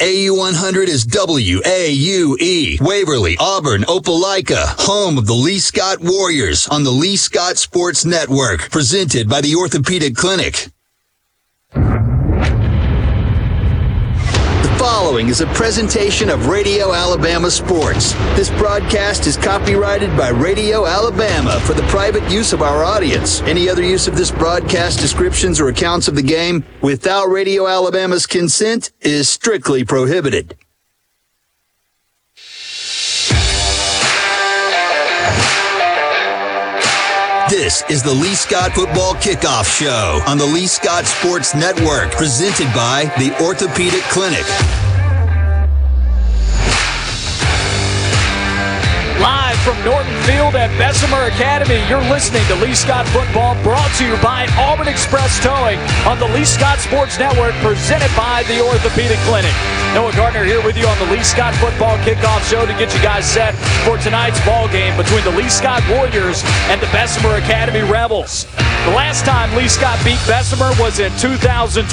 AU100 is WAUE, Waverly, Auburn, Opelika, home of the Lee Scott Warriors on the Lee Scott Sports Network, presented by the Orthopedic Clinic. Following is a presentation of Radio Alabama Sports. This broadcast is copyrighted by Radio Alabama for the private use of our audience. Any other use of this broadcast descriptions or accounts of the game without Radio Alabama's consent is strictly prohibited. This is the Lee Scott Football Kickoff Show on the Lee Scott Sports Network, presented by the Orthopedic Clinic. From Norton Field at Bessemer Academy, you're listening to Lee Scott Football, brought to you by Auburn Express Towing on the Lee Scott Sports Network, presented by the Orthopedic Clinic. Noah Gardner here with you on the Lee Scott Football Kickoff Show to get you guys set for tonight's ball game between the Lee Scott Warriors and the Bessemer Academy Rebels. The last time Lee Scott beat Bessemer was in 2012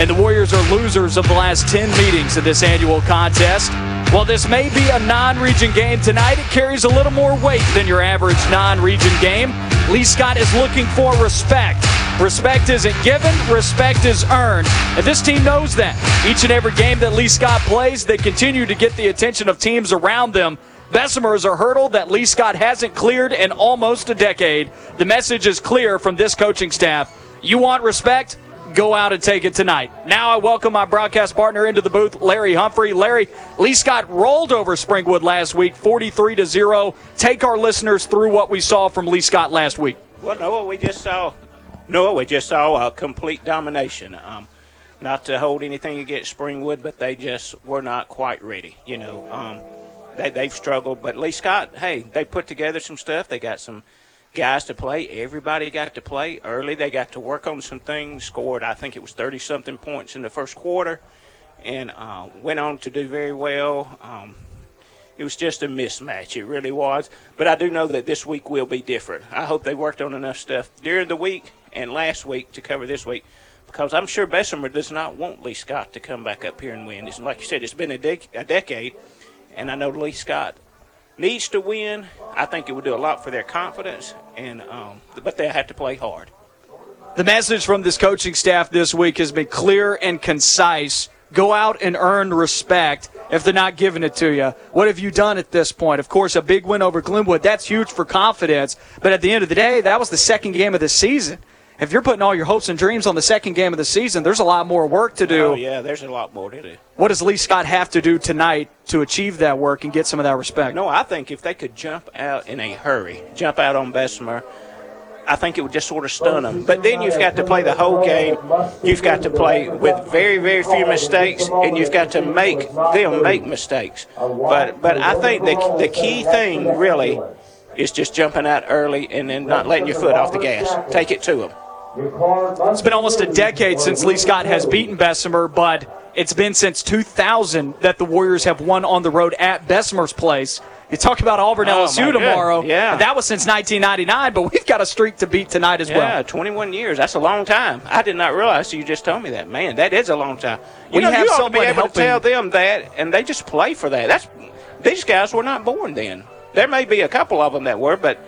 and the Warriors are losers of the last 10 meetings of this annual contest. While this may be a non region game tonight, it carries a little more weight than your average non region game. Lee Scott is looking for respect. Respect isn't given, respect is earned. And this team knows that. Each and every game that Lee Scott plays, they continue to get the attention of teams around them. Bessemer is a hurdle that Lee Scott hasn't cleared in almost a decade. The message is clear from this coaching staff. You want respect? Go out and take it tonight. Now I welcome my broadcast partner into the booth, Larry Humphrey. Larry, Lee Scott rolled over Springwood last week, 43 to 0. Take our listeners through what we saw from Lee Scott last week. Well, Noah, we just saw Noah, we just saw a complete domination. Um, not to hold anything against Springwood, but they just were not quite ready. You know, um, they, they've struggled, but Lee Scott, hey, they put together some stuff. They got some guys to play. Everybody got to play early. They got to work on some things. Scored, I think it was 30 something points in the first quarter, and uh, went on to do very well. Um, it was just a mismatch. It really was. But I do know that this week will be different. I hope they worked on enough stuff during the week and last week to cover this week. Because I'm sure Bessemer does not want Lee Scott to come back up here and win. It's, like you said, it's been a, dec- a decade, and I know Lee Scott needs to win. I think it would do a lot for their confidence, and um, but they have to play hard. The message from this coaching staff this week has been clear and concise. Go out and earn respect if they're not giving it to you. What have you done at this point? Of course, a big win over Glenwood, that's huge for confidence. But at the end of the day, that was the second game of the season. If you're putting all your hopes and dreams on the second game of the season, there's a lot more work to do. Oh, yeah, there's a lot more to do. What does Lee Scott have to do tonight to achieve that work and get some of that respect? No, I think if they could jump out in a hurry, jump out on Bessemer, I think it would just sort of stun them. But then you've got to play the whole game. You've got to play with very, very few mistakes, and you've got to make them make mistakes. But but I think the the key thing really is just jumping out early and then not letting your foot off the gas. Take it to them. It's been almost a decade since Lee Scott has beaten Bessemer, but it's been since 2000 that the Warriors have won on the road at Bessemer's place. You talk about Auburn Oh, LSU tomorrow. Yeah. That was since 1999, but we've got a streak to beat tonight as well. Yeah, 21 years. That's a long time. I did not realize you just told me that. Man, that is a long time. You We know, have you ought to be able helping- to tell them that, and they just play for that. That's these guys were not born then. There may be a couple of them that were, but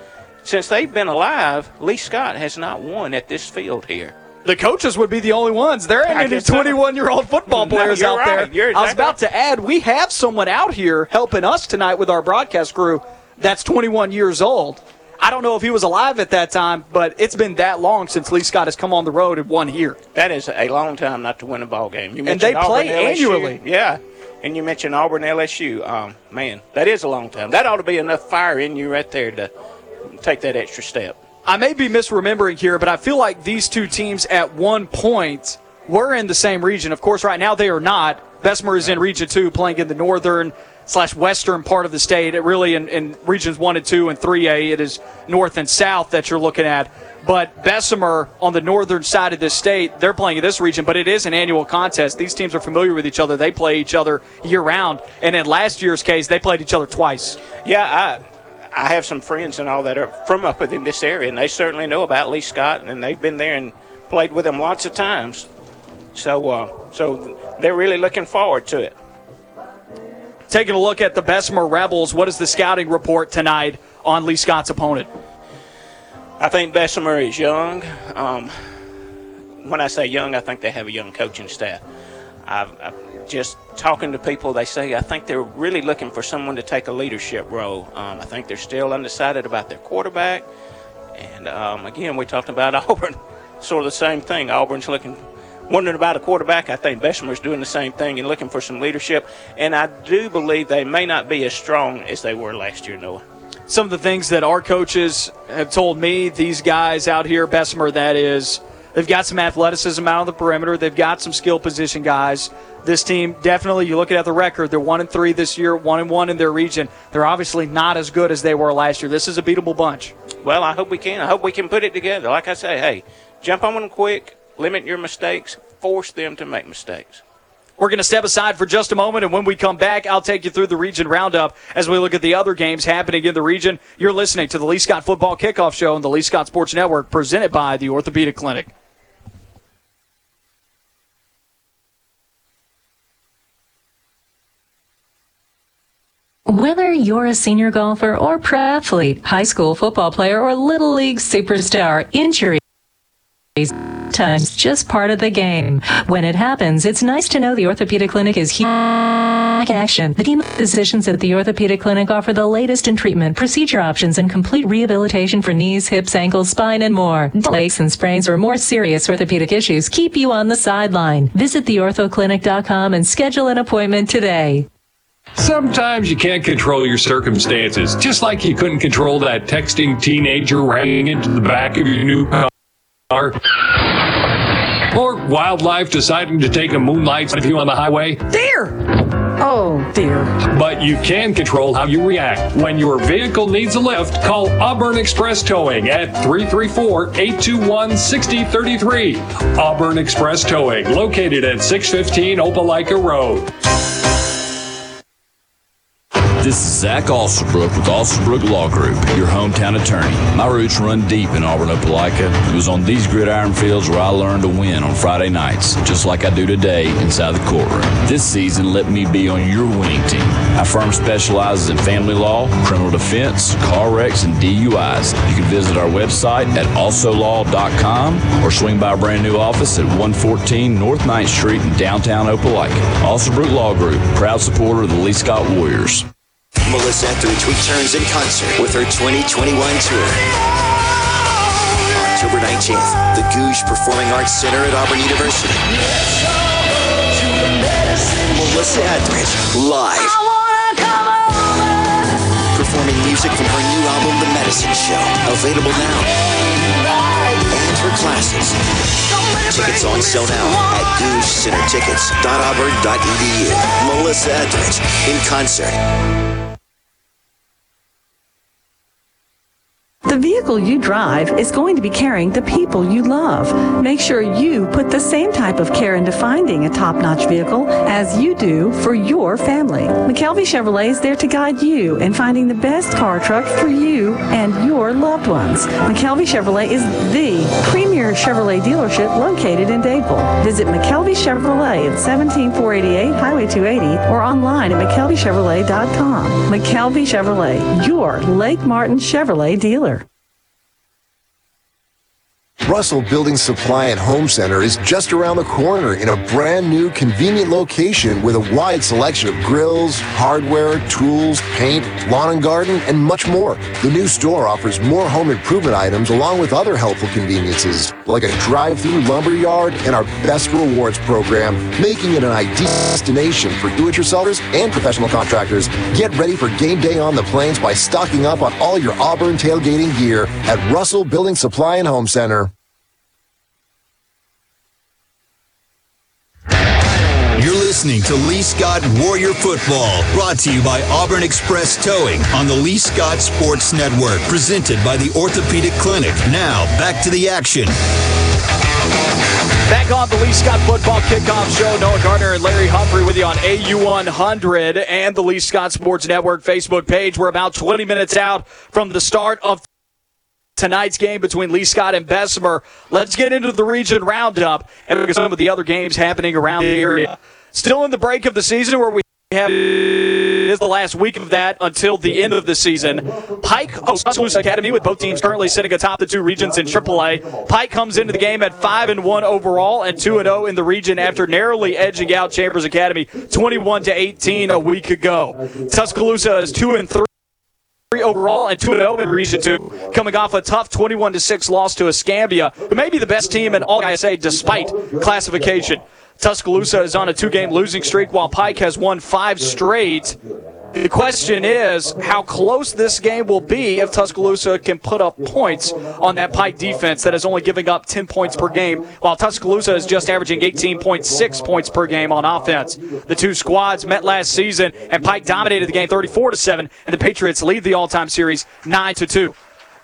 since they've been alive, Lee Scott has not won at this field here. The coaches would be the only ones. There ain't any 21 year old football players you're out right. there. You're I was exactly about to add, we have someone out here helping us tonight with our broadcast crew that's 21 years old. I don't know if he was alive at that time, but it's been that long since Lee Scott has come on the road and won here. That is a long time not to win a ball game. You And they Auburn, play LSU. annually. Yeah, and you mentioned Auburn LSU. Um, man, that is a long time. That ought to be enough fire in you right there to take that extra step. I may be misremembering here, but I feel like these two teams at one point were in the same region. Of course, right now they are not. Bessemer is in Region 2, playing in the northern slash western part of the state. It really, in, in Regions 1 and 2 and 3A, it is north and south that you're looking at. But Bessemer on the northern side of the state, they're playing in this region, but it is an annual contest. These teams are familiar with each other. They play each other year round. And in last year's case, they played each other twice. Yeah, I I have some friends and all that are from up within this area, and they certainly know about Lee Scott, and they've been there and played with him lots of times. So, uh, so they're really looking forward to it. Taking a look at the Bessemer Rebels, what is the scouting report tonight on Lee Scott's opponent? I think Bessemer is young. Um, when I say young, I think they have a young coaching staff. I've, I've, just talking to people, they say I think they're really looking for someone to take a leadership role. Um, I think they're still undecided about their quarterback. And um, again, we talked about Auburn, sort of the same thing. Auburn's looking, wondering about a quarterback. I think Bessemer's doing the same thing and looking for some leadership. And I do believe they may not be as strong as they were last year, Noah some of the things that our coaches have told me, these guys out here, Bessemer, that is, they've got some athleticism out on the perimeter. They've got some skill position guys. This team definitely, you look at the record, they're one and three this year, one and one in their region. They're obviously not as good as they were last year. This is a beatable bunch. Well, I hope we can. I hope we can put it together. Like I say, hey, jump on them quick, limit your mistakes, force them to make mistakes. We're going to step aside for just a moment, and when we come back, I'll take you through the region roundup as we look at the other games happening in the region. You're listening to the Lee Scott Football Kickoff Show on the Lee Scott Sports Network, presented by the Orthopedic Clinic. Whether you're a senior golfer or pro athlete, high school football player, or little league superstar, injury times just part of the game. When it happens, it's nice to know the orthopedic clinic is here. Action. The team of physicians at the orthopedic clinic offer the latest in treatment, procedure options, and complete rehabilitation for knees, hips, ankles, spine, and more. Aches and sprains or more serious orthopedic issues keep you on the sideline. Visit theorthoclinic.com and schedule an appointment today. Sometimes you can't control your circumstances, just like you couldn't control that texting teenager running into the back of your new car. Or wildlife deciding to take a moonlight view on the highway. Deer! Oh, dear. But you can control how you react. When your vehicle needs a lift, call Auburn Express Towing at 334 821 6033. Auburn Express Towing, located at 615 Opelika Road. This is Zach Alsobrook with Alsobrook Law Group, your hometown attorney. My roots run deep in Auburn, Opelika. It was on these gridiron fields where I learned to win on Friday nights, just like I do today inside the courtroom. This season, let me be on your winning team. Our firm specializes in family law, criminal defense, car wrecks, and DUIs. You can visit our website at alsolaw.com or swing by our brand new office at 114 North 9th Street in downtown Opelika. Alsobrook Law Group, proud supporter of the Lee Scott Warriors. Melissa Etheridge returns in concert with her 2021 tour. October 19th, the Gogue Performing Arts Center at Auburn University. Melissa Etheridge, live. Performing music from her new album, The Medicine Show, available now. And her classes. Tickets on sale now at goguecentertickets.auburn.edu. Melissa Etheridge in concert. The vehicle you drive is going to be carrying the people you love. Make sure you put the same type of care into finding a top-notch vehicle as you do for your family. McKelvey Chevrolet is there to guide you in finding the best car truck for you and your loved ones. McKelvey Chevrolet is the premier Chevrolet dealership located in Dadeville. Visit McKelvey Chevrolet at 17488 Highway 280 or online at McKelveyChevrolet.com. McKelvey Chevrolet, your Lake Martin Chevrolet dealer. Russell Building Supply and Home Center is just around the corner in a brand new convenient location with a wide selection of grills, hardware, tools, paint, lawn and garden, and much more. The new store offers more home improvement items along with other helpful conveniences like a drive-through lumber yard and our best rewards program, making it an ideal destination for do-it-yourselfers and professional contractors. Get ready for game day on the plains by stocking up on all your Auburn tailgating gear at Russell Building Supply and Home Center. Listening to Lee Scott Warrior Football, brought to you by Auburn Express Towing on the Lee Scott Sports Network, presented by the Orthopedic Clinic. Now, back to the action. Back on the Lee Scott Football Kickoff Show, Noah Gardner and Larry Humphrey with you on AU100 and the Lee Scott Sports Network Facebook page. We're about 20 minutes out from the start of tonight's game between Lee Scott and Bessemer. Let's get into the region roundup and some of the other games happening around the area. Still in the break of the season where we have is the last week of that until the end of the season. Pike hosts Tuscaloosa Academy with both teams currently sitting atop the two regions in AAA. Pike comes into the game at 5 and 1 overall and 2 and 0 in the region after narrowly edging out Chambers Academy 21 to 18 a week ago. Tuscaloosa is 2 and 3 overall and 2 0 in Region 2, coming off a tough 21 6 loss to Escambia, who may be the best team in all ISA despite classification. Tuscaloosa is on a two game losing streak while Pike has won five straight. The question is how close this game will be if Tuscaloosa can put up points on that Pike defense that is only giving up 10 points per game, while Tuscaloosa is just averaging 18.6 points per game on offense. The two squads met last season, and Pike dominated the game 34 to 7, and the Patriots lead the all-time series 9 to 2.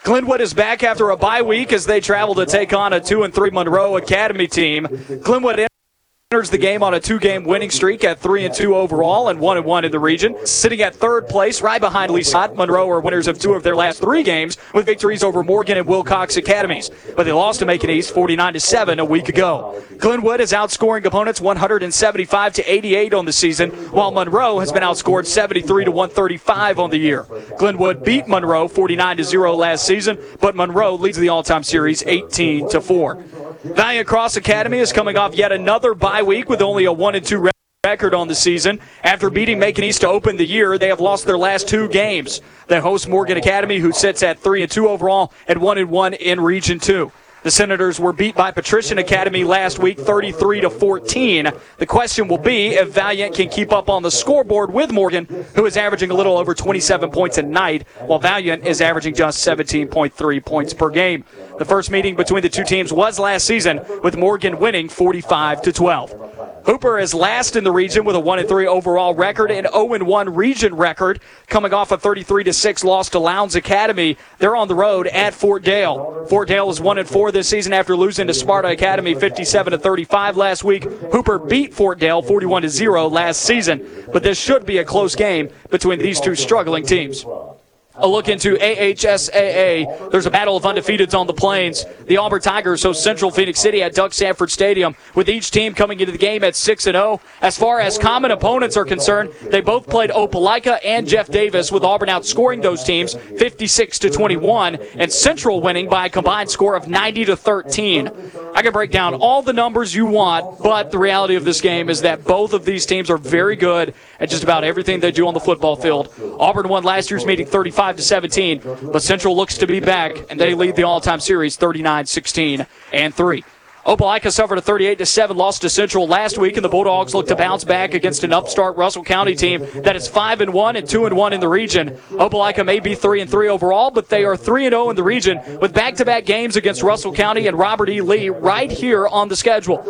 Glenwood is back after a bye week as they travel to take on a 2 and 3 Monroe Academy team. Glenwood enters the game on a two-game winning streak at three and two overall and one and one in the region, sitting at third place, right behind Lee Scott. Monroe are winners of two of their last three games with victories over Morgan and Wilcox academies, but they lost to Macon East 49 to seven a week ago. Glenwood is outscoring opponents 175 to 88 on the season, while Monroe has been outscored 73 to 135 on the year. Glenwood beat Monroe 49 to zero last season, but Monroe leads the all-time series 18 to four. Valiant Cross Academy is coming off yet another bye week with only a 1 and 2 record on the season. After beating Macon East to open the year, they have lost their last two games. They host Morgan Academy, who sits at 3 and 2 overall and 1 and 1 in Region 2. The Senators were beat by Patrician Academy last week 33 to 14. The question will be if Valiant can keep up on the scoreboard with Morgan, who is averaging a little over 27 points a night, while Valiant is averaging just 17.3 points per game. The first meeting between the two teams was last season with Morgan winning 45 to 12. Hooper is last in the region with a 1 3 overall record and 0 1 region record, coming off a 33 6 loss to Lowndes Academy. They're on the road at Fort Dale. Fort Dale is 1 4 this season after losing to Sparta Academy 57 35 last week. Hooper beat Fort Dale 41 0 last season, but this should be a close game between these two struggling teams. A look into AHSAA. There's a battle of undefeateds on the plains. The Auburn Tigers host Central Phenix City at Duck Samford Stadium, with each team coming into the game at 6 and 0. As far as common opponents are concerned, they both played Opelika and Jeff Davis, with Auburn outscoring those teams 56 to 21, and Central winning by a combined score of 90 to 13. I can break down all the numbers you want, but the reality of this game is that both of these teams are very good at just about everything they do on the football field. Auburn won last year's meeting 35 to 17, but Central looks to be back, and they lead the all-time series 39 16 and 3. Opelika suffered a 38 to 7 loss to Central last week, and the Bulldogs look to bounce back against an upstart Russell County team that is 5 and 1 and 2 and 1 in the region. Opelika may be 3 and 3 overall, but they are 3 and 0 in the region with back-to-back games against Russell County and Robert E. Lee right here on the schedule.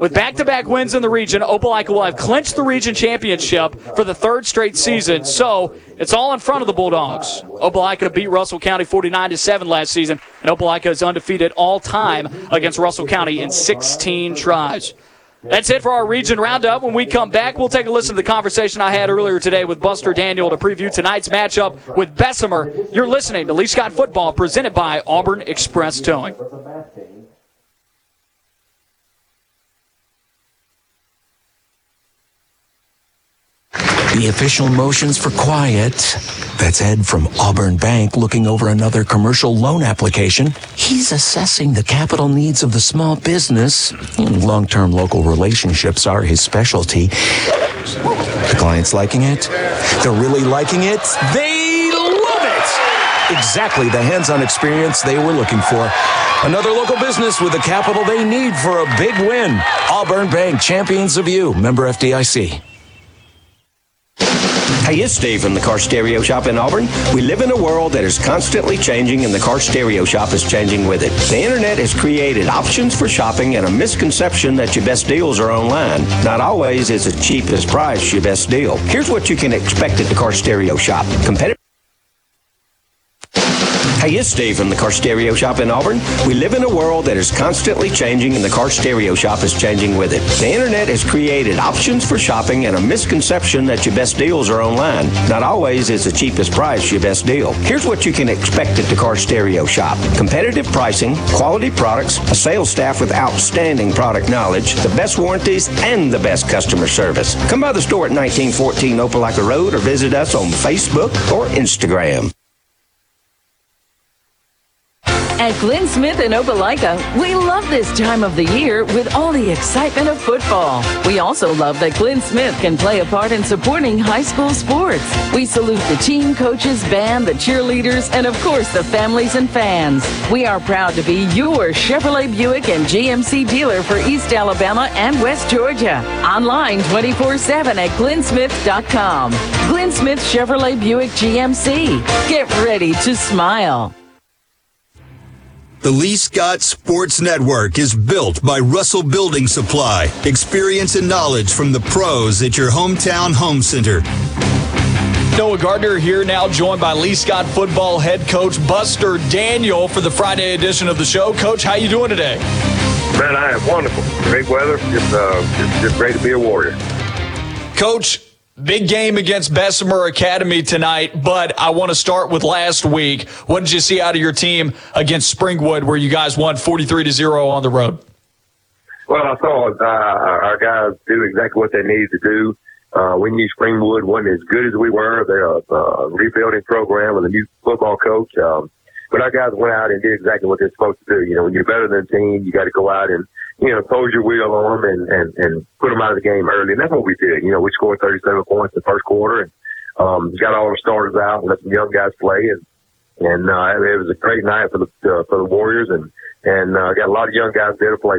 With back-to-back wins in the region, Opelika will have clinched the region championship for the third straight season. So it's all in front of the Bulldogs. Opelika beat Russell County 49 to 7 last season, and Opelika is undefeated all time against Russell County in 16 tries. That's it for our region roundup. When we come back, we'll take a listen to the conversation I had earlier today with Buster Daniel to preview tonight's matchup with Bessemer. You're listening to Lee Scott Football presented by Auburn Express Towing. The official motions for quiet. That's Ed from Auburn Bank looking over another commercial loan application. He's assessing the capital needs of the small business. Long term local relationships are his specialty. The client's liking it. They're really liking it. They love it! Exactly the hands on experience they were looking for. Another local business with the capital they need for a big win. Auburn Bank, champions of you. Member FDIC. Hey, it's Steve from the Car Stereo Shop in Auburn. We live in a world that is constantly changing, and the Car Stereo Shop is changing with it. The internet has created options for shopping and a misconception that your best deals are online. Not always is the cheapest price your best deal. Here's what you can expect at the Car Stereo Shop. Competitive Hey, it's Dave from the Car Stereo Shop in Auburn. We live in a world that is constantly changing, and the Car Stereo Shop is changing with it. The internet has created options for shopping and a misconception that your best deals are online. Not always is the cheapest price your best deal. Here's what you can expect at the Car Stereo Shop competitive pricing, quality products, a sales staff with outstanding product knowledge, the best warranties, and the best customer service. Come by the store at 1914 Opelika Road or visit us on Facebook or Instagram. At Glenn Smith in Opelika, we love this time of the year with all the excitement of football. We also love that Glenn Smith can play a part in supporting high school sports. We salute the team, coaches, band, the cheerleaders, and of course the families and fans. We are proud to be your Chevrolet Buick and GMC dealer for East Alabama and West Georgia. Online 24-7 at glennsmith.com. Glenn Smith Chevrolet Buick GMC. Get ready to smile. The Lee Scott Sports Network is built by Russell Building Supply. Experience and knowledge from the pros at your hometown home center. Noah Gardner here now, joined by Lee Scott football head coach Buster Daniel for the Friday edition of the show. Coach, how you doing today? Man, I am wonderful. Great weather. Just, uh, just, just great to be a warrior. Coach, Big game against Bessemer Academy tonight, but I want to start with last week. What did you see out of your team against Springwood where you guys won 43 to 0 on the road? Well, I saw uh, our guys do exactly what they needed to do. Uh, we knew Springwood wasn't as good as we were. They're a, a rebuilding program with a new football coach. Um, but our guys went out and did exactly what they're supposed to do. You know, when you're better than a team, you got to go out and you know, pose your wheel on them and, and, and put them out of the game early. And that's what we did. You know, we scored 37 points in the first quarter and, um, got all our starters out and let some young guys play. And, and, uh, it was a great night for the, uh, for the Warriors and, and, uh, got a lot of young guys there to play.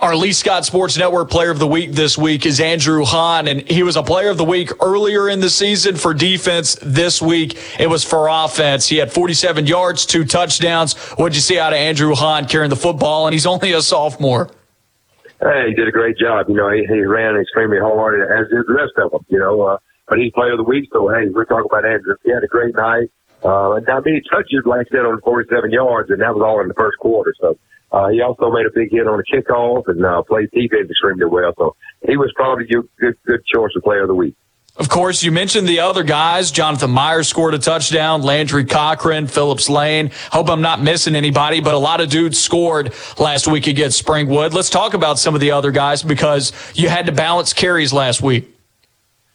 Our Lee Scott Sports Network Player of the Week this week is Andrew Hahn, and he was a Player of the Week earlier in the season for defense. This week, it was for offense. He had 47 yards, two touchdowns. What'd you see out of Andrew Hahn carrying the football? And he's only a sophomore. Hey, he did a great job. You know, he, he ran extremely hard, as did the rest of them. You know, uh, but he's Player of the Week, so hey, we're talking about Andrew. He had a great night. Uh, not many touches, like I said, on 47 yards, and that was all in the first quarter. So uh, he also made a big hit on a kickoff and uh, played defense extremely well. So he was probably a good, good choice of player of the week. Of course, you mentioned the other guys. Jonathan Myers scored a touchdown. Landry Cochran, Phillips Lane. Hope I'm not missing anybody, but a lot of dudes scored last week against Springwood. Let's talk about some of the other guys because you had to balance carries last week.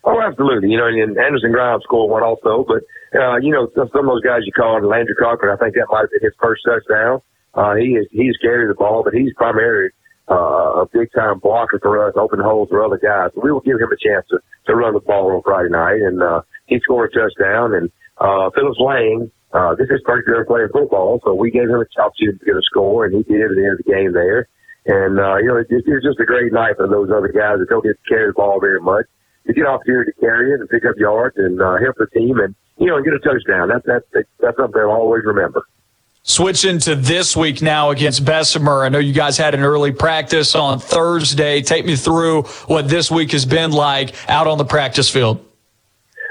Oh, absolutely. You know, and Anderson Grimes scored one also, but, uh, you know, some, some of those guys you called, Landry Cochran, I think that might have been his first touchdown. Uh, he is, he's carried the ball, but he's primarily, uh, a big time blocker for us, open holes for other guys. We will give him a chance to, to run the ball on Friday night. And, uh, he scored a touchdown and, uh, Phillips Lane, uh, this is first year playing football. So we gave him a opportunity to get a score and he did at the end of the game there. And, uh, you know, it, it was just a great night for those other guys that don't get to carry the ball very much. To get opportunity to carry it and pick up yards and, uh, help the team and, you know, and get a touchdown. That's, that's, that's something they'll always remember. Switching to this week now against Bessemer. I know you guys had an early practice on Thursday. Take me through what this week has been like out on the practice field.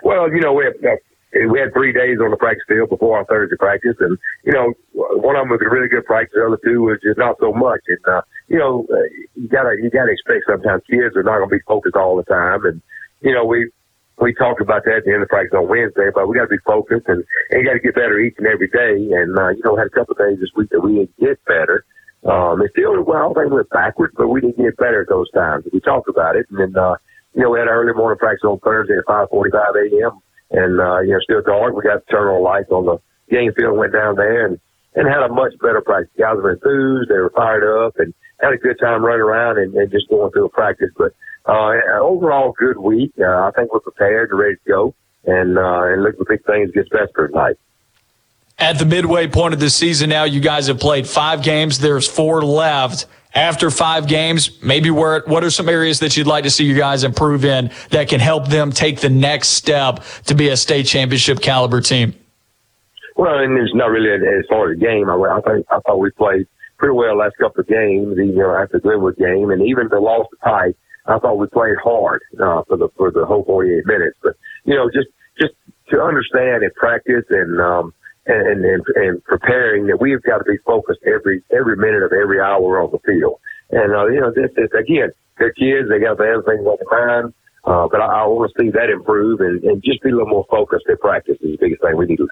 Well, you know, we had, uh, we had three days on the practice field before our Thursday practice, and you know, one of them was a really good practice. The other two was just not so much. And uh, you know, uh, you gotta you gotta expect sometimes kids are not gonna be focused all the time, and you know, we we talked about that at the end of practice on Wednesday, but we got to be focused and, and got to get better each and every day. And, uh, you know, had a couple of days this week that we didn't get better. Um, it still, well, they went backwards, but we didn't get better at those times. We talked about it. And then, uh, you know, we had our early morning practice on Thursday at 5.45 a.m. And, uh, you know, still dark. We got to turn on lights on the game field went down there and, and had a much better practice. Guys were enthused. They were fired up and had a good time running around and, and just going through a practice. But, uh, overall good week. Uh, I think we're prepared and ready to go and, uh, and look for big things against Vesper tonight. At the midway point of the season now, you guys have played five games. There's four left. After five games, maybe where, what are some areas that you'd like to see you guys improve in that can help them take the next step to be a state championship caliber team? Well, and it's not really as far as the game. I, I think I thought we played pretty well last couple of games, you know, after the Glenwood game, and even the loss to Pike I thought we played hard uh, for the for the whole 48 minutes. But you know, just just to understand and practice and um, and, and, and preparing that we've got to be focused every every minute of every hour on the field. And uh, you know, this is again, they're kids; they got things on their mind. Uh, but I, I want to see that improve and, and just be a little more focused at practice is the biggest thing we need to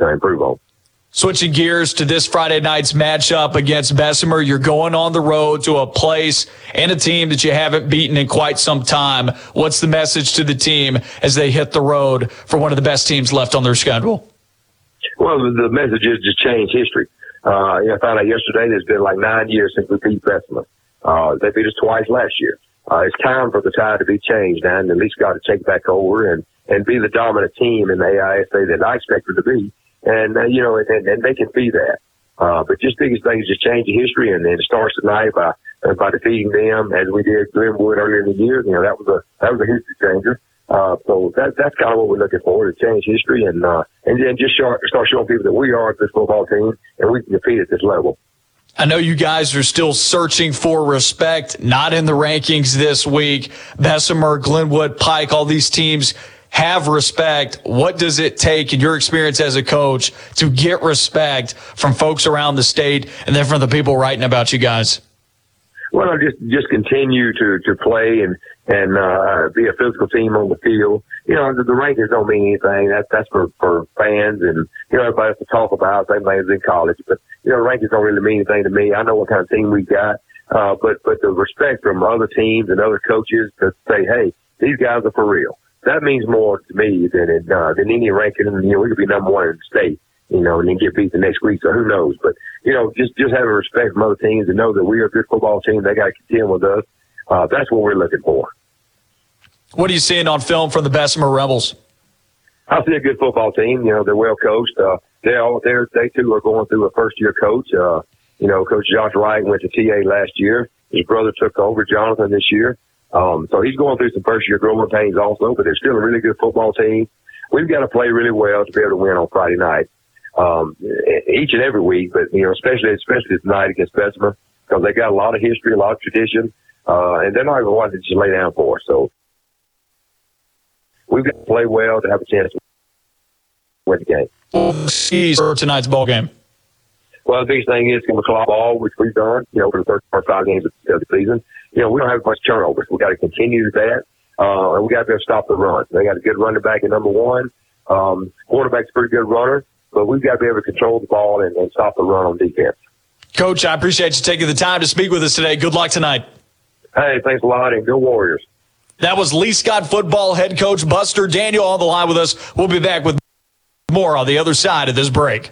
uh, improve on. Switching gears to this Friday night's matchup against Bessemer, you're going on the road to a place and a team that you haven't beaten in quite some time. What's the message to the team as they hit the road for one of the best teams left on their schedule? Well, the message is to change history. Uh, I found out yesterday there's been like nine years since we beat Bessemer. Uh, they beat us twice last year. Uh, it's time for the tide to be changed and at least got to take back over and, and be the dominant team in the AISA that I expected to be and uh, you know, and, and they can be that. Uh, but just biggest thing is just change history, and then it starts tonight by uh, by defeating them as we did Glenwood earlier in the year. You know, that was a that was a history changer. Uh, so that that's kind of what we're looking for to change history and uh, and then just start start showing people that we are this football team and we can compete at this level. I know you guys are still searching for respect, not in the rankings this week. Bessemer, Glenwood, Pike, all these teams have respect. What does it take in your experience as a coach to get respect from folks around the state and then from the people writing about you guys? Well, just just continue to to play and and uh, be a physical team on the field. You know, the, the rankings don't mean anything. That's that's for for fans and you know everybody has to talk about same thing as in college. But you know, rankings don't really mean anything to me. I know what kind of team we got. Uh, but but the respect from other teams and other coaches to say, hey, these guys are for real that means more to me than it, uh, than any ranking. You know, we could be number one in the state, you know, and then get beat the next week. So who knows? But you know, just just having respect from other teams and know that we are a good football team. They got to contend with us. Uh, that's what we're looking for. What are you seeing on film from the Bessemer Rebels? I see a good football team. You know, they're well coached. Uh, they all they they too are going through a first year coach. Uh, you know, Coach Josh Wright went to TA last year. His brother took over Jonathan this year. Um, so he's going through some first year growing pains also, but they're still a really good football team. We've got to play really well to be able to win on Friday night, um, each and every week, but, you know, especially, especially tonight against Bessemer because they got a lot of history, a lot of tradition, uh, and they're not even one to just lay down for us. So we've got to play well to have a chance to win the game. Keys for tonight's ball game. Well, the biggest thing is going to claw ball, which we've done, you know, for the first four or five games of the season you know, we don't have much turnovers. We got to continue that. Uh, and we got to be able to stop the run. They got a good running back at number one. Um, quarterback's a pretty good runner, but we've got to be able to control the ball and, and stop the run on defense. Coach, I appreciate you taking the time to speak with us today. Good luck tonight. Hey, thanks a lot, and go Warriors. That was Lee Scott football head coach Buster Daniel on the line with us. We'll be back with more on the other side of this break.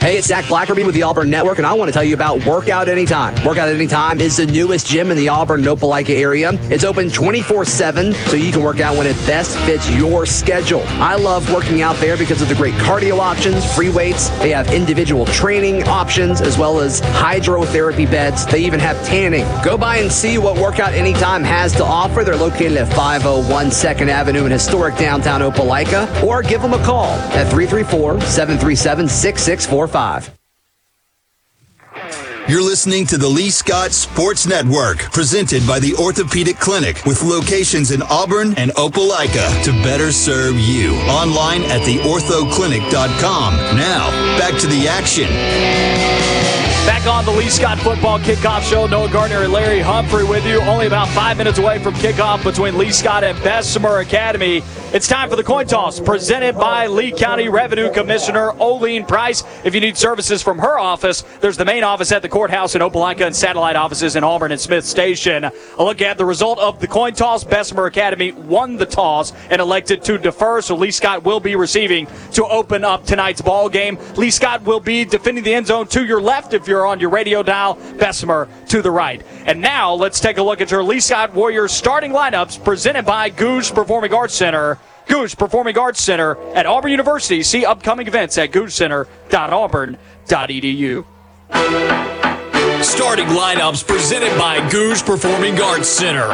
Hey, it's Zach Blackerby with the Auburn Network, and I want to tell you about Workout Anytime. Workout Anytime is the newest gym in the Auburn Opelika area. It's open 24 7, so you can work out when it best fits your schedule. I love working out there because of the great cardio options, free weights. They have individual training options as well as hydrotherapy beds. They even have tanning. Go by and see what Workout Anytime has to offer. They're located at 501 2nd Avenue in historic downtown Opelika, or give them a call at 334 737 6645 five. You're listening to the Lee Scott Sports Network, presented by the Orthopedic Clinic, with locations in Auburn and Opelika to better serve you. Online at theorthoclinic.com. Now, back to the action. Back on the Lee Scott Football Kickoff Show, Noah Gardner and Larry Humphrey with you. Only about five minutes away from kickoff between Lee Scott and Bessemer Academy. It's time for the coin toss, presented by Lee County Revenue Commissioner Oline Price. If you need services from her office, there's the main office at the courthouse in Opelika and satellite offices in Auburn and Smith Station. A look at the result of the coin toss. Bessemer Academy won the toss and elected to defer, so Lee Scott will be receiving to open up tonight's ball game. Lee Scott will be defending the end zone to your left if you're on your radio dial. Bessemer to the right. And now let's take a look at your Lee Scott Warriors starting lineups presented by Gogue Performing Arts Center. Gogue Performing Arts Center at Auburn University. See upcoming events at goguecenter.auburn.edu. Starting lineups presented by Gogue Performing Arts Center.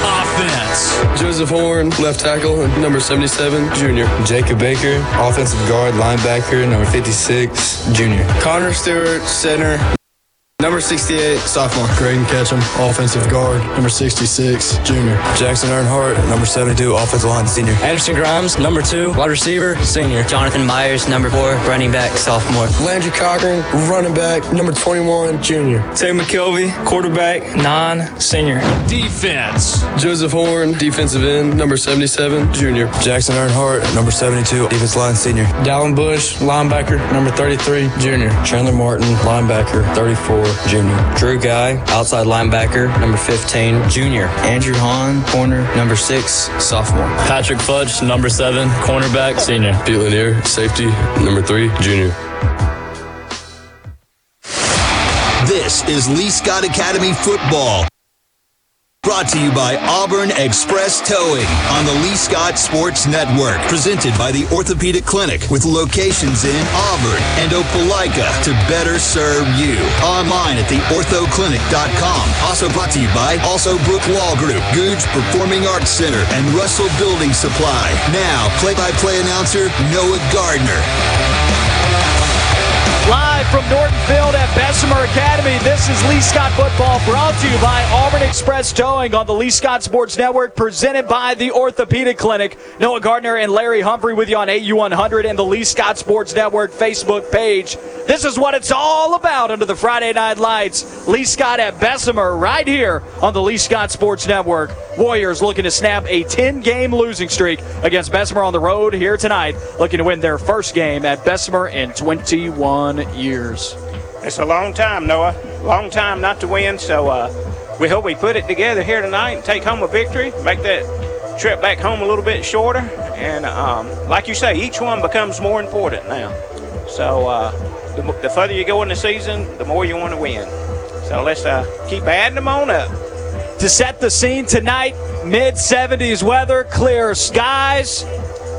Offense. Joseph Horn, left tackle, number 77, junior. Jacob Baker, offensive guard, linebacker, number 56, junior. Connor Stewart, center, Number 68, sophomore. Graydon Ketchum, offensive guard. Number 66, junior. Jackson Earnhardt, number 72, offensive line, senior. Anderson Grimes, number two, wide receiver, senior. Jonathan Myers, number four, running back, sophomore. Landry Cochran, running back, number 21, junior. Tay McKelvey, quarterback, nine, senior. Defense. Joseph Horn, defensive end, number 77, junior. Jackson Earnhardt, number 72, defensive line, senior. Dallin Bush, linebacker, number 33, junior. Chandler Martin, linebacker, 34, junior. Drew Guy, outside linebacker, number 15, junior. Andrew Hahn, corner, number 6, sophomore. Patrick Fudge, number seven, cornerback, senior. Pete Lanier, safety, number three, junior. This is Lee Scott Academy football. Brought to you by Auburn Express Towing on the Lee Scott Sports Network. Presented by the Orthopedic Clinic with locations in Auburn and Opelika to better serve you. Online at theorthoclinic.com. Also brought to you by Alsobrook Law Group, Gogue Performing Arts Center, and Russell Building Supply. Now, play-by-play announcer Noah Gardner. Live from Norton Field at Bessemer Academy, this is Lee Scott Football brought to you by Auburn Express Towing on the Lee Scott Sports Network, presented by the Orthopedic Clinic. Noah Gardner and Larry Humphrey with you on AU100 and the Lee Scott Sports Network Facebook page. This is what it's all about under the Friday Night Lights. Lee Scott at Bessemer right here on the Lee Scott Sports Network. Warriors looking to snap a 10 game losing streak against Bessemer on the road here tonight, looking to win their first game at Bessemer in 21 years. It's a long time, Noah. Long time not to win, so uh, we hope we put it together here tonight and take home a victory, make that trip back home a little bit shorter. And um, like you say, each one becomes more important now. So uh, the, the, further you go in the season, the more you want to win. So let's uh, keep adding them on up. To set the scene tonight, mid 70s weather, clear skies.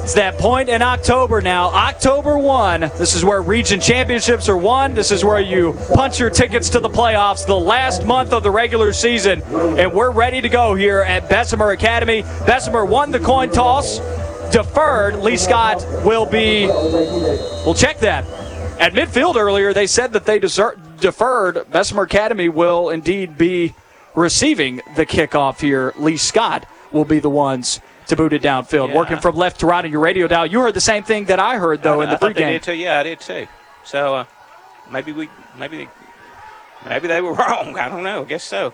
It's that point in October now. October 1. This is where region championships are won. This is where you punch your tickets to the playoffs, the last month of the regular season. And we're ready to go here at Bessemer Academy. Bessemer won the coin toss, deferred. Lee Scott will be, we'll check that. At midfield earlier, they said that they desert, deferred. Bessemer Academy will indeed be receiving the kickoff here. Lee Scott will be the ones to boot it downfield. Yeah. Working from left to right on your radio dial. You heard the same thing that I heard though I, in the I pregame. did too. Yeah, I did too. So uh, maybe we, maybe they, maybe they were wrong. I don't know. I guess so.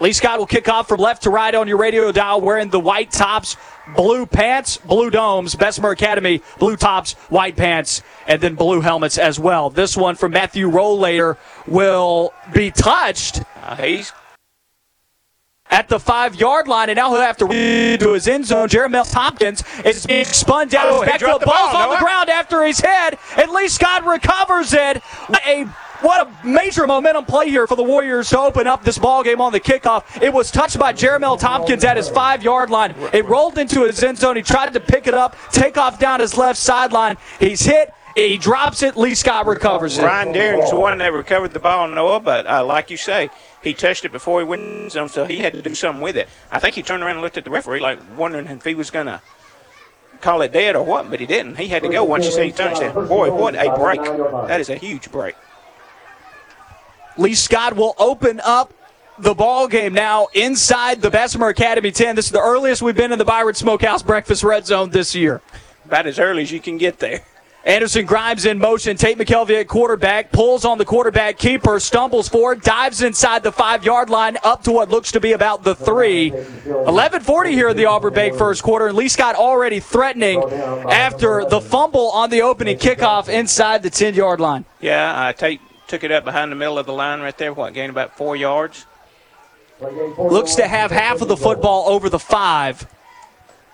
Lee Scott will kick off from left to right on your radio dial wearing the white tops, blue pants, blue domes, Bessemer Academy, blue tops, white pants, and then blue helmets as well. This one from Matthew Rollator will be touched. Uh, he's at the five yard line, and now he'll have to to his end zone. Jeremiah Tompkins is being spun down Oh, his back. The dropped the ball's ball, on the ground after his head, At least Scott recovers it. What a what a major momentum play here for the Warriors to open up this ball game on the kickoff. It was touched by Jeremiah Tompkins at his five yard line. It rolled into his end zone. He tried to pick it up, take off down his left sideline. He's hit. He drops it. Lee Scott recovers it. Ryan Deering's the one that recovered the ball, Noah. But uh, like you say, he touched it before he went in zone, so he had to do something with it. I think he turned around and looked at the referee, like wondering if he was gonna call it dead or what, but he didn't. He had to go once he said he touched it. Boy, what a break! That is a huge break. Lee Scott will open up the ball game now inside the Bessemer Academy 10. This is the earliest we've been in the Byron Smokehouse Breakfast Red Zone this year. About as early as you can get there. Anderson Grimes in motion. Tate McKelvey at quarterback. Pulls on the quarterback keeper. Stumbles forward. Dives inside the five yard line up to what looks to be about the three. 11:40 here in the Auburn Bank first quarter. And Lee Scott already threatening after the fumble on the opening kickoff inside the 10 yard line. Yeah, uh, Tate took it up behind the middle of the line right there. What gained about four yards. Looks to have half of the football over the five.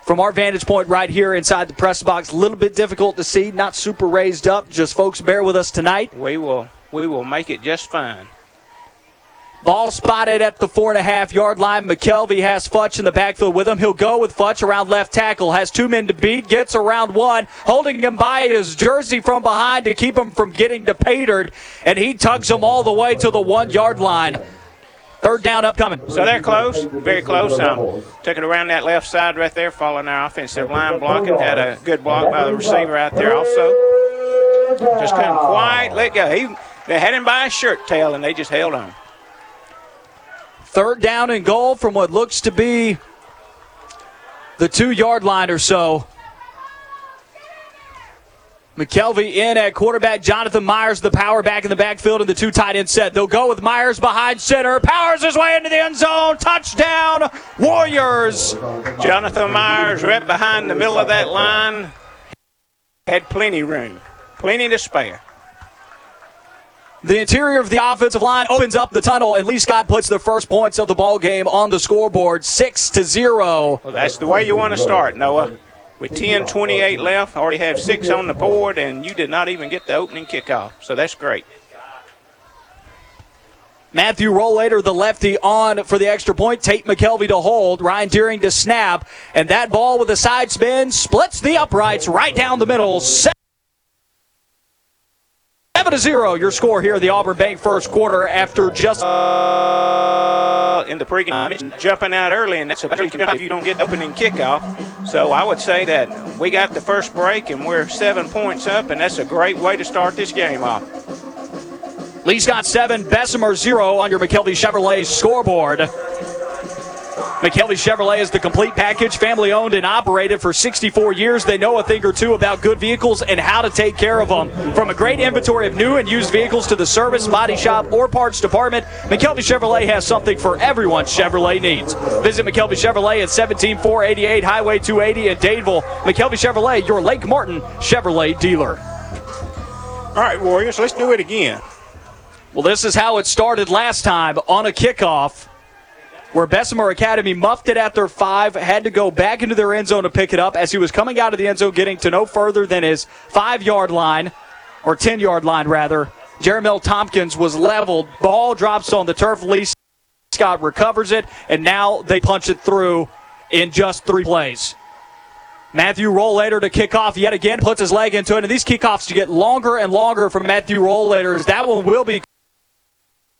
From our vantage point right here inside the press box, a little bit difficult to see, not super raised up. Just folks, bear with us tonight. We will we will make it just fine. Ball spotted at the four and a half yard line. McKelvey has Futch in the backfield with him. He'll go with Futch around left tackle. Has two men to beat. Gets around one. Holding him by his jersey from behind to keep him from getting depayed. And he tugs him all the way to the one yard line. Third down upcoming. So they're close, very close. Um, took it around that left side right there, following our offensive line blocking. Had a good block by the receiver out there also. Just couldn't quite let go. He They had him by his shirt tail, and they just held on. Third down and goal from what looks to be the two yard line or so. McKelvey in at quarterback. Jonathan Myers, the power back in the backfield, and the two tight end set. They'll go with Myers behind center. Powers his way into the end zone. Touchdown, Warriors. Jonathan Myers right behind the middle of that line. Had plenty room, plenty to spare. The interior of the offensive line opens up the tunnel, and Lee Scott puts the first points of the ball game on the scoreboard, six to zero. Well, that's the way you want to start, Noah. With 10:28 left, already have six on the board, and you did not even get the opening kickoff. So that's great. Matthew Rollator, the lefty, on for the extra point. Tate McKelvey to hold. Ryan Deering to snap. And that ball with a side spin splits the uprights right down the middle. Seven to zero. Your score here, the Auburn Bank first quarter after just. Uh, in the pregame, it's jumping out early, and that's a if you don't get opening kickoff. So I would say that we got the first break, and we're seven points up, and that's a great way to start this game off. Lee Scott seven, Bessemer zero on your McKelvey Chevrolet scoreboard. McKelvey Chevrolet is the complete package, family owned and operated for 64 years. They know a thing or two about good vehicles and how to take care of them. From a great inventory of new and used vehicles to the service, body shop, or parts department, McKelvey Chevrolet has something for everyone Chevrolet needs. Visit McKelvey Chevrolet at 17488 Highway 280 in Dadeville. McKelvey Chevrolet, your Lake Martin Chevrolet dealer. All right, Warriors, let's do it again. Well, this is how it started last time on a kickoff where Bessemer Academy muffed it at their five, had to go back into their end zone to pick it up as he was coming out of the end zone, getting to no further than his five yard line, or 10 yard line rather. Jeremiel Tompkins was leveled. Ball drops on the turf. Lee Scott recovers it, and now they punch it through in just three plays. Matthew Rollator to kick off yet again, puts his leg into it, and these kickoffs get longer and longer from Matthew Rollator. That one will be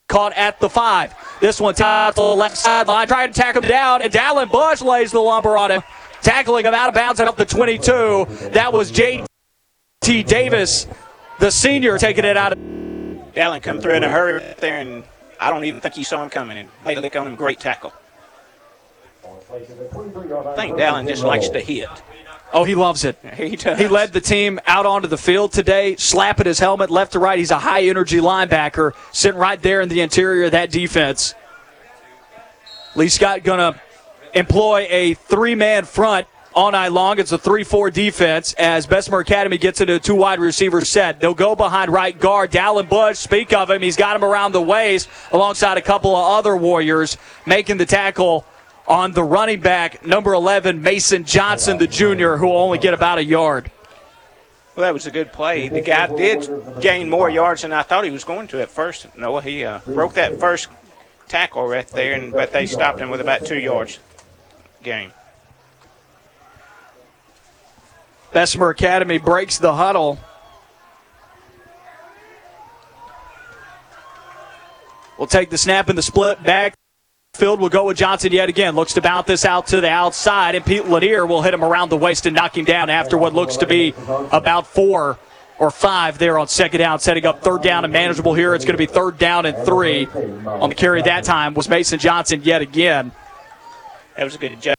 caught at the five. This one to the left sideline, trying to tackle him down, and Dallin Bush lays the lumber on him, tackling him out of bounds at up the 22. That was J.T. Davis, the senior, taking it out of. Dallin come through in a hurry there, and I don't even think he saw him coming, and laid a lick on him. Great tackle. I think Dallin just likes to hit. Oh, he loves it. He does. He led the team out onto the field today, slapping his helmet left to right. He's a high energy linebacker, sitting right there in the interior of that defense. Lee Scott going to employ a three man front all night long. It's a 3 4 defense as Bessemer Academy gets into a two wide receiver set. They'll go behind right guard. Dallin Bush, speak of him, he's got him around the waist alongside a couple of other Warriors making the tackle on the running back, number 11, Mason Johnson, the junior, who will only get about a yard. Well, that was a good play. The guy did gain more yards than I thought he was going to at first. Noah, he uh, broke that first tackle right there, and but they stopped him with about two yards game. Bessemer Academy breaks the huddle. We'll take the snap and the split back. Field will go with Johnson yet again. Looks to bounce this out to the outside, and Pete Lanier will hit him around the waist and knock him down after what looks to be about four or five there on second down, setting up third down and manageable here. It's going to be third down and three. On the carry that time was Mason Johnson yet again. That was a good job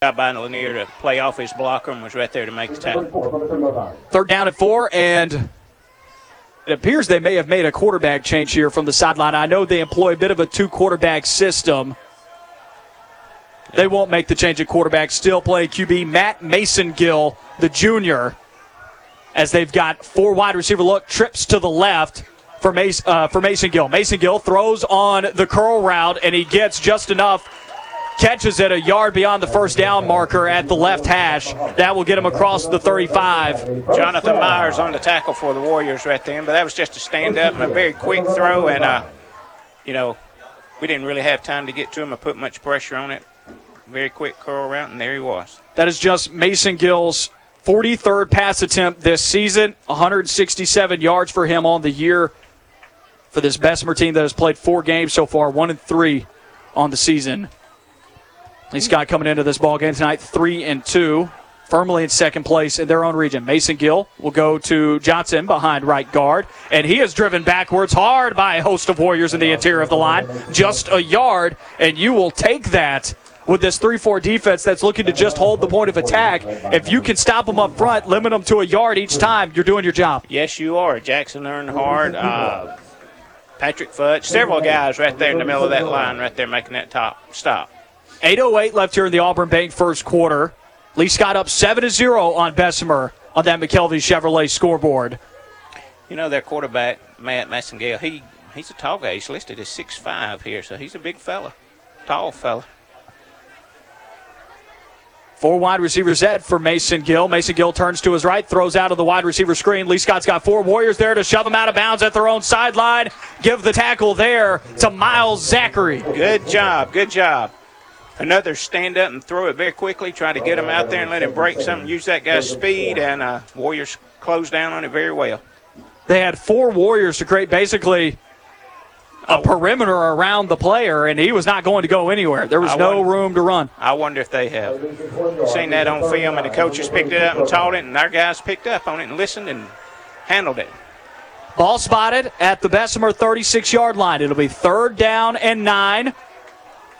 by Lanier to play off his blocker and was right there to make the tackle. Third down and four, and it appears they may have made a quarterback change here from the sideline. I know they employ a bit of a two quarterback system. They won't make the change at quarterback. Still playing QB Matt Massengale, the junior, as they've got four wide receiver look trips to the left for Mason, uh, for Massengale. Mason Gill throws on the curl route and he gets just enough catches it a yard beyond the first down marker at the left hash. That will get him across the 35. Jonathan Myers on the tackle for the Warriors right then, but that was just a stand up and a very quick throw, and uh, you know, we didn't really have time to get to him or put much pressure on it. Very quick curl route, and there he was. That is just Massengale's 43rd pass attempt this season, 167 yards for him on the year for this Bessemer team that has played four games so far, one and three on the season. Lee Scott coming into this ball game tonight, three and two. firmly in second place in their own region. Massengale will go to Johnson behind right guard, and he is driven backwards hard by a host of Warriors in the interior of the line, just a yard, and you will take that with this 3 4 defense that's looking to just hold the point of attack. If you can stop them up front, limit them to a yard each time, you're doing your job. Yes, you are. Jackson Earnhardt, uh, Patrick Fudge, several guys right there in the middle of that line, right there making that top stop. 8.08 left here in the Auburn Bank first quarter. Lee Scott up 7 to 0 on Bessemer on that McKelvey Chevrolet scoreboard. You know, their quarterback, Matt Massengale, he, he's a tall guy. He's listed as 6'5 here, so he's a big fella, tall fella. Four wide receivers set for Massengale. Mason Gill turns to his right, throws out of the wide receiver screen. Lee Scott's got four Warriors there to shove him out of bounds at their own sideline. Give the tackle there to Miles Zachary. Good job, good job. Another stand up and throw it very quickly. Try to get him out there and let him break something. Use that guy's speed, and uh, Warriors close down on it very well. They had four Warriors to create basically a perimeter around the player, and he was not going to go anywhere. There was I no wonder- room to run. I wonder if they have seen that on film, and the coaches picked it up and taught it, and our guys picked up on it and listened and handled it. Ball spotted at the Bessemer 36 yard line. It'll be third down and nine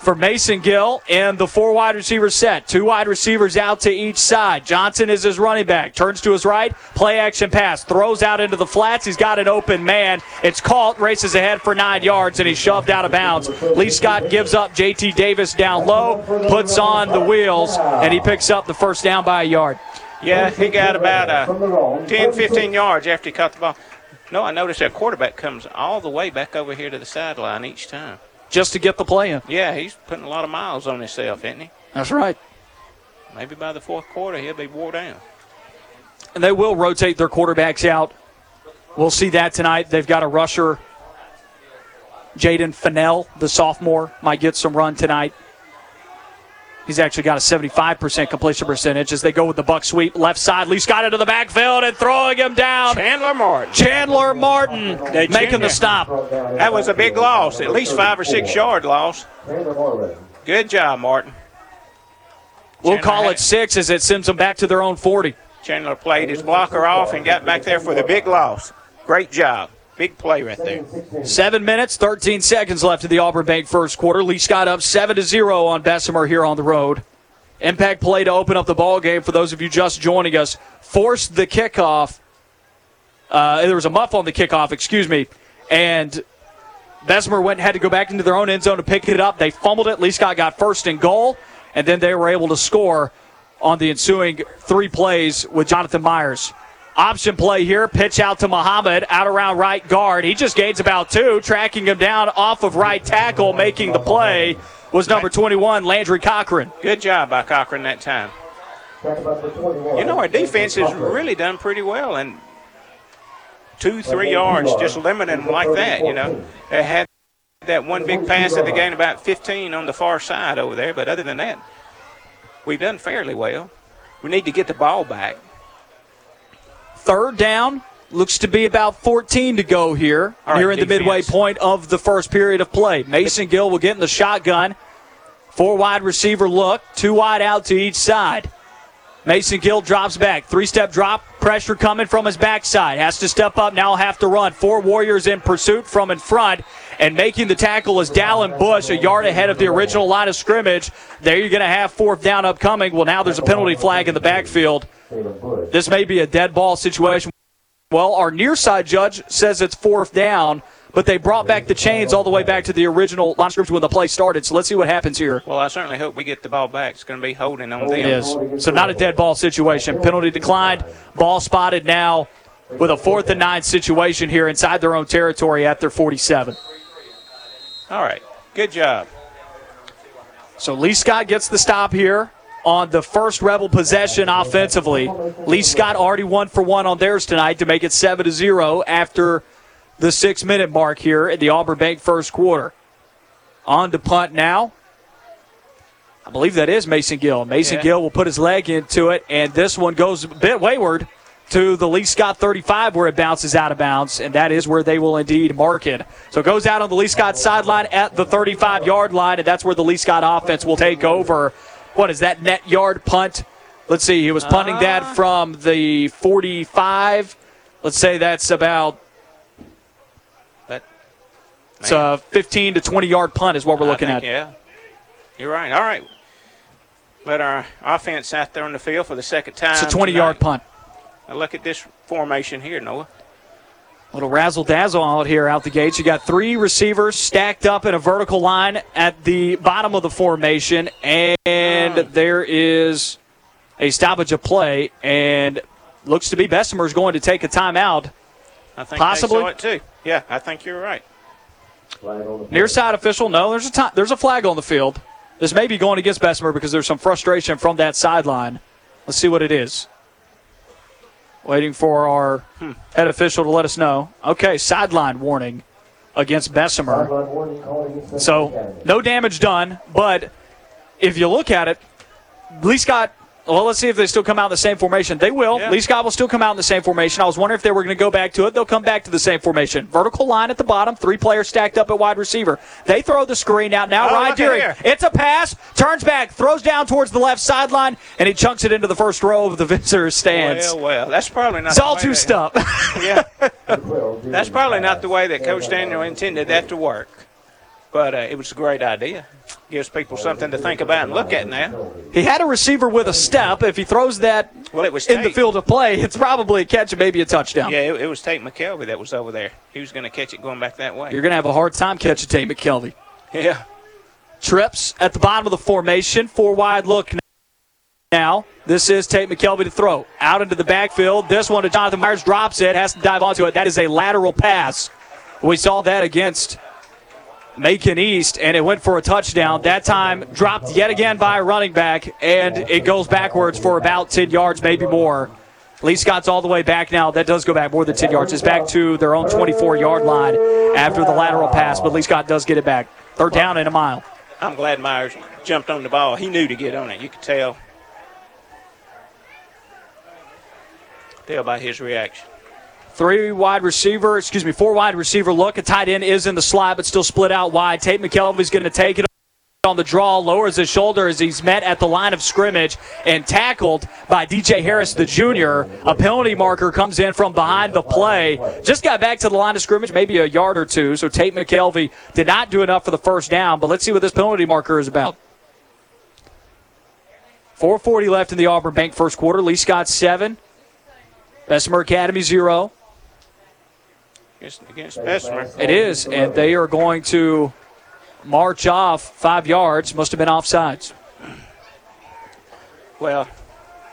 for Massengale and the four wide receivers set. Two wide receivers out to each side. Johnson is his running back. Turns to his right. Play action pass. Throws out into the flats. He's got an open man. It's caught. Races ahead for nine yards and he's shoved out of bounds. Lee Scott gives up JT Davis down low, puts on the wheels, and he picks up the first down by a yard. Yeah, he got about uh, 10, 15 yards after he caught the ball. No, I noticed that quarterback comes all the way back over here to the sideline each time. Just to get the play in. Yeah, he's putting a lot of miles on himself, isn't he? That's right. Maybe by the fourth quarter, he'll be wore down. and they will rotate their quarterbacks out. We'll see that tonight. They've got a rusher, Jaden Fennell, the sophomore, might get some run tonight. He's actually got a 75% completion percentage as they go with the buck sweep left side. Lee Scott into the backfield and throwing him down. Chandler Martin. Chandler Martin They making Chandler. the stop. That was a big loss, at least five or six yard loss. Good job, Martin. We'll Chandler call it six as it sends them back to their own 40. Chandler played his blocker off and got back there for the big loss. Great job. Big play right there. Seven minutes, 13 seconds left in the Auburn Bank first quarter. Lee Scott up 7 to 0 on Bessemer here on the road. Impact play to open up the ball game for those of you just joining us. Forced the kickoff. Uh, there was a muff on the kickoff, excuse me. And Bessemer went had to go back into their own end zone to pick it up. They fumbled it. Lee Scott got first and goal, and then they were able to score on the ensuing three plays with Jonathan Myers. Option play here, pitch out to Muhammad, out around right guard. He just gains about two, tracking him down off of right tackle, making the play was number 21, Landry Cochran. Good job by Cochran that time. You know, our defense has really done pretty well, and two, three yards, just limiting them like that, you know. They had that one big pass that they gained about 15 on the far side over there, but other than that, we've done fairly well. We need to get the ball back. Third down. Looks to be about 14 to go here, All right, near in the midway defense. point of the first period of play. Massengale will get in the shotgun. Four wide receiver look, two wide out to each side. Massengale drops back. Three step drop. Pressure coming from his backside. Has to step up. Now have to run. Four Warriors in pursuit from in front. And making the tackle is Dallin Bush, a yard ahead of the original line of scrimmage. There you're going to have fourth down upcoming. Well, now there's a penalty flag in the backfield. This may be a dead ball situation. Well, our near side judge says it's fourth down, but they brought back the chains all the way back to the original line of scrimmage when the play started. So let's see what happens here. Well, I certainly hope we get the ball back. It's going to be holding on them. It is. So not a dead ball situation. Penalty declined. Ball spotted now with a fourth and nine situation here inside their own territory at their 47. All right. Good job. So Lee Scott gets the stop here on the first Rebel possession offensively. Lee Scott already one for one on theirs tonight to make it 7 to 0 after the six minute mark here at the Auburn Bank first quarter. On to punt now. I believe that is Massengale. Mason Yeah. Gill will put his leg into it, and this one goes a bit wayward to the Lee Scott 35 where it bounces out of bounds, and that is where they will indeed mark it. So it goes out on the Lee Scott sideline at the 35 yard line, and that's where the Lee Scott offense will take over. What is that net yard punt? Let's see. He was punting that ah. from the 45. Let's say that's about But it's a 15 to 20 yard punt is what we're looking think, at. Yeah, you're right. All right. But our offense out there on the field for the second time. It's a 20 yard punt. Now look at this formation here, Noah. Little razzle dazzle out here out the gates. You got three receivers stacked up in a vertical line at the bottom of the formation, and hmm. there is a stoppage of play, and looks to be Bessemer's going to take a timeout. I think Possibly. it too. Yeah, I think you're right. Near side official, no, there's a ti there's a flag on the field. This may be going against Bessemer because there's some frustration from that sideline. Let's see what it is. Waiting for our Hmm. head official to let us know. Okay, sideline warning against Bessemer. So no damage done, but if you look at it, Lee Scott. Well, let's see if they still come out in the same formation. They will. Yeah. Lee Scott will still come out in the same formation. I was wondering if they were going to go back to it. They'll come back to the same formation. Vertical line at the bottom, three players stacked up at wide receiver. They throw the screen out. Now Oh, Ryan look Deering. here. It's a pass, turns back, throws down towards the left sideline, and he chunks it into the first row of the visitors' stands. Well, well, that's probably not. it's the all too stuff. yeah, that's probably not the way that Coach Daniel intended that to work. But uh, it was a great idea. Gives people something to think about and look at now. he had a receiver with a step. If he throws that Well, it was in the field of play, it's probably a catch and maybe a touchdown. Yeah, it, it was Tate McKelvey that was over there. He was going to catch it going back that way. You're going to have a hard time catching Tate McKelvey. Yeah. Trips at the bottom of the formation. Four wide look now. This is Tate McKelvey to throw. Out into the backfield. This one to Jonathan Myers drops it, has to dive onto it. That is a lateral pass. We saw that against Macon East, and it went for a touchdown. That time dropped yet again by a running back, and it goes backwards for about 10 yards, maybe more. Lee Scott's all the way back now. That does go back more than 10 yards. It's back to their own 24 yard line after the lateral pass, but Lee Scott does get it back. Third down in a mile. I'm glad Myers jumped on the ball. He knew to get on it. You could tell. Tell by his reaction. Three wide receiver, excuse me, four wide receiver look. A tight end is in the slot, but still split out wide. Tate McKelvey's going to take it on the draw, lowers his shoulder as he's met at the line of scrimmage and tackled by DJ Harris, the junior. A penalty marker comes in from behind the play. Just got back to the line of scrimmage, maybe a yard or two. So Tate McKelvey did not do enough for the first down, but let's see what this penalty marker is about. 440 left in the Auburn Bank first quarter. Lee Scott seven. Bessemer Academy zero. Against, against Bessemer. It is, and they are going to march off five yards. Must have been offsides. Well,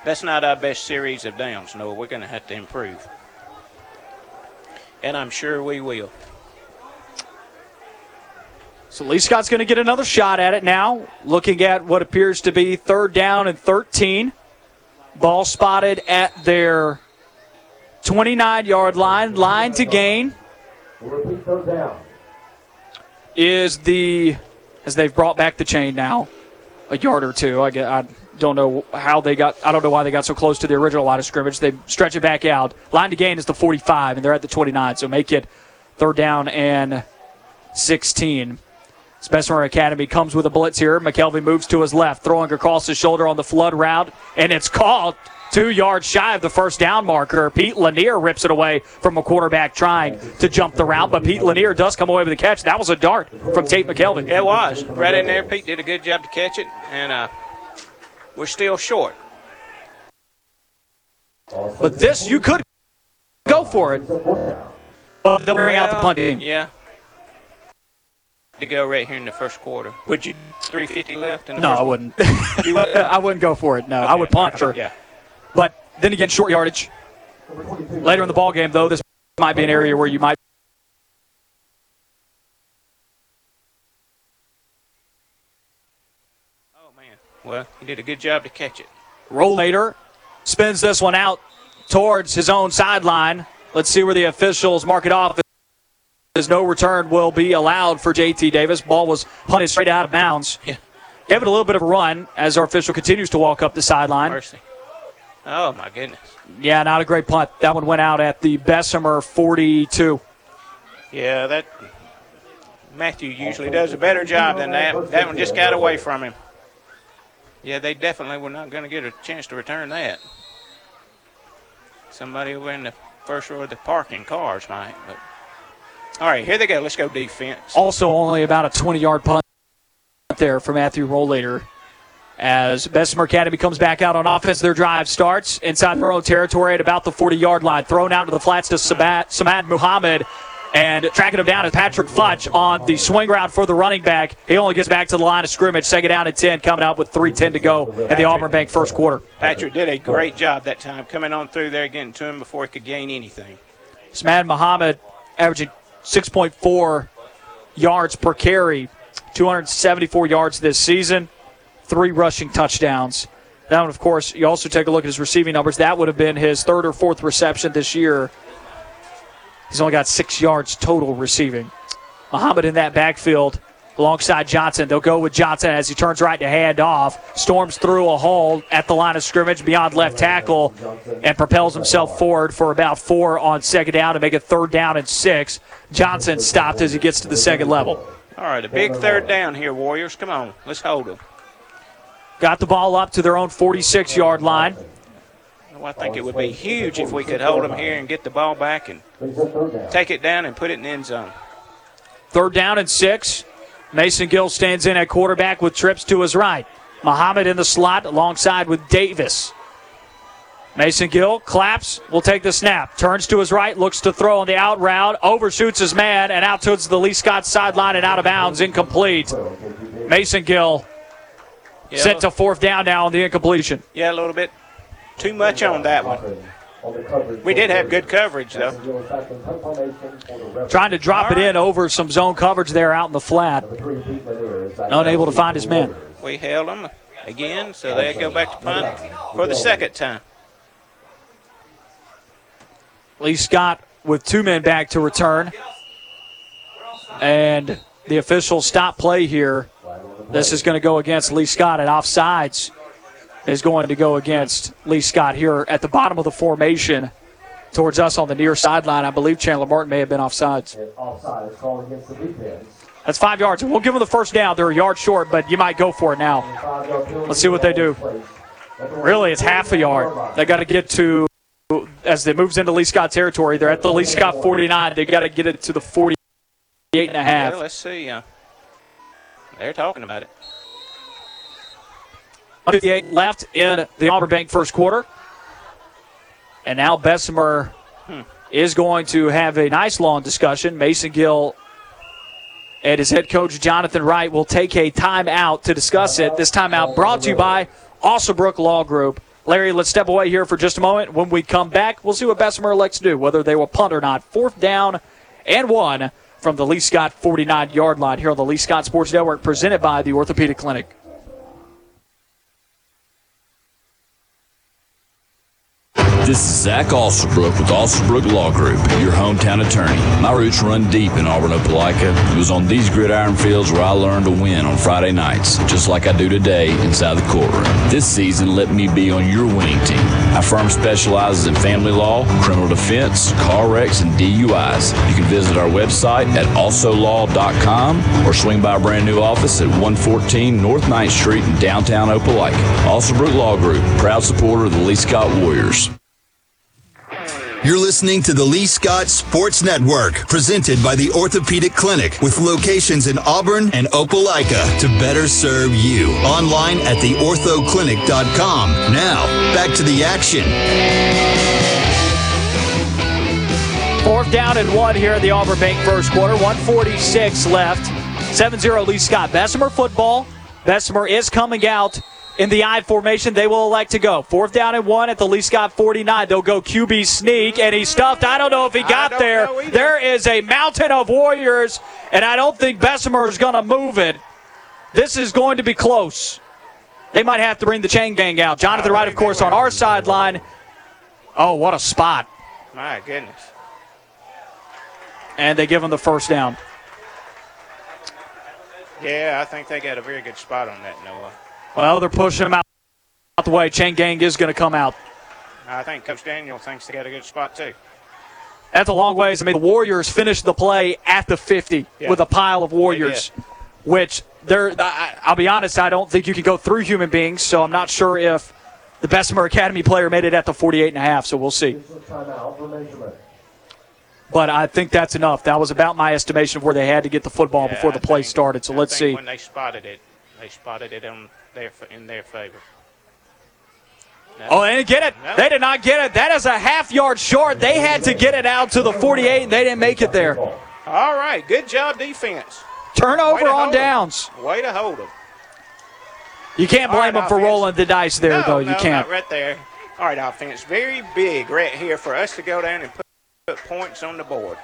that's not our best series of downs, Noah. We're going to have to improve. And I'm sure we will. So Lee Scott's going to get another shot at it now. Looking at what appears to be third down and 13. Ball spotted at their 29 yard line. Line to gain is the, as they've brought back the chain now, a yard or two. I, get, I don't know how they got, I don't know why they got so close to the original line of scrimmage. They stretch it back out. Line to gain is the 45, and they're at the 29. So make it third down and 16. Bessemer Academy comes with a blitz here. McKelvey moves to his left, throwing across his shoulder on the flood route, and it's caught two yards shy of the first down marker. Pete Lanier rips it away from a quarterback trying to jump the route, but Pete Lanier does come away with the catch. That was a dart from Tate McKelvey. It was. Right in there, Pete did a good job to catch it, and uh, we're still short. But this, you could go for it. But they'll bring out the punt team. Yeah. To go right here in the first quarter. Would you 350 left? In the No, first I wouldn't. I wouldn't go for it. No, I would punt sure. Yeah. But then again, short yardage. Later in the ball game, though, this might be an area where you might. Oh man! Well, he did a good job to catch it. Roll later, spins this one out towards his own sideline. Let's see where the officials mark it off. As no return will be allowed for JT Davis. Ball was punted straight out of bounds. Yeah. Gave it a little bit of a run as our official continues to walk up the sideline. Mercy. Oh, my goodness. Yeah, not a great punt. That one went out at the Bessemer 42. Yeah, that Matthew usually does a better job than that. That one just got away from him. Yeah, they definitely were not going to get a chance to return that. Somebody over in the first row of the parking cars might, but. All right, here they go. Let's go defense. Also, only about a 20 yard punt there for Matthew Rollator. As Bessemer Academy comes back out on offense, their drive starts inside their own territory at about the 40 yard line. Thrown out to the flats to Samad, Samad Muhammad. And tracking him down is Patrick Futch on the swing route for the running back. He only gets back to the line of scrimmage. Second down and 10, coming up with 3.10 to go in the Auburn Bank first quarter. Patrick did a great job that time coming on through there, getting to him before he could gain anything. Samad Muhammad averaging 6.4 yards per carry, 274 yards this season, three rushing touchdowns. One, of course, you also take a look at his receiving numbers. That would have been his third or fourth reception this year. He's only got six yards total receiving. Muhammad in that backfield alongside Johnson. They'll go with Johnson as he turns right to hand off, storms through a hole at the line of scrimmage beyond left tackle, and propels himself forward for about four on second down to make it third down and six. Johnson stopped as he gets to the second level. All right, a big third down here, Warriors. Come on, let's hold them. Got the ball up to their own 46 yard line. Well, I think it would be huge if we could hold them here and get the ball back and take it down and put it in the end zone. Third down and six. Massengale stands in at quarterback with trips to his right. Muhammad in the slot alongside with Davis. Massengale claps, will take the snap, turns to his right, looks to throw on the out route, overshoots his man, and out towards the Lee Scott sideline and out of bounds, incomplete. Massengale Yeah. sent to fourth down now on the incompletion. Yeah, a little bit too much on that one. We did have good coverage, though. Trying to drop it in over some zone coverage there out in the flat. Unable to find his man. We held him again, so they go back to punt for the second time. Lee Scott with two men back to return. And the official stop play here. This is going to go against Lee Scott, and offsides is going to go against Lee Scott here at the bottom of the formation towards us on the near sideline. I believe Chandler Martin may have been offsides. Offside called against the defense. That's five yards. We'll give them the first down. They're a yard short, but you might go for it now. Let's see what they do. Really, it's half a yard. They got to get to, as it moves into Lee Scott territory, they're at the Lee Scott 49. They got to get it to the 48 and a half. Yeah, let's see. Uh, they're talking about it. 58 left in the Auburn Bank first quarter. And now Bessemer Hmm. is going to have a nice long discussion. Massengale and his head coach Jonathan Wright will take a timeout to discuss it. This timeout brought to you by Alsobrook Law Group. Larry, let's step away here for just a moment. When we come back, we'll see what Bessemer elects to do, whether they will punt or not. Fourth down and one from the Lee Scott 49 yard line here on the Lee Scott Sports Network, presented by the Orthopedic Clinic. This is Zach Alsobrook with Alsobrook Law Group, your hometown attorney. My roots run deep in Auburn, Opelika. It was on these gridiron fields where I learned to win on Friday nights, just like I do today inside the courtroom. This season, let me be on your winning team. Our firm specializes in family law, criminal defense, car wrecks, and DUIs. You can visit our website at alsolaw.com or swing by our brand new office at 114 North 9th Street in downtown Opelika. Alsobrook Law Group, proud supporter of the Lee Scott Warriors. You're listening to the Lee Scott Sports Network, presented by the Orthopedic Clinic, with locations in Auburn and Opelika to better serve you. Online at theorthoclinic.com. Now, back to the action. Fourth down and one here in the Auburn Bank first quarter. 146 left. 7-0 Lee Scott. Bessemer football. Bessemer is coming out in the I formation. They will elect to go. Fourth down and one at the Lee Scott 49. They'll go QB sneak, and he stuffed. I don't know if he got there. There is a mountain of Warriors, and I don't think Bessemer is going to move it. This is going to be close. They might have to bring the chain gang out. Jonathan Wright, of course, on our sideline. Oh, what a spot. My goodness. And they give him the first down. Yeah, I think they got a very good spot on that, Noah. Well, they're pushing him out, out the way. Chain gang is going to come out. I think Coach Daniel thinks they got a good spot, too. That's a long ways. I mean, the Warriors finished the play at the 50 Yeah. with a pile of Warriors, which there. I, I'll be honest. I don't think you can go through human beings, so I'm not sure if the Bessemer Academy player made it at the 48 and a half. So we'll see. Timeout for measurement. But I think that's enough. That was about my estimation of where they had to get the football Yeah, before the I play think- started. So I let's think see. When they spotted it, they spotted it on their in their favor. No. Oh, they didn't get it. No. They did not get it. That is a half yard short. They had to get it out to the 48, and they didn't make it there. All right, good job defense. Turnover on downs. Way to hold them. You can't blame right, them for offense. rolling the dice there, no, though. no, You can't. Not right there. All right, offense. Very big right here for us to go down and put, put points on the board.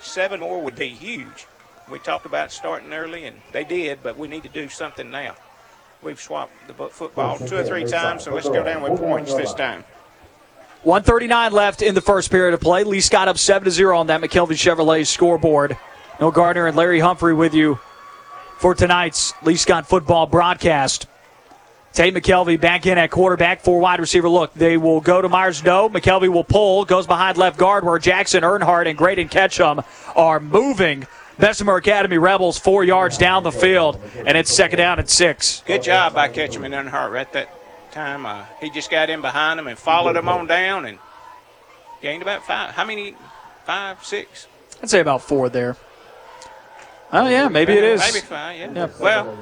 Seven more would be huge. We talked about starting early, and they did, but we need to do something now. We've swapped the football two or three times, so let's go down with points this time. 139 left in the first period of play. Lee Scott up 7 to 0 on that McKelvey Chevrolet scoreboard. Noah Gardner and Larry Humphrey with you for tonight's Lee Scott football broadcast. Tate McKelvey back in at quarterback, four wide receiver look. They will go to Myers No. McKelvey will pull, goes behind left guard where Jackson Earnhardt and Graydon Ketchum are moving. Bessemer Academy Rebels four yards down the field, and it's second down and six. Good job by Ketchum and Earnhardt right that time. Uh, he just got in behind him and followed him on down and gained about five. How many? Five, six? I'd say about four there. Oh, yeah, maybe it is. Maybe five, yeah. Yeah. Well,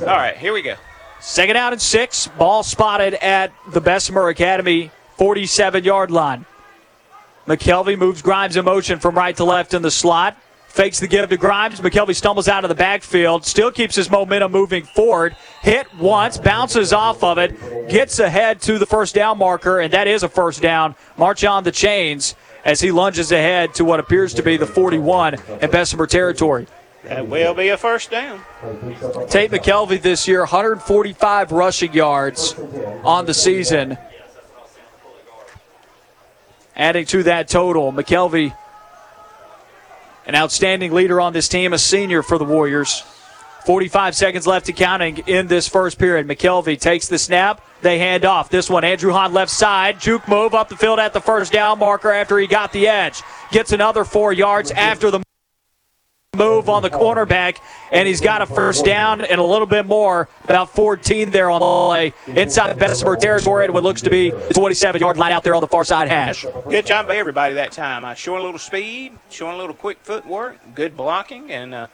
all right, here we go. Second down and six. Ball spotted at the Bessemer Academy 47 yard line. McKelvey moves Grimes in motion from right to left in the slot. Fakes the give to Grimes. McKelvey stumbles out of the backfield. Still keeps his momentum moving forward. Hit once, bounces off of it, gets ahead to the first down marker, and that is a first down. March on the chains as he lunges ahead to what appears to be the 41 in Bessemer territory. That will be a first down. Tate McKelvey this year, 145 rushing yards on the season. Adding to that total, McKelvey, an outstanding leader on this team, a senior for the Warriors. 45 seconds left to counting in this first period. McKelvey takes the snap. They hand off. This one, Andrew Hahn left side. Juke move up the field at the first down marker after he got the edge. Gets another four yards after the move on the cornerback, and he's got a first down and a little bit more, about 14 there on the play inside the Bessemer territory at what looks to be the 27 yard line out there on the far side hash. Good job by everybody that time. Uh, showing a little speed, showing a little quick footwork, good blocking, and uh,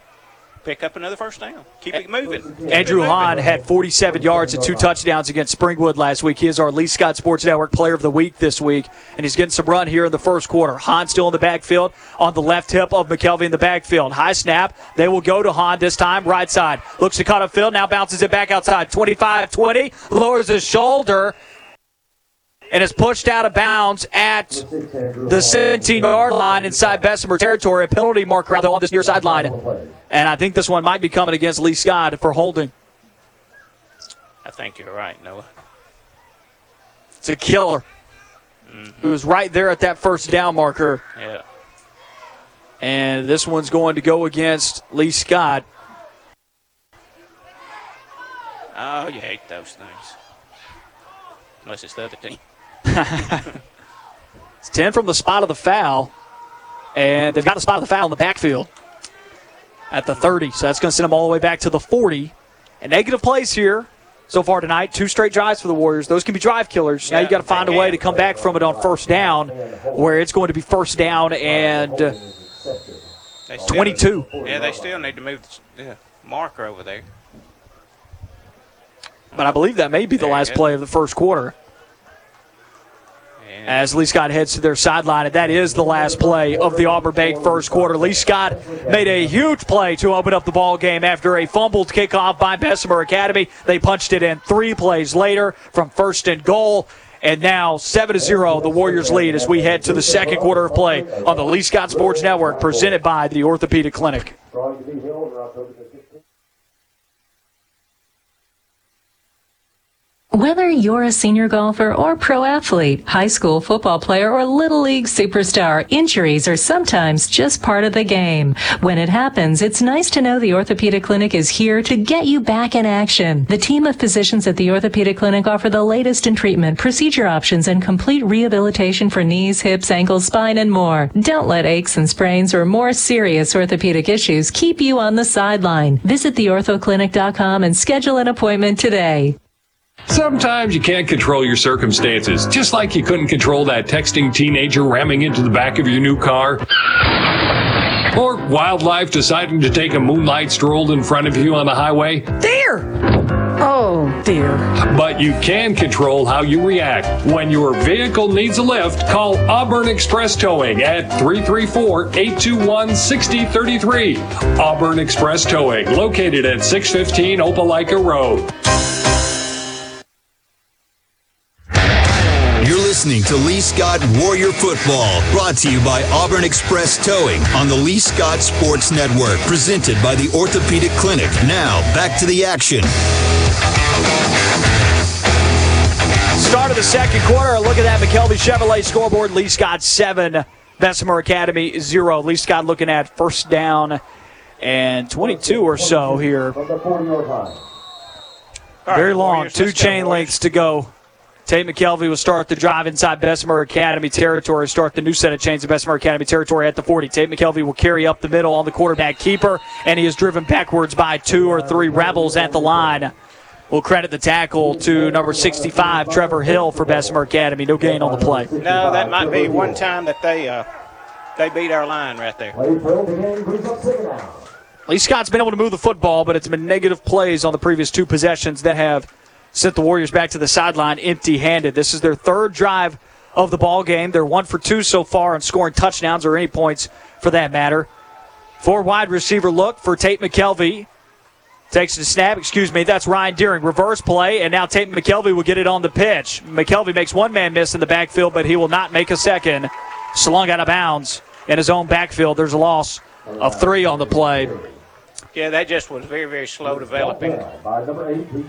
pick up another first down. Keep it moving. Keep Andrew it moving. Hahn had 47 yards and two touchdowns against Springwood last week. He is our Lee Scott Sports Network Player of the Week this week, and he's getting some run here in the first quarter. Hahn still in the backfield on the left hip of McKelvey in the backfield. High snap. They will go to Hahn this time, right side. Looks to cut a field, now bounces it back outside. 25 20, lowers his shoulder. And is pushed out of bounds at the 17 yard line inside Bessemer territory. A penalty marker out there on this near sideline. And I think this one might be coming against Lee Scott for holding. I think you're right, Noah. It's a killer. It was right there at that first down marker. Yeah. And this one's going to go against Lee Scott. Oh, you hate those things. Unless it's the other team. It's 10 from the spot of the foul. And they've got the spot of the foul in the backfield at the 30. So that's going to send them all the way back to the 40. And negative plays here so far tonight. Two straight drives for the Warriors. Those can be drive killers. now you got to find a way to come back from it on first down, where it's going to be first down and uh, They still- 22. Yeah, they still need to move the yeah, marker over there. But I believe that may be the last play of the first quarter. As Lee Scott heads to their sideline, and that is the last play of the Auburn Bank first quarter. Lee Scott made a huge play to open up the ball game after a fumbled kickoff by Bessemer Academy. They punched it in three plays later from first and goal. And now 7 0, the Warriors lead as we head to the second quarter of play on the Lee Scott Sports Network, presented by the Orthopedic Clinic. Drawing to be held on October the 16th. Whether you're a senior golfer or pro athlete, high school football player or little league superstar, injuries are sometimes just part of the game. When it happens, it's nice to know the Orthopedic Clinic is here to get you back in action. The team of physicians at the Orthopedic Clinic offer the latest in treatment, procedure options, and complete rehabilitation for knees, hips, ankles, spine, and more. Don't let aches and sprains or more serious orthopedic issues keep you on the sideline. Visit theorthoclinic.com and schedule an appointment today. Sometimes you can't control your circumstances, just like you couldn't control that texting teenager ramming into the back of your new car. Or wildlife deciding to take a moonlight stroll in front of you on the highway. Deer! Oh, dear. But you can control how you react. When your vehicle needs a lift, call Auburn Express Towing at 334 821 6033. Auburn Express Towing, located at 615 Opelika Road. Listening to Lee Scott Warrior Football, brought to you by Auburn Express Towing on the Lee Scott Sports Network, presented by the Orthopedic Clinic. Now, back to the action. Start of the second quarter. Look at that McKelvey Chevrolet scoreboard. Lee Scott 7, Bessemer Academy 0. Lee Scott looking at first down and 22 or so here. Very long, two chain lengths to go. Tate McKelvey will start the drive inside Bessemer Academy territory, start the new set of chains in Bessemer Academy territory at the 40. Tate McKelvey will carry up the middle on the quarterback keeper, and he is driven backwards by two or three Rebels at the line. We'll credit the tackle to number 65, Trevor Hill, for Bessemer Academy. No gain on the play. No, that might be one time that they uh, they beat our line right there. Lee Scott's been able to move the football, but it's been negative plays on the previous two possessions that have sent the Warriors back to the sideline empty handed. This is their third drive of the ball game. They're one for two so far on scoring touchdowns or any points for that matter. Four wide receiver look for Tate McKelvey. Takes the snap, excuse me, that's Ryan Deering. Reverse play, and now Tate McKelvey will get it on the pitch. McKelvey makes one man miss in the backfield, but he will not make a second. Slung out of bounds in his own backfield. There's a loss of three on the play. Yeah, that just was very, very slow developing.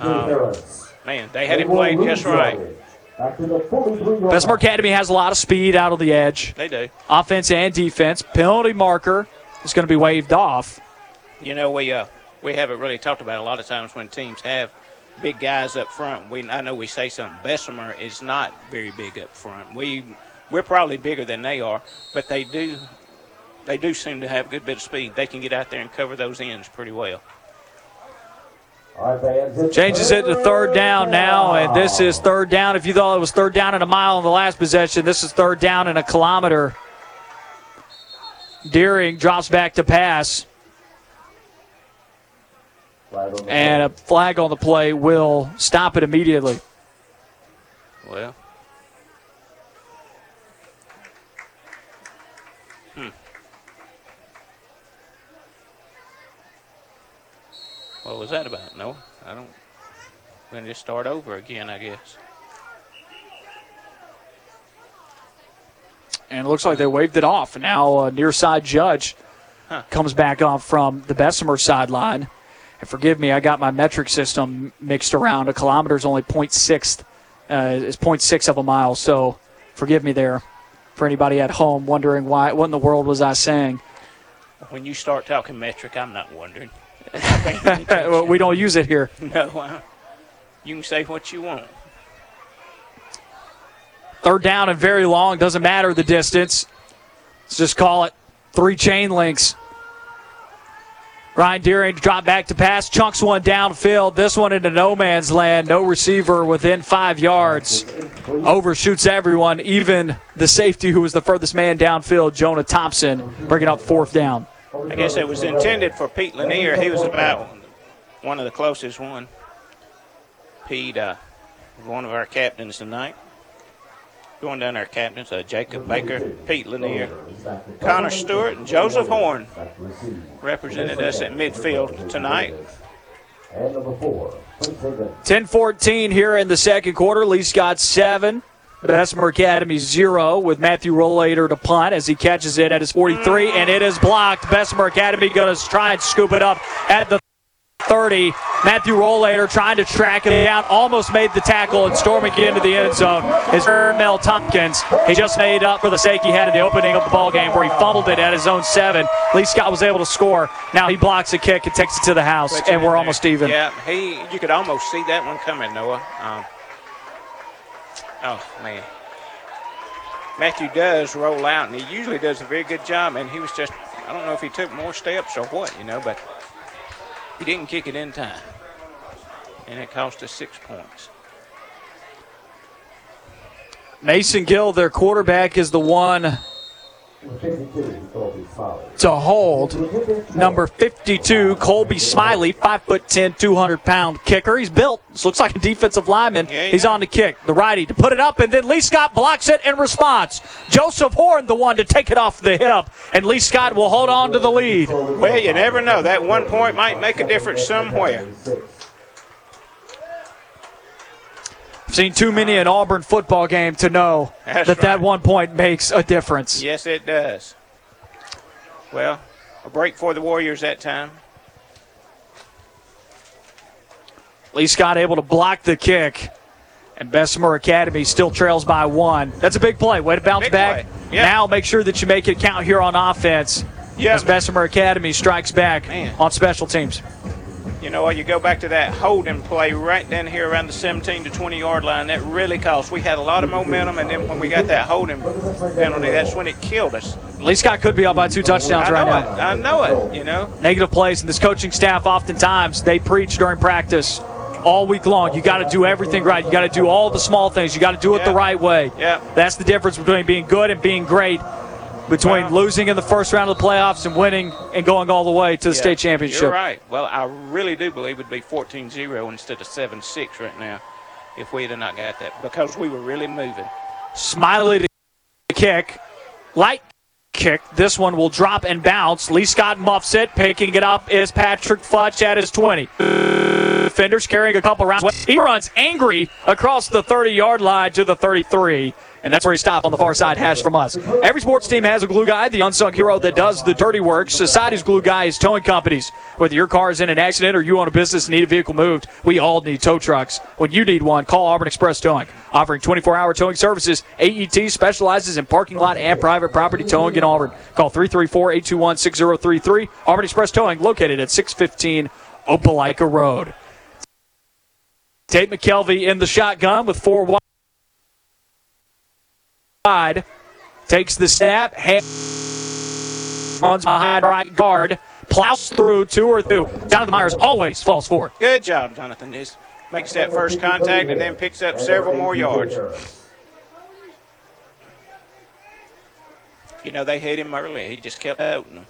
Um, man, they had him played just right. Bessemer Academy has a lot of speed out on the edge. They do. Offense and defense. Penalty marker is going to be waved off. You know, we uh, we haven't really talked about a lot of times when teams have big guys up front. We I know we say something. Bessemer is not very big up front. We we're probably bigger than they are, but they do they do seem to have a good bit of speed. They can get out there and cover those ends pretty well. Changes it to third down now, and this is third down. If you thought it was third down and a mile in the last possession, this is third down and a kilometer. Deering drops back to pass. And a flag on the play will stop it immediately. Well. Hmm. What was that about? No, I don't. We're going to just start over again, I guess. And it looks like they waved it off. Now, a near side judge Huh. comes back on from the Bessemer sideline. And forgive me, I got my metric system mixed around. A kilometer is only 0.6, uh, is 0.6 of a mile. So forgive me there for anybody at home wondering why, what in the world was I saying? When you start talking metric, I'm not wondering. Well, we don't use it here. no, uh, you can say what you want. Third down and very long. Doesn't matter the distance. Let's just call it three chain links. Ryan Deering drop back to pass, chunks one downfield. This one into no man's land. No receiver within five yards. Overshoots everyone, even the safety who was the furthest man downfield, Jonah Thompson, bringing up fourth down. I guess it was intended for Pete Lanier. He was about one of the closest one. Pete, uh, one of our captains tonight. Going down our captains, uh, Jacob Baker, Pete Lanier, Connor Stewart, and Joseph Horn represented us at midfield tonight. 10 14 here in the second quarter. Lee Scott 7. Bessemer Academy 0 with Matthew Rollator to punt as he catches it at his 43, and it is blocked. Bessemer Academy going to try and scoop it up at the 30. Matthew Rollator trying to track it down, almost made the tackle and storming it into the end zone is Mel Tompkins. He just made up for the sake he had in the opening of the ball game where he fumbled it at his own seven. Lee Scott was able to score. Now he blocks a kick and takes it to the house, and we're almost even. Yeah, he. You could almost see that one coming, Noah. Um, oh man, Matthew does roll out, and he usually does a very good job. And he was just. I don't know if he took more steps or what, you know, but he didn't kick it in time, and it cost us six points. Massengale, their quarterback, is the one to hold. Number 52, Colby Smiley, five 5'10, 200 pound kicker. He's built. This looks like a defensive lineman. He's on the kick. The righty to put it up, and then Lee Scott blocks it in response. Joseph Horn, the one to take it off the hip, and Lee Scott will hold on to the lead. Well, you never know. That one point might make a difference somewhere. I've seen too many an Auburn football game to know That's that that one point makes a difference. Yes, it does. Well, a break for the Warriors that time. Lee Scott able to block the kick, and Bessemer Academy still trails by one. That's a big play. Way to bounce back. Yeah. Now make sure that you make it count here on offense. Yeah. As Bessemer Academy strikes back Man. on special teams. You know, what? you go back to that holding play right down here around the 17 to 20 yard line. That really cost. We had a lot of momentum, and then when we got that holding penalty, that's when it killed us. Lee Scott could be up by two touchdowns right now. it. I know it. You know. Negative plays, and this coaching staff oftentimes they preach during practice all week long. You got to do everything right. You got to do all the small things. You got to do it the right way. Yeah. That's the difference between being good and being great. Between Wow. losing in the first round of the playoffs and winning and going all the way to the Yeah, state championship. You're right. Well, I really do believe it'd be 14-0 instead of 7-6 right now if we'd have not got that because we were really moving. Smiley to kick. Light kick. This one will drop and bounce. Lee Scott muffs it. Picking it up is Patrick Futch at his 20. Defenders carrying a couple rounds. He runs angry across the 30 yard line to the 33. And that's where he stopped on the far side hash from us. Every sports team has a glue guy, the unsung hero that does the dirty work. Society's glue guy is towing companies. Whether your car is in an accident or you own a business and need a vehicle moved, we all need tow trucks. When you need one, call Auburn Express Towing. Offering 24 hour towing services, AET specializes in parking lot and private property towing in Auburn. Call 334 821 6033. Auburn Express Towing, located at 615 Opelika Road. Tate McKelvey in the shotgun with four wide. Takes the snap, hands runs behind right guard, plows through two or two. Jonathan Myers always falls forward. Good job, Jonathan. Just makes that first contact and then picks up several more yards. You know, they hit him early. He just kept opening.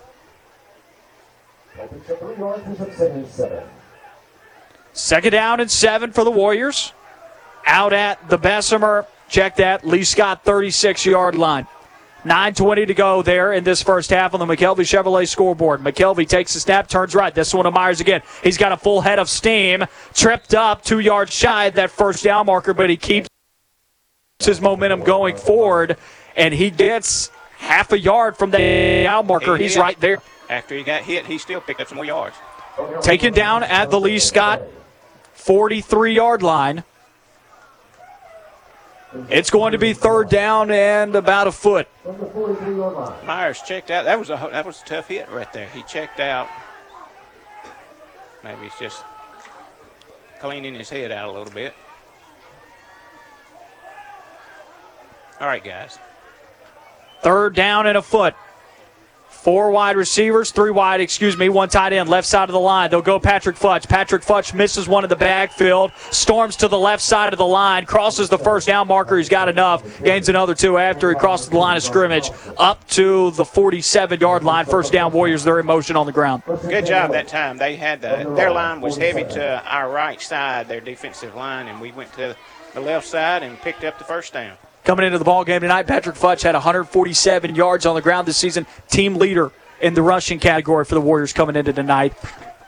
Second down and seven for the Warriors. Out at the Bessemer, check that, Lee Scott 36 yard line. 9.20 to go there in this first half on the McKelvey Chevrolet scoreboard. McKelvey takes the snap, turns right. This one to Myers again. He's got a full head of steam, tripped up two yards shy of that first down marker, but he keeps his momentum going forward, and he gets half a yard from the down marker. He's right there. After he got hit, he still picked up some more yards. Taken down at the Lee Scott 43 yard line. It's going to be third down and about a foot. Myers checked out. That was a that was a tough hit right there. He checked out. Maybe he's just cleaning his head out a little bit. All right, guys. Third down and a foot. Four wide receivers, three wide, excuse me, one tight end, left side of the line. They'll go Patrick Futch. Patrick Futch misses one in the backfield, storms to the left side of the line, crosses the first down marker. He's got enough, gains another two after he crosses the line of scrimmage up to the 47 yard line. First down, Warriors, they're in motion on the ground. Good job that time. They had the, their line was heavy to our right side, their defensive line, and we went to the left side and picked up the first down. Coming into the ball game tonight, Patrick Futch had 147 yards on the ground this season, team leader in the rushing category for the Warriors coming into tonight.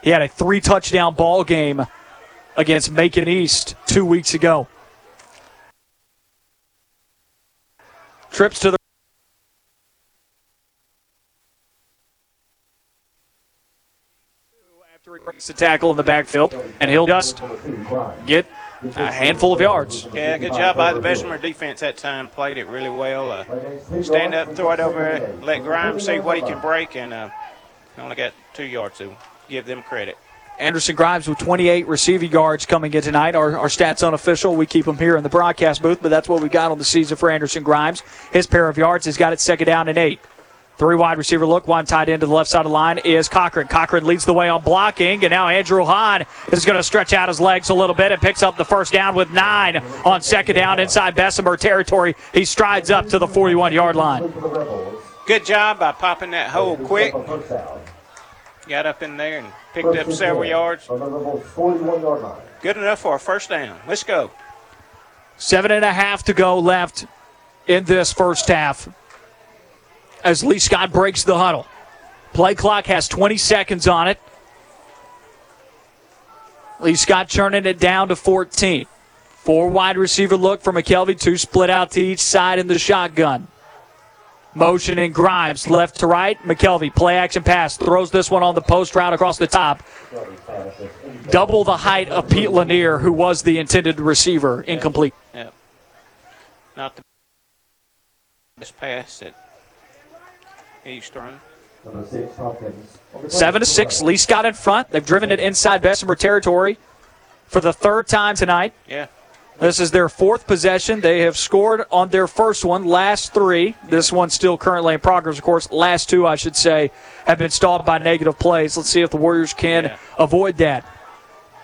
He had a three touchdown ball game against Macon East two weeks ago. Trips to the the tackle in the backfield, and he'll just get a handful of yards. Yeah, good job by the Bessemer defense that time. Played it really well. Uh, stand up, throw it over, let Grimes see what he can break, and uh, only got two yards to give them credit. Anderson Grimes with 28 receiving yards coming in tonight. Our, our stats unofficial. We keep them here in the broadcast booth, but that's what we got on the season for Anderson Grimes. His pair of yards has got it second down and eight. Three wide receiver look, one tight end to the left side of the line is Cochran. Cochran leads the way on blocking, and now Andrew Hahn is going to stretch out his legs a little bit and picks up the first down with nine on second down inside Bessemer territory. He strides up to the 41 yard line. Good job by popping that hole quick. Got up in there and picked up several yards. Good enough for a first down. Let's go. Seven and a half to go left in this first half as Lee Scott breaks the huddle. Play clock has 20 seconds on it. Lee Scott turning it down to 14. Four wide receiver look for McKelvey, two split out to each side in the shotgun. Motion in Grimes, left to right. McKelvey, play action pass, throws this one on the post route across the top. Double the height of Pete Lanier, who was the intended receiver, incomplete. Yep. Not the best pass that thrown. Seven to six. Lee Scott in front. They've driven it inside Bessemer territory for the third time tonight. Yeah. This is their fourth possession. They have scored on their first one, last three. This one's still currently in progress, of course. Last two, I should say, have been stalled by negative plays. Let's see if the Warriors can Yeah. avoid that.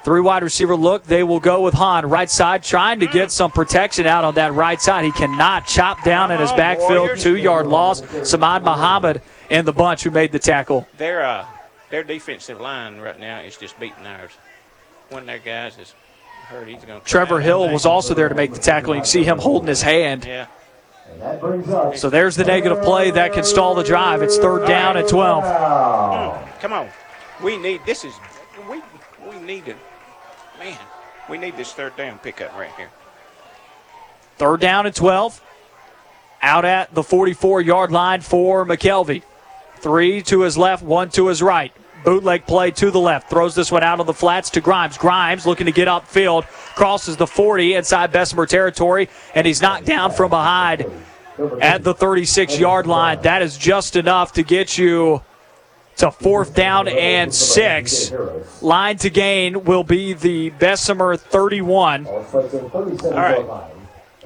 Three wide receiver look. They will go with Hahn. Right side, trying to get some protection out on that right side. He cannot chop down in his backfield. Two yard loss. Samad Muhammad and the bunch who made the tackle. Their uh, their defensive line right now is just beating ours. One of their guys is hurt. He's going Trevor Hill was also there to make the tackle. You can see him holding his hand. Yeah. So there's the negative play that can stall the drive. It's third down at 12. Mm, Come on. We need this is we we need it. Man, we need this third down pickup right here. Third down at 12. Out at the 44 yard line for McKelvey. Three to his left, one to his right. Bootleg play to the left. Throws this one out on the flats to Grimes. Grimes looking to get upfield. Crosses the 40 inside Bessemer territory, and he's knocked down from behind at the 36 yard line. That is just enough to get you to fourth down and six. Line to gain will be the Bessemer 31. All right.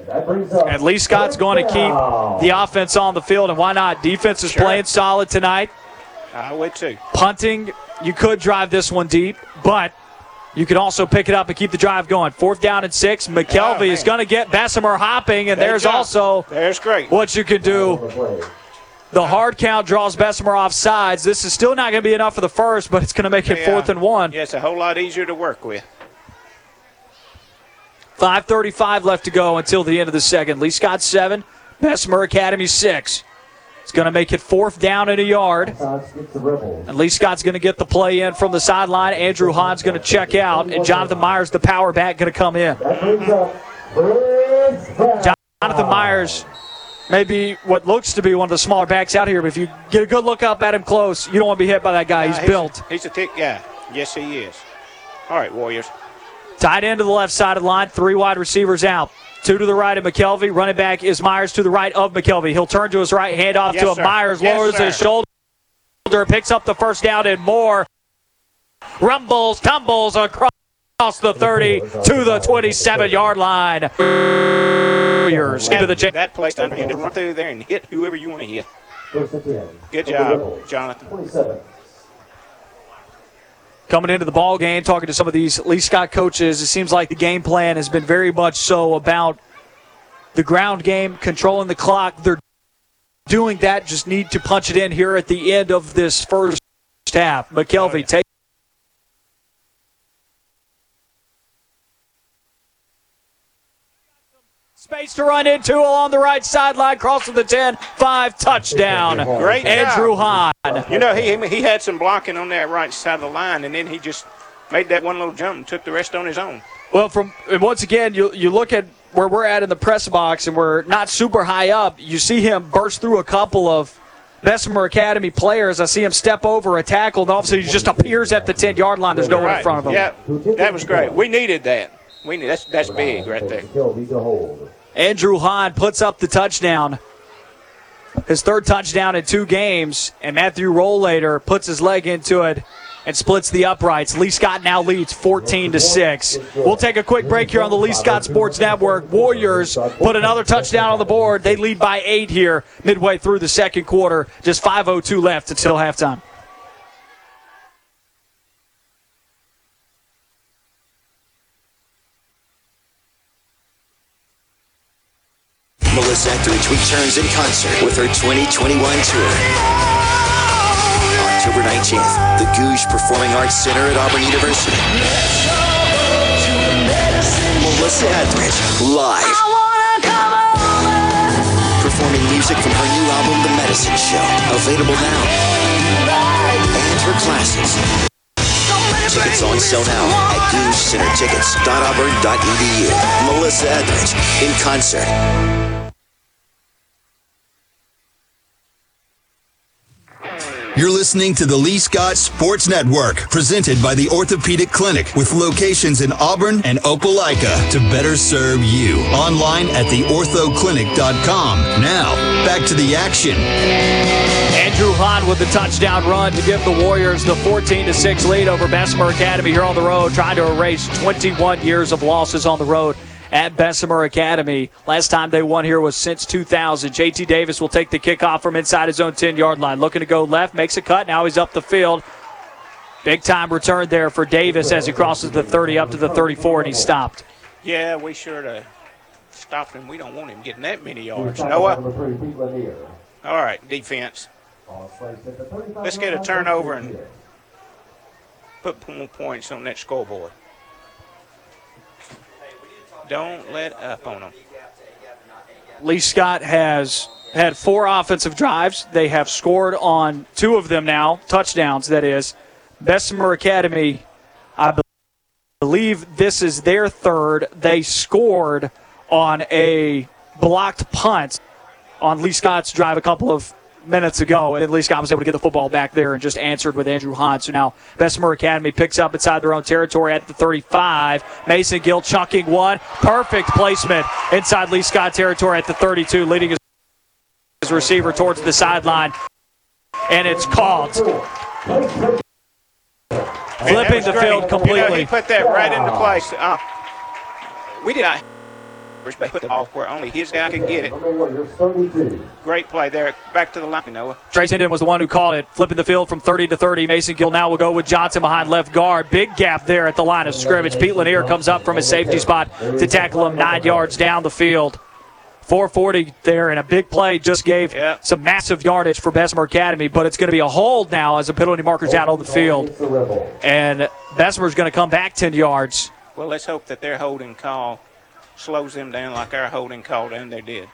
At least Scott's going to keep the offense on the field, and why not? Defense is Sure. playing solid tonight. I would too. Punting, you could drive this one deep, but you can also pick it up and keep the drive going. Fourth down and six. McKelvey oh, is going to get Bessemer hopping, and there's job. also There's great. what you can do. The hard count draws Bessemer off sides. This is still not going to be enough for the first, but it's going to make it Yeah. fourth and one. Yeah, it's a whole lot easier to work with. 5.35 left to go until the end of the second. Lee Scott seven, Bessemer Academy six. It's going to make it fourth down and a yard. And Lee Scott's going to get the play in from the sideline. Andrew Hahn's going to check out, and Jonathan Myers, the power back, going to come in. Jonathan Myers may be what looks to be one of the smaller backs out here, but if you get a good look up at him close, you don't want to be hit by that guy. He's Uh, built. He's a thick guy. Yes, he is. All right, Warriors. Tight end to the left side of the line, three wide receivers out. Two to the right of McKelvey. Running back is Myers to the right of McKelvey. He'll turn to his right, hand off Yes, to sir. Myers, Yes, lowers sir. his shoulder, picks up the first down and more. Rumbles, tumbles across the 30 to the 27 yard line. Warriors into the That, that place down here run through there and hit whoever you want to hit. Good job, Jonathan. coming into the ball game, talking to some of these Lee Scott coaches, it seems like the game plan has been very much so about the ground game, controlling the clock. They're doing that, just need to punch it in here at the end of this first half. McKelvey oh, take. Space to run into along the right sideline, crossing the 10, 5 touchdown. Great. Andrew Hahn. You know, he he had some blocking on that right side of the line, and then he just made that one little jump and took the rest on his own. Well, from and once again, you you look at where we're at in the press box, and we're not super high up. You see him burst through a couple of Bessemer Academy players. I see him step over a tackle, and all of a sudden he just appears at the 10 yard line. There's no one in front of him. Yeah, that was great. We needed that. We need that's that's big right there. Andrew Hahn puts up the touchdown. His third touchdown in two games, and Matthew Rollator puts his leg into it and splits the uprights. Lee Scott now leads 14 to 6. We'll take a quick break here on the Lee Scott Sports Network. Warriors put another touchdown on the board. They lead by eight here midway through the second quarter. Just 5.02 left until halftime. Melissa Etheridge returns in concert with her 2021 tour. October 19th, the Gogue Performing Arts Center at Auburn University. Melissa Etheridge, live. Performing music from her new album, The Medicine Show, available now. And her classes. Tickets on sale now at goguecentertickets.auburn.edu. Melissa Etheridge, in concert. You're listening to the Lee Scott Sports Network, presented by the Orthopedic Clinic, with locations in Auburn and Opelika to better serve you. Online at theorthoclinic.com. Now, back to the action. Andrew Hahn with the touchdown run to give the Warriors the 14 to 6 lead over Bessemer Academy here on the road, trying to erase 21 years of losses on the road at Bessemer Academy. Last time they won here was since 2000. JT Davis will take the kickoff from inside his own 10 yard line. Looking to go left, makes a cut. Now he's up the field. Big time return there for Davis as he crosses the 30 up to the 34 and he stopped. Yeah, we sure to stop him. We don't want him getting that many yards. Noah. All right, defense. Let's get a turnover and put more points on that scoreboard. Don't let up on them. Lee Scott has had four offensive drives. They have scored on two of them now, touchdowns, that is. Bessemer Academy, I be- believe this is their third. They scored on a blocked punt on Lee Scott's drive a couple of minutes ago, and Lee Scott was able to get the football back there and just answered with Andrew Hahn. So now Bessemer Academy picks up inside their own territory at the 35. Mason Gill chunking one. Perfect placement inside Lee Scott territory at the 32, leading his his receiver towards the sideline. And it's caught. Flipping was the great. field You know, completely. he put that right into place. Uh, we did not the ball where only his guy can get it. Great play there. Back to the line, Noah. Trace Hendon was the one who called it, flipping the field from 30 to 30. Mason Gill now will go with Johnson behind left guard. Big gap there at the line of scrimmage. Pete Lanier comes up from his safety spot to tackle him nine yards down the field. 440 there, and a big play just gave some massive yardage for Bessemer Academy, but it's going to be a hold now as the penalty marker's out on the field. And Bessemer's going to come back 10 yards. Well, let's hope that their holding call slows them down like our holding call down there did.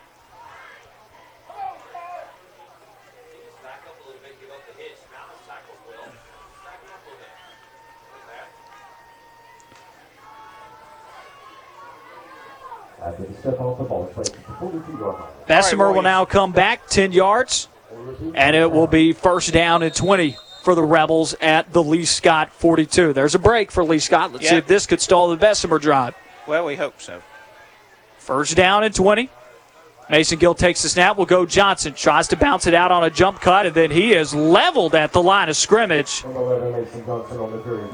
After the step off the ball, it's placed at the 42 yard line. Bessemer will now come back 10 yards, and it will be first down and 20 for the Rebels at the Lee Scott 42. There's a break for Lee Scott. Let's see if this could stall the Bessemer drive. Well, we hope so. First down and 20. Mason Gill takes the snap. Will go Johnson. Tries to bounce it out on a jump cut, and then he is leveled at the line of scrimmage.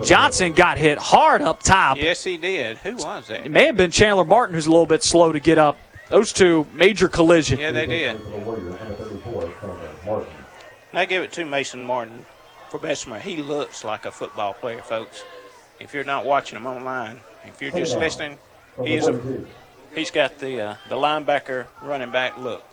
Johnson got hit hard up top. Yes, he did. Who was that? It may have been Chandler Martin who's a little bit slow to get up. Those two major collision. Yeah, they did. I give it to Mason Martin for Bessemer. He looks like a football player, folks. If you're not watching him online, if you're just listening, he's a, he's got the uh, the linebacker running back look.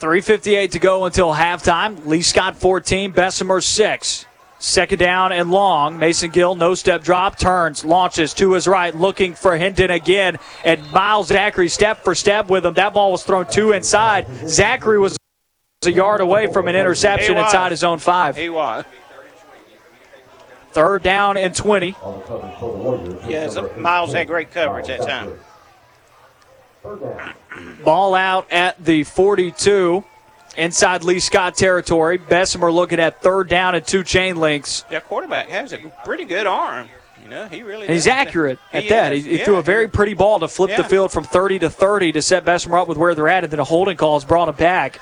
3.58 to go until halftime. Lee Scott 14, Bessemer 6. Second down and long. Mason Gill, no step drop, turns, launches to his right, looking for Hendon again. And Miles Zachary step for step with him. That ball was thrown two inside. Zachary was a yard away from an interception inside his own five. He was. Third down and 20. Yeah, so Miles had great coverage that time. Ball out at the 42 inside Lee Scott territory. Bessemer looking at third down and two chain links. Their quarterback has a pretty good arm. You know, he really. He's accurate at He that. is, He, he yeah. threw a very pretty ball to flip the field from 30 to 30 to set Bessemer up with where they're at, and then a holding call has brought him back.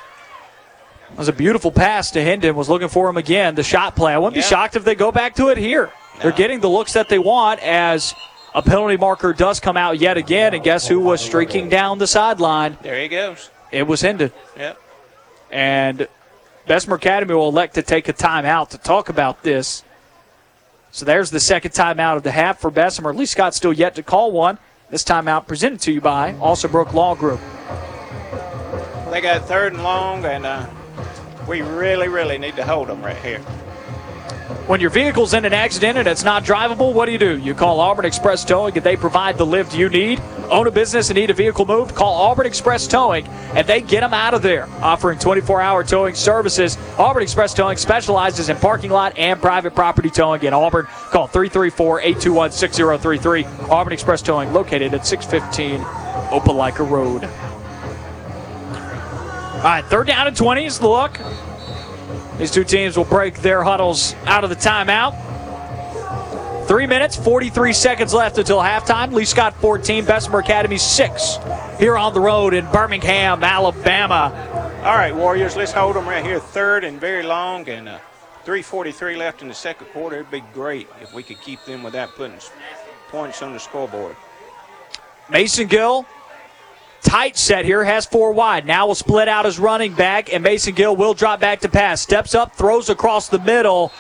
It was a beautiful pass to Hendon. Was looking for him again. The shot play. I wouldn't be shocked if they go back to it here. They're getting the looks that they want as a penalty marker does come out yet again. And guess who was streaking down the sideline? There he goes. It was Hendon. Yep. And Bessemer Academy will elect to take a timeout to talk about this. So there's the second timeout of the half for Bessemer. Lee Scott still yet to call one. This timeout presented to you by Alsobrook Law Group. They got third and long, and uh, we really, really need to hold them right here. When your vehicle's in an accident and it's not drivable, what do you do? You call Auburn Express Towing and they provide the lift you need. Own a business and need a vehicle moved? Call Auburn Express Towing and they get them out of there. Offering 24 hour towing services, Auburn Express Towing specializes in parking lot and private property towing in Auburn. Call 334 821 6033. Auburn Express Towing, located at 615 Opelika Road. All right, third down and 20 is the look. These two teams will break their huddles out of the timeout. Three minutes, 43 seconds left until halftime. Lee Scott 14, Bessemer Academy 6 here on the road in Birmingham, Alabama. All right, Warriors, let's hold them right here, third and very long, and uh, 3:43 left in the second quarter. It'd be great if we could keep them without putting points on the scoreboard. Mason Gill, tight set here, has four wide. Now will split out his running back, and Mason Gill will drop back to pass. Steps up, throws across the middle.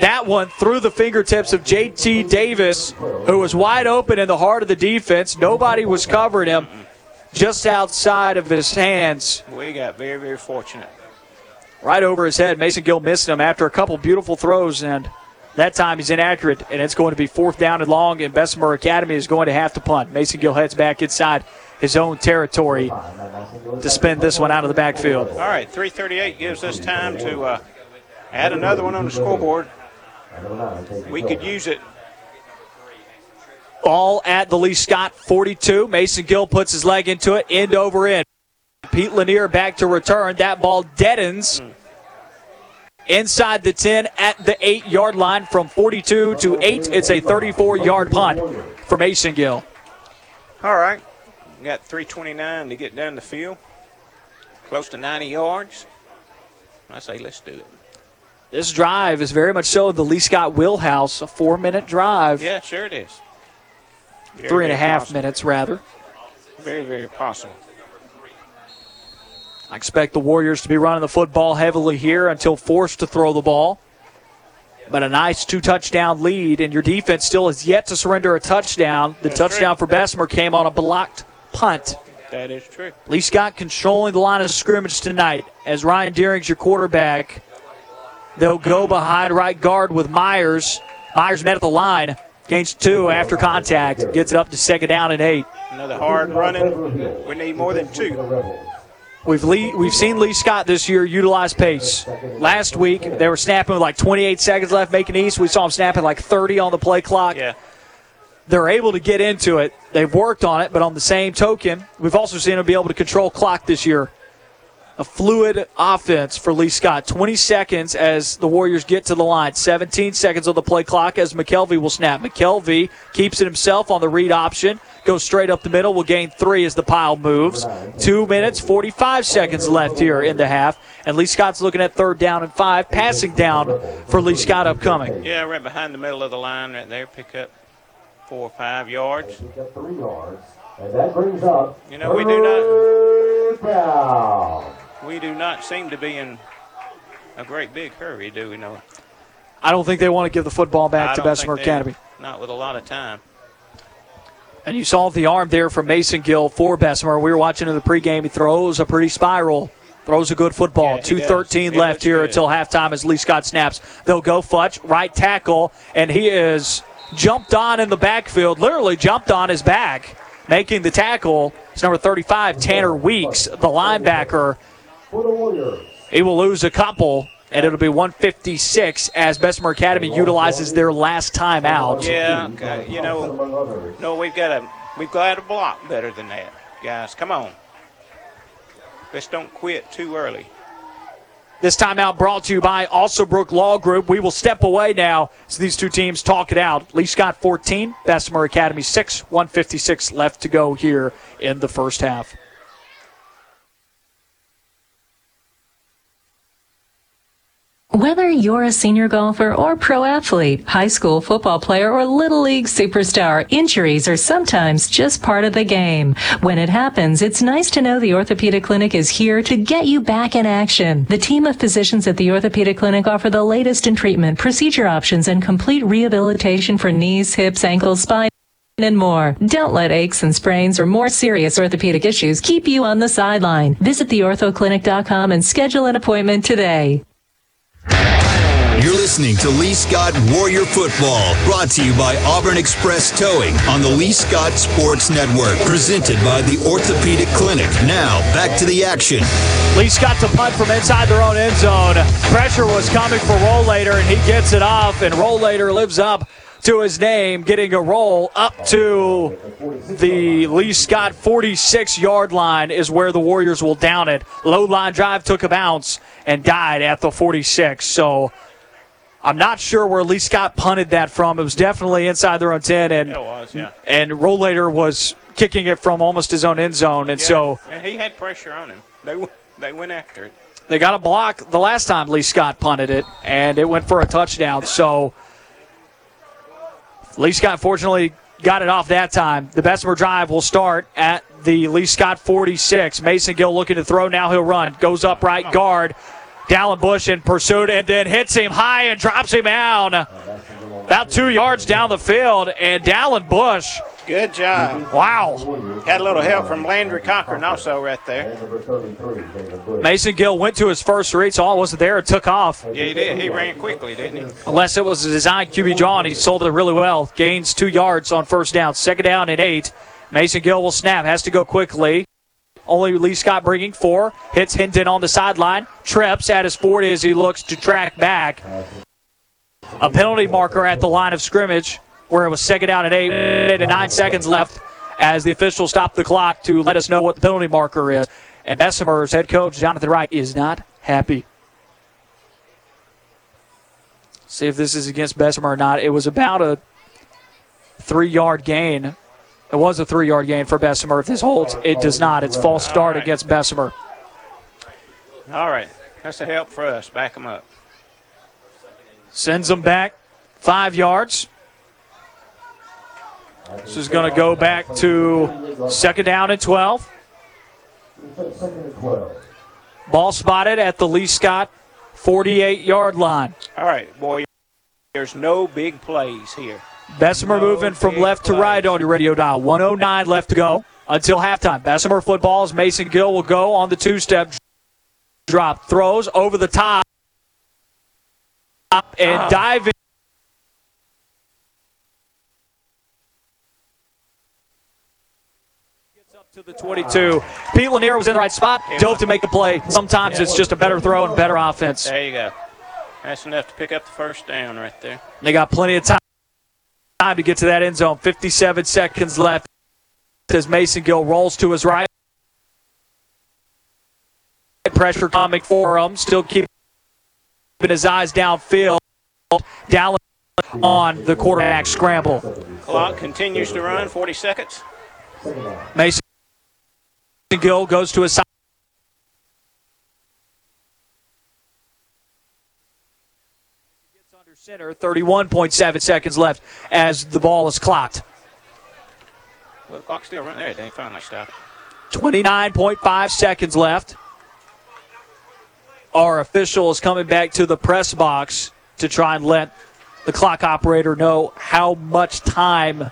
That one through the fingertips of JT Davis, who was wide open in the heart of the defense. Nobody was covering him, just outside of his hands, We got very, very fortunate. right over his head. Mason Gill missed him after a couple beautiful throws, and that time he's inaccurate, and it's going to be fourth down and long, and Bessemer Academy is going to have to punt. Mason Gill heads back inside his own territory to spin this one out of the backfield. All right, 3:38 gives us time to uh, add another one on the scoreboard. We could use it. Ball at the Lee Scott 42. Mason Gill puts his leg into it, end over end. Pete Lanier back to return. That ball deadens inside the 10 at the 8 yard line from 42 to 8. It's a 34 yard punt for Mason Gill. All right, we got 3:29 to get down the field, close to 90 yards. I say let's do it. This drive is very much so the Lee Scott Wheelhouse, a four minute drive, Yeah, sure it is. Very, three and a half possible. minutes rather. Very, very possible. I expect the Warriors to be running the football heavily here until forced to throw the ball. But a nice two touchdown lead, and your defense still has yet to surrender a touchdown. The touchdown for Bessemer came on a blocked punt. That is true. Lee Scott controlling the line of scrimmage tonight as Ryan Deering's your quarterback. They'll go behind right guard with Myers. Myers met at the line, gains two after contact, gets it up to second down and eight. Another hard running. We need more than two. We've Lee, we've seen Lee Scott this year utilize pace. Last week they were snapping with like 28 seconds left, Macon East. We saw him snapping like 30 on the play clock. Yeah. They're able to get into it. They've worked on it, but on the same token, we've also seen them be able to control clock this year. A fluid offense for Lee Scott. 20 seconds as the Warriors get to the line. 17 seconds on the play clock as McKelvey will snap. McKelvey keeps it himself on the read option. Goes straight up the middle. Will gain three as the pile moves. Two minutes, 45 seconds left here in the half. And Lee Scott's looking at third down and five. Passing down for Lee Scott upcoming. Yeah, right behind the middle of the line right there. Pick up four or five yards. Three yards. And that brings up. You know, we do not. Down. We do not seem to be in a great big hurry, do we, know? I don't think they want to give the football back I to don't Bessemer Academy. Not with a lot of time. And you saw the arm there from Mason Gill for Bessemer. We were watching in the pregame. He throws a pretty spiral. Throws a good football. Yeah, 2.13 left here good. until halftime as Lee Scott snaps. They'll go Futch, right tackle, and he is jumped on in the backfield, literally jumped on his back, making the tackle. It's number 35, Tanner Weeks, the linebacker. He will lose a couple, and it'll be 156 as Bessemer Academy utilizes their last timeout. Yeah, okay. you know, no, we've got a we've got to block better than that. guys. Come on. Let's don't quit too early. This timeout brought to you by also Alsobrook Law Group. We will step away now as these two teams talk it out. Lee Scott 14, Bessemer Academy 6, 156 left to go here in the first half. Whether you're a senior golfer or pro athlete, high school football player or little league superstar, injuries are sometimes just part of the game. When it happens, it's nice to know the Orthopedic Clinic is here to get you back in action. The team of physicians at the Orthopedic Clinic offer the latest in treatment, procedure options, and complete rehabilitation for knees, hips, ankles, spine, and more. Don't let aches and sprains or more serious orthopedic issues keep you on the sideline. Visit theorthoclinic.com and schedule an appointment today. You're listening to Lee Scott Warrior Football, brought to you by Auburn Express Towing on the Lee Scott Sports Network, presented by the Orthopedic Clinic. Now, back to the action. Lee Scott to punt from inside their own end zone. Pressure was coming for Rollator, and he gets it off, and Rollator lives up to his name, getting a roll up to the Lee Scott 46 yard line is where the Warriors will down it. Low line drive took a bounce and died at the 46. So I'm not sure where Lee Scott punted that from. It was definitely inside their own 10, and It was, yeah. and Rollator was kicking it from almost his own end zone, and Yeah, so and he had pressure on him. They they went after it. they got a block the last time Lee Scott punted it, and it went for a touchdown. So Lee Scott fortunately got it off that time. The Bessemer drive will start at the Lee Scott 46. Mason Gill looking to throw. Now he'll run. Goes up right guard. Dallin Bush in pursuit and then hits him high and drops him down about two yards down the field. And Dallin Bush. Good job. Wow. Had a little help from Landry Cochran also right there. Mason Gill went to his first read, so all wasn't there. It took off. Yeah, he did. He ran quickly, didn't he? Unless it was a design QB draw, and he sold it really well. Gains two yards on first down. Second down and eight. Mason Gill will snap. Has to go quickly. Only Lee Scott bringing four. Hits Hendon on the sideline. Trips at his 40 as he looks to track back. A penalty marker at the line of scrimmage where it was second down at eight and nine seconds left as the officials stopped the clock to let us know what the penalty marker is. And Bessemer's head coach, Jonathan Wright, is not happy. See if this is against Bessemer or not. It was about a three yard gain. It was a three yard gain for Bessemer. If this holds, it does not. It's false start against Bessemer. All right. That's a help for us. Back them up. Sends them back five yards. This is going to go back to second down and 12. Ball spotted at the Lee Scott 48 yard line. All right, boy. There's no big plays here. Bessemer moving from left to right on your radio dial. 109 left to go until halftime. Bessemer football as Mason Gill will go on the two step drop. Throws over the top and ah. diving. Gets up To the 22. Pete Lanier was in the right spot, dove to make the play. Sometimes it's just a better throw and better offense. There you go. That's enough to pick up the first down right there. They got plenty of time time to get to that end zone. 57 seconds left as Mason Gill rolls to his right. Pressure coming for him. Still keeping his eyes downfield. Down on the quarterback scramble. Clock continues to run. 40 seconds. Mason Gill goes to his side. Center, 31.7 seconds left as the ball is clocked. Well, the clock's still running. There, they finally stopped. 29.5 seconds left. Our official is coming back to the press box to try and let the clock operator know how much time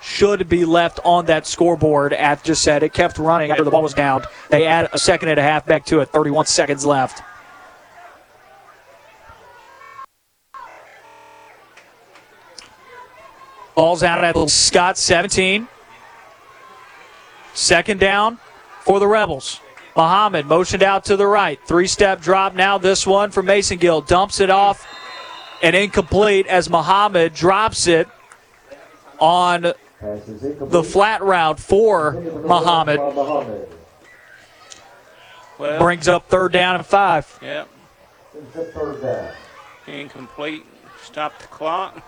should be left on that scoreboard. At just said it kept running after the ball was down. They add a second and a half back to it. 31 seconds left. Ball's out at Scott 17. Second down for the Rebels. Muhammad motioned out to the right. Three step drop now. This one for Mason Gill. Dumps it off and incomplete as Muhammad drops it on the flat route for Muhammad. Well, Brings up third down and five. Yep. Incomplete. Stop the clock.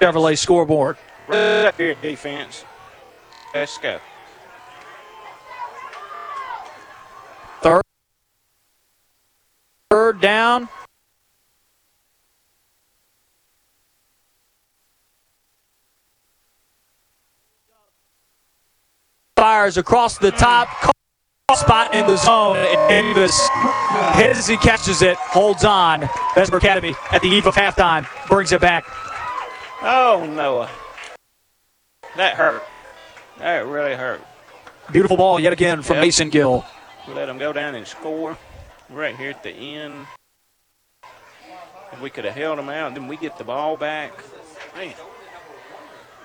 Chevrolet scoreboard. Right up here, defense. Let's go. Third, third down. Fires across the top. Spot in the zone. And Davis hits as he catches it. Holds on. Bessemer Academy at the eve of halftime. Brings it back. Oh, Noah. That hurt. That really hurt. Beautiful ball yet again from Yep. Mason Gill. Let him go down and score right here at the end. If we could have held him out, then we get the ball back. Man.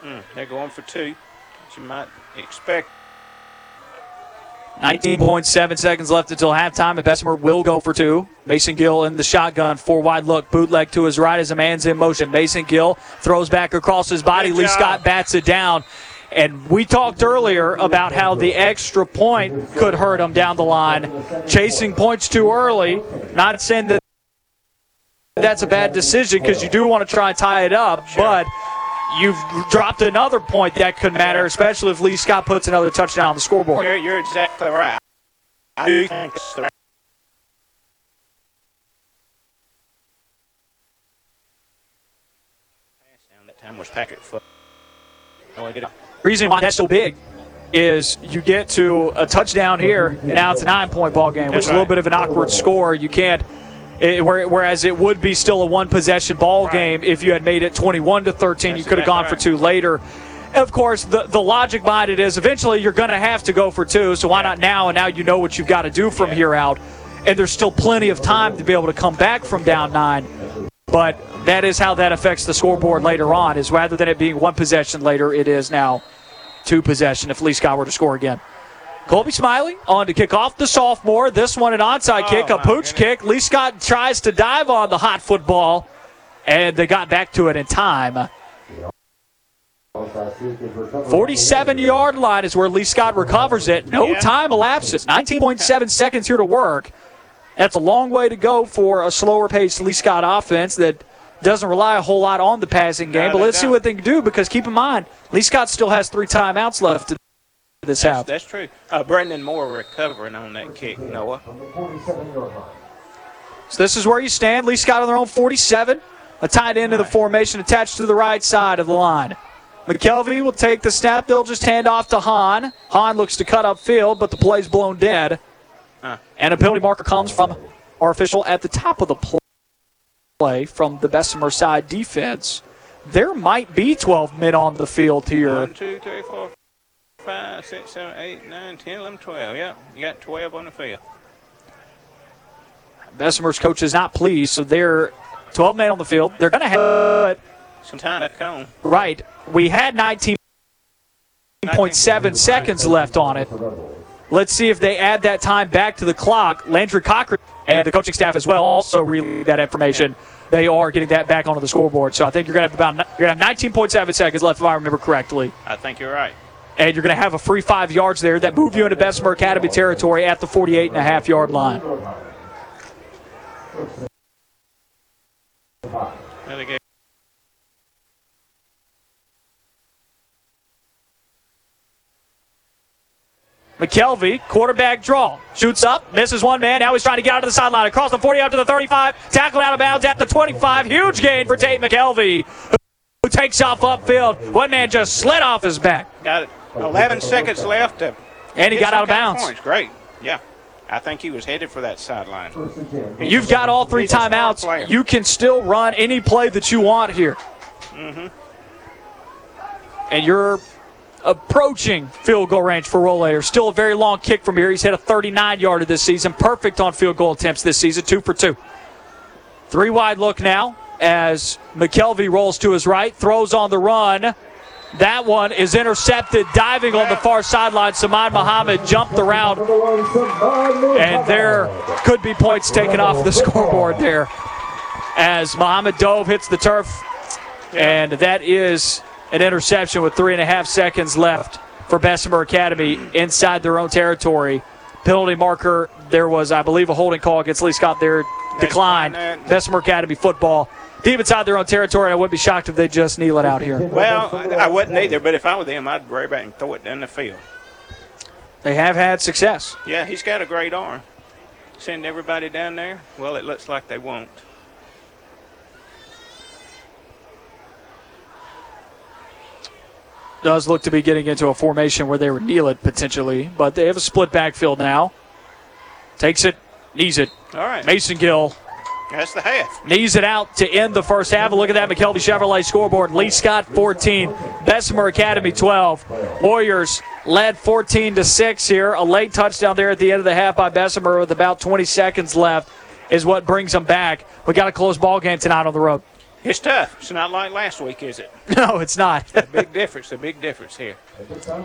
Mm, they're going for two. As you might expect. 19.7 seconds left until halftime, and Bessemer will go for two. Mason Gill in the shotgun, four wide look, bootleg to his right as a man's in motion. Mason Gill throws back across his body. Good Lee job. Scott bats it down. And we talked earlier about how the extra point could hurt him down the line. Chasing points too early. Not saying that that's a bad decision because you do want to try and tie it up, but you've dropped another point that could matter, especially if Lee Scott puts another touchdown on the scoreboard. You're, you're exactly right. I do think it's the that time was Patrick Foot. I get it. reason why that's so big is you get to a touchdown here, and now it's a nine-point ball game, which is a little bit of an awkward score. You can't. It, whereas it would be still a one-possession ball game if you had made it 21 to 13, you could have gone for two later. Of course, the, the logic behind it is eventually you're going to have to go for two, so why not now? And now you know what you've got to do from here out. And there's still plenty of time to be able to come back from down nine. But that is how that affects the scoreboard later on. Is rather than it being one possession later, it is now two possession if Lee Scott were to score again. Colby Smiley on to kick off the sophomore. This one an onside kick, a pooch kick. Lee Scott tries to dive on the hot football, and they got back to it in time. 47 yard line is where Lee Scott recovers it. No Yeah. time elapses. 19.7 seconds here to work. That's a long way to go for a slower paced Lee Scott offense that doesn't rely a whole lot on the passing game. But let's see what they can do because keep in mind, Lee Scott still has three timeouts left this That's, half. that's true. Uh, Brendan Moore recovering on that kick, Noah. So this is where you stand. Lee Scott on their own 47. A tight end of the formation attached to the right side of the line. McKelvey will take the snap. They'll just hand off to Hahn. Hahn looks to cut up field, but the play's blown dead. Huh. And a penalty marker comes from our official at the top of the play from the Bessemer side defense. There might be 12 men on the field here. One, two, three, four, five, six, seven, eight, nine, 10, 11, 12. Yeah, you got 12 on the field. Bessemer's coach is not pleased, so they're 12 men on the field. They're going to have Some time to come. right. We had 19.7 seconds left on it. Let's see if they add that time back to the clock. Landry Cochran and the coaching staff as well also relay that information. They are getting that back onto the scoreboard. So I think you're going to have about you're going to have 19.7 seconds left, if I remember correctly. I think you're right. And you're going to have a free five yards there that move you into Bessemer Academy territory at the 48 and a half yard line. Another game. McKelvey, quarterback draw. Shoots up, misses one man. Now he's trying to get out to the sideline. Across the 40 out to the 35. Tackled out of bounds at the 25. Huge gain for Tate McKelvey, who takes off upfield. One man just slid off his back. Got it. 11 seconds left. To And he got out of bounds. Points. Great. Yeah. I think he was headed for that sideline. You've got all three He's a smart timeouts. You can still run any play that you want here. Mm-hmm. And you're approaching field goal range for Rollator. Still a very long kick from here. He's hit a 39 yarder this season. Perfect on field goal attempts this season, two for two. Three wide look now as McKelvey rolls to his right, throws on the run. That one is intercepted, diving on the far sideline. Samad Muhammad jumped around, and there could be points taken off the scoreboard there as Muhammad Dove hits the turf, and that is an interception with three and a half seconds left for Bessemer Academy inside their own territory. Penalty marker, there was, I believe, a holding call against Lee Scott there, declined. Bessemer Academy football. Deep inside their own territory, I wouldn't be shocked if they just kneel it out here. Well, I wouldn't either, but if I were them, I'd worry back and throw it down the field. They have had success. Yeah, he's got a great arm. Send everybody down there? Well, it looks like they won't. Does look to be getting into a formation where they would kneel it potentially, but they have a split backfield now. Takes it, knees it. All right. Mason Gill That's the half. knees it out to end the first half. Look at that McKelvey Chevrolet scoreboard. Lee Scott 14, Bessemer Academy 12. Warriors led 14 to 6 here. A late touchdown there at the end of the half by Bessemer with about 20 seconds left is what brings them back. We got a close ball game tonight on the road. It's tough. It's not like last week, is it? No, it's not. a big difference. A big difference here.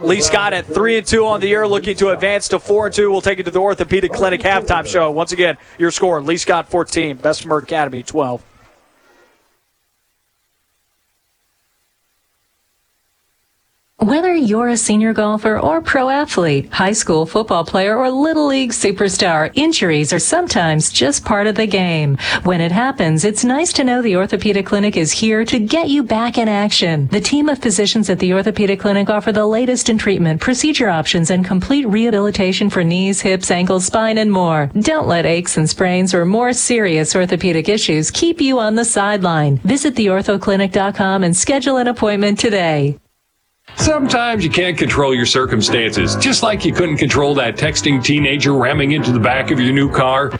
Lee Scott at three and two on the year, looking to advance to four and two. We'll take you to the Orthopedic Clinic halftime show. Once again, your score: Lee Scott 14, Bessemer Academy 12. Whether you're a senior golfer or pro athlete, high school football player or little league superstar, injuries are sometimes just part of the game. When it happens, it's nice to know the Orthopedic Clinic is here to get you back in action. The team of physicians at the Orthopedic Clinic offer the latest in treatment, procedure options, and complete rehabilitation for knees, hips, ankles, spine, and more. Don't let aches and sprains or more serious orthopedic issues keep you on the sideline. Visit theorthoclinic.com and schedule an appointment today. Sometimes you can't control your circumstances, just like you couldn't control that texting teenager ramming into the back of your new car.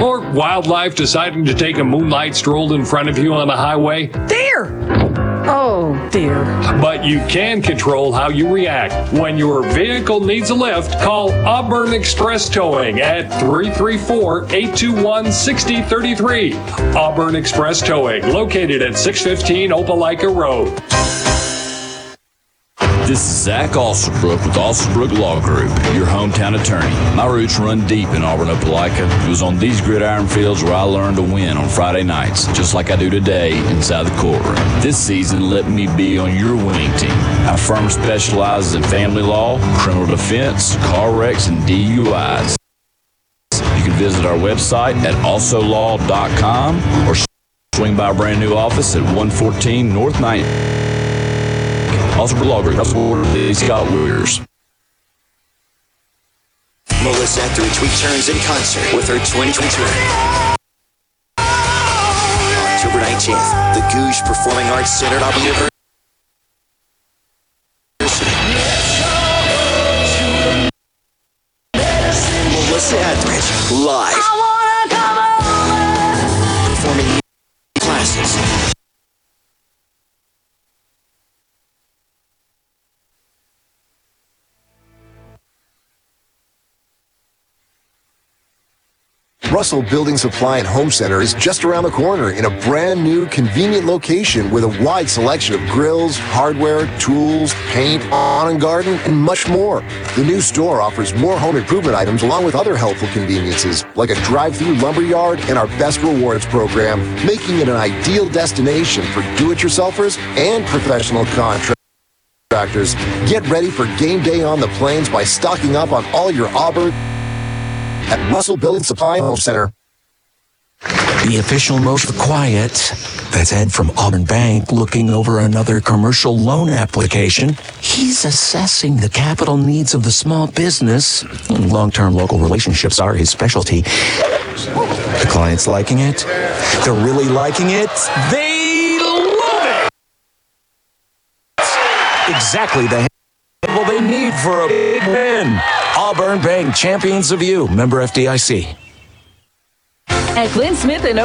Or wildlife deciding to take a moonlight stroll in front of you on a highway. Deer! Oh, dear. But you can control how you react. When your vehicle needs a lift, call Auburn Express Towing at 334 821 6033. Auburn Express Towing, located at 615 Opelika Road. This is Zach Alsobrook with Alsobrook Law Group, your hometown attorney. My roots run deep in Auburn, Opelika. It was on these gridiron fields where I learned to win on Friday nights, just like I do today inside the courtroom. This season, let me be on your winning team. Our firm specializes in family law, criminal defense, car wrecks, and DUIs. You can visit our website at alsolaw.com or swing by our brand new office at 114 North 9th. Law Group, Lee Scott Warriors. Melissa Etheridge returns in concert with her 2020 tour. October 19th, the Gogue Performing Arts Center at Auburn University. Melissa Etheridge, live. Russell Building Supply and Home Center is just around the corner in a brand new, convenient location with a wide selection of grills, hardware, tools, paint, lawn and garden, and much more. The new store offers more home improvement items along with other helpful conveniences like a drive-through lumber yard and our Best Rewards program, making it an ideal destination for do-it-yourselfers and professional contractors. Get ready for game day on the plains by stocking up on all your Auburn at Russell Building Supply Home Center. The official for quiet. That's Ed from Auburn Bank looking over another commercial loan application. He's assessing the capital needs of the small business. Long term local relationships are his specialty. The client's liking it. They're really liking it. They love it. Exactly the handle they need for a big win. Auburn Bank, champions of you. Member FDIC. At Glenn Smith and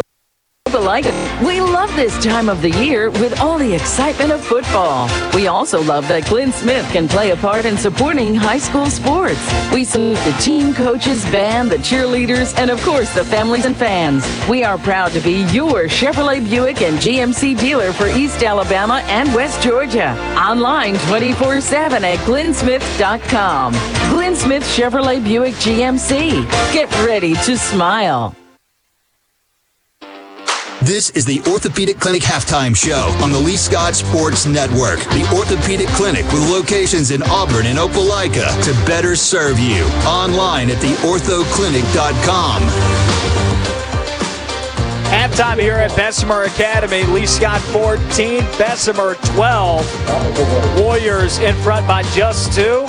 Opelika. We love this time of the year with all the excitement of football. We also love that Glenn Smith can play a part in supporting high school sports. We salute the team, coaches, band, the cheerleaders, and of course the families and fans. We are proud to be your Chevrolet Buick and GMC dealer for East Alabama and West Georgia. Online 24-7 at glennsmith.com. Glenn Smith Chevrolet Buick GMC. Get ready to smile. This is the Orthopedic Clinic halftime show on the Lee Scott Sports Network. The Orthopedic Clinic with locations in Auburn and Opelika to better serve you. Online at theorthoclinic.com. Halftime here at Bessemer Academy. Lee Scott 14, Bessemer 12. Warriors in front by just two.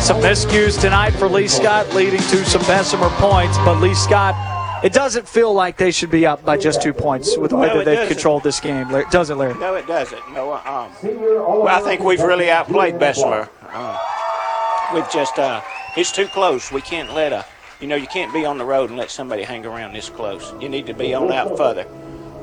Some miscues tonight for Lee Scott, leading to some Bessemer points, but Lee Scott it doesn't feel like they should be up by just two points with the way No, that they've doesn't. controlled this game. Does it, Larry? No, it doesn't. No, um, well, I think we've really outplayed Bessemer. Uh, we've just, uh, it's too close. We can't let a, you know, you can't be on the road and let somebody hang around this close. You need to be on out further.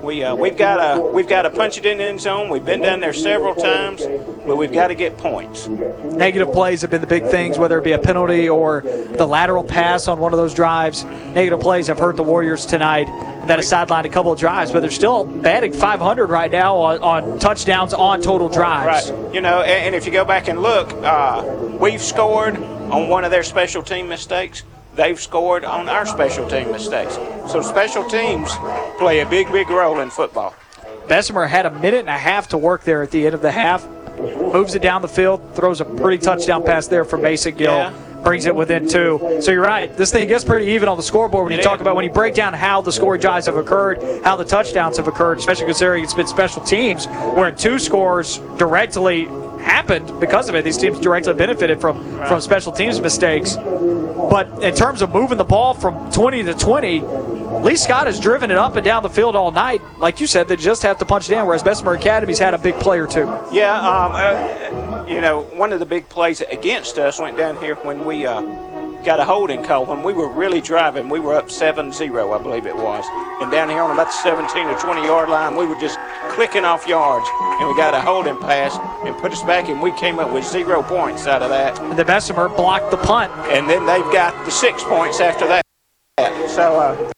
We, uh, we've got to, we've got to punch it in the end zone. We've been down there several times, but we've got to get points. Negative plays have been the big things, whether it be a penalty or the lateral pass on one of those drives. Negative plays have hurt the Warriors tonight. That has sidelined a couple of drives, but they're still batting 500 right now on, on touchdowns on total drives. Right. You know, and, and if you go back and look, uh, we've scored on one of their special team mistakes. They've scored on our special team mistakes. So special teams play a big, big role in football. Bessemer had a minute and a half to work there at the end of the half. Moves it down the field, throws a pretty touchdown pass there for Mason Gill. Yeah. Brings it within two. So you're right. This thing gets pretty even on the scoreboard when you talk about when you break down how the score drives have occurred, how the touchdowns have occurred, especially considering it's been special teams where two scores directly happened because of it. These teams directly benefited from from special teams mistakes. But in terms of moving the ball from 20 to 20, Lee Scott has driven it up and down the field all night. Like you said, they just have to punch in, whereas Bessemer Academy's had a big play or two. Yeah, um, uh, you know, one of the big plays against us went down here when we uh, got a holding call. When we were really driving, we were up 7 0, I believe it was. And down here on about the 17 or 20 yard line, we were just clicking off yards. And we got a holding pass and put us back, and we came up with zero points out of that. The Bessemer blocked the punt. And then they've got the six points after that. So, uh,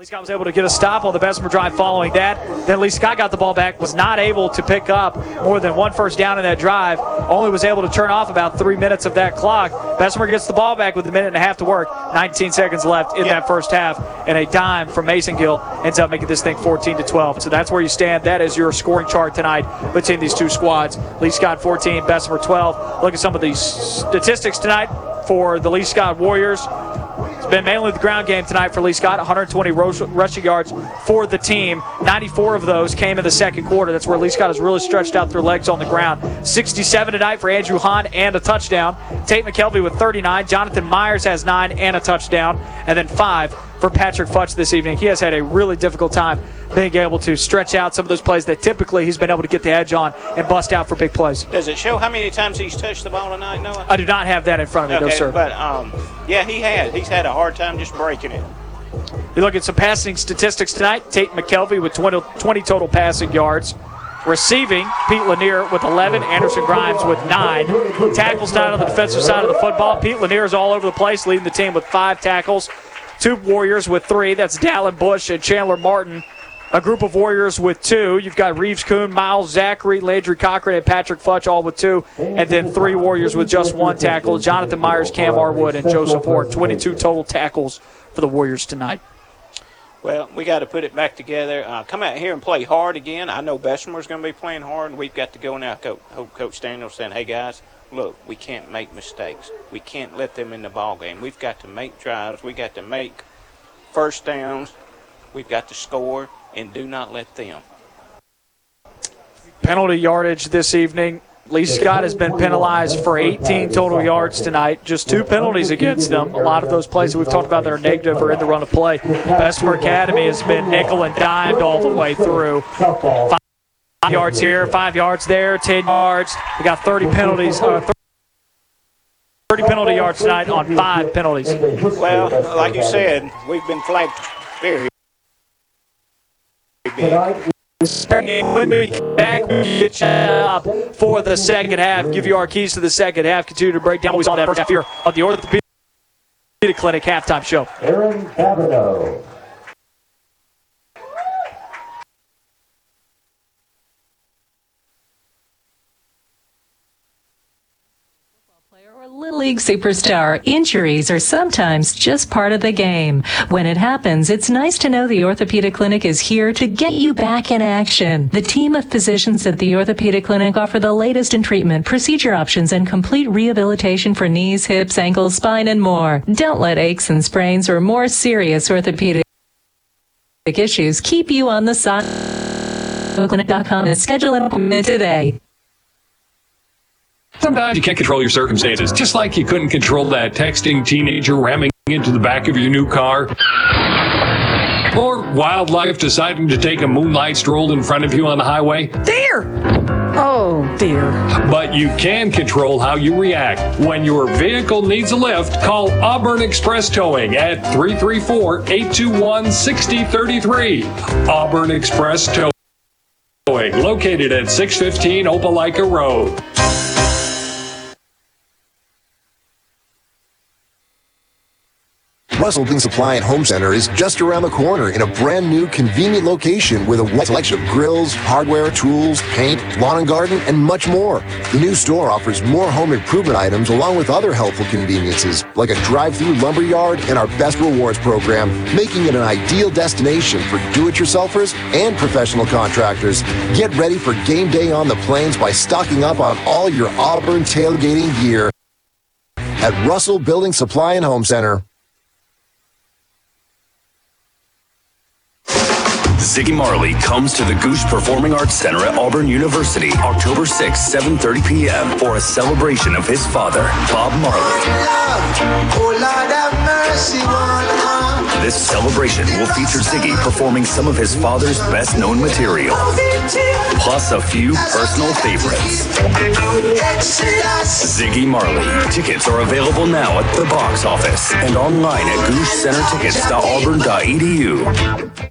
Lee Scott was able to get a stop on the Bessemer drive following that. Then Lee Scott got the ball back, was not able to pick up more than one first down in that drive. Only was able to turn off about three minutes of that clock. Bessemer gets the ball back with a minute and a half to work. 19 seconds left in that first half, and a dime from Mason Gill ends up making this thing 14 to 12. So that's where you stand. That is your scoring chart tonight between these two squads. Lee Scott 14, Bessemer 12. Look at some of these statistics tonight for the Lee Scott Warriors. It's been mainly the ground game tonight for Lee Scott. 120 rushing yards for the team. 94 of those came in the second quarter. That's where Lee Scott has really stretched out their legs on the ground. 67 tonight for Andrew Hahn and a touchdown. Tate McKelvey with 39. Jonathan Myers has nine and a touchdown. And then five for Patrick Futch this evening. He has had a really difficult time being able to stretch out some of those plays that typically he's been able to get the edge on and bust out for big plays. does it show how many times he's touched the ball tonight, Noah? I do not have that in front of me, okay, no, sir. but um, yeah, he has. He's had a hard time just breaking it. You look at some passing statistics tonight. Tate McKelvey with 20, 20 total passing yards. Receiving, Pete Lanier with 11, Anderson Grimes with 9. Tackles tonight on the defensive side of the football. Pete Lanier is all over the place, leading the team with five tackles. Two Warriors with three. That's Dallin Bush and Chandler Martin. A group of Warriors with two. You've got Reeves Kuhn, Miles Zachary, Landry Cochran, and Patrick Futch all with two. And then three Warriors with just one tackle. Jonathan Myers, Cam Arwood, and Joseph Hort. 22 total tackles for the Warriors tonight. Well, we got to put it back together. Uh, come out here and play hard again. I know Bessemer's going to be playing hard, and we've got to go now. Hope Coach Daniels saying, "Hey guys, look, we can't make mistakes. We can't let them in the ball game. We've got to make drives. We got to make first downs. We've got to score, and do not let them." penalty yardage this evening. Lee Scott has been penalized for 18 total yards tonight. Just two penalties against them. A lot of those plays that we've talked about that are negative are in the run of play. Bessemer Academy has been nickel and dimed all the way through. Five yards here, five yards there, 10 yards. We got 30 penalties. Uh, 30 penalty yards tonight on five penalties. Well, like you said, we've been flagged very When we back, get you up for the second half. Give you our keys to the second half. Continue to break down what we saw in that first half here on the Orthopedic Clinic halftime show. Aaron Cavanaugh. Little League superstar, injuries are sometimes just part of the game. When it happens, it's nice to know the Orthopedic Clinic is here to get you back in action. The team of physicians at the Orthopedic Clinic offer the latest in treatment, procedure options, and complete rehabilitation for knees, hips, ankles, spine, and more. Don't let aches and sprains or more serious orthopedic issues keep you on the side. Clinic.com and schedule an appointment today. Sometimes you can't control your circumstances, just like you couldn't control that texting teenager ramming into the back of your new car. Or wildlife deciding to take a moonlight stroll in front of you on the highway. Deer! Oh, dear. But you can control how you react. When your vehicle needs a lift, call Auburn Express Towing at 334 821 6033. Auburn Express Towing, located at 615 Opelika Road. Russell Building Supply and Home Center is just around the corner in a brand new, convenient location with a wide selection of grills, hardware, tools, paint, lawn and garden, and much more. The new store offers more home improvement items along with other helpful conveniences like a drive-through lumber yard and our Best Rewards program, making it an ideal destination for do-it-yourselfers and professional contractors. Get ready for game day on the plains by stocking up on all your Auburn tailgating gear at Russell Building Supply and Home Center. Ziggy Marley comes to the Gogue Performing Arts Center at Auburn University October 6, 7.30 p.m. for a celebration of his father, Bob Marley. This celebration will feature Ziggy performing some of his father's best known material, plus a few personal favorites. Ziggy Marley. Tickets are available now at the box office and online at goguecentertickets.auburn.edu.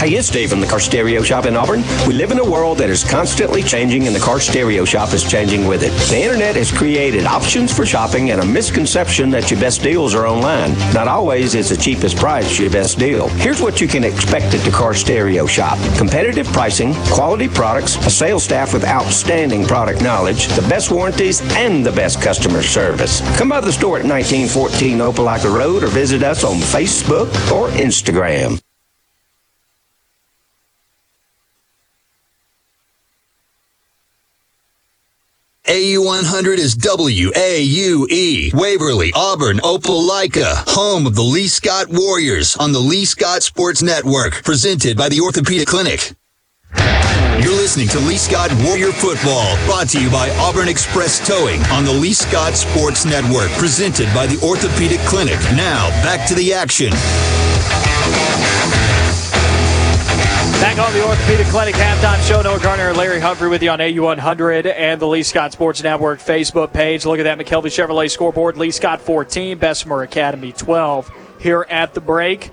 Hey, it's Dave from the Car Stereo Shop in Auburn. We live in a world that is constantly changing, and the Car Stereo Shop is changing with it. The internet has created options for shopping and a misconception that your best deals are online. Not always is the cheapest price your best deal. Here's what you can expect at the Car Stereo Shop competitive pricing, quality products, a sales staff with outstanding product knowledge, the best warranties, and the best customer service. Come by the store at 1914 Opelika Road or visit us on Facebook or Instagram. AU100 is WAUE, Waverly, Auburn, Opelika, home of the Lee Scott Warriors on the Lee Scott Sports Network, presented by the Orthopedic Clinic. You're listening to Lee Scott Warrior Football, brought to you by Auburn Express Towing on the Lee Scott Sports Network, presented by the Orthopedic Clinic. Now, back to the action. Back on the Orthopedic Clinic halftime show. Noah Gardner and Larry Humphrey with you on AU100 and the Lee Scott Sports Network Facebook page. Look at that McKelvey Chevrolet scoreboard. Lee Scott 14, Bessemer Academy 12 here at the break.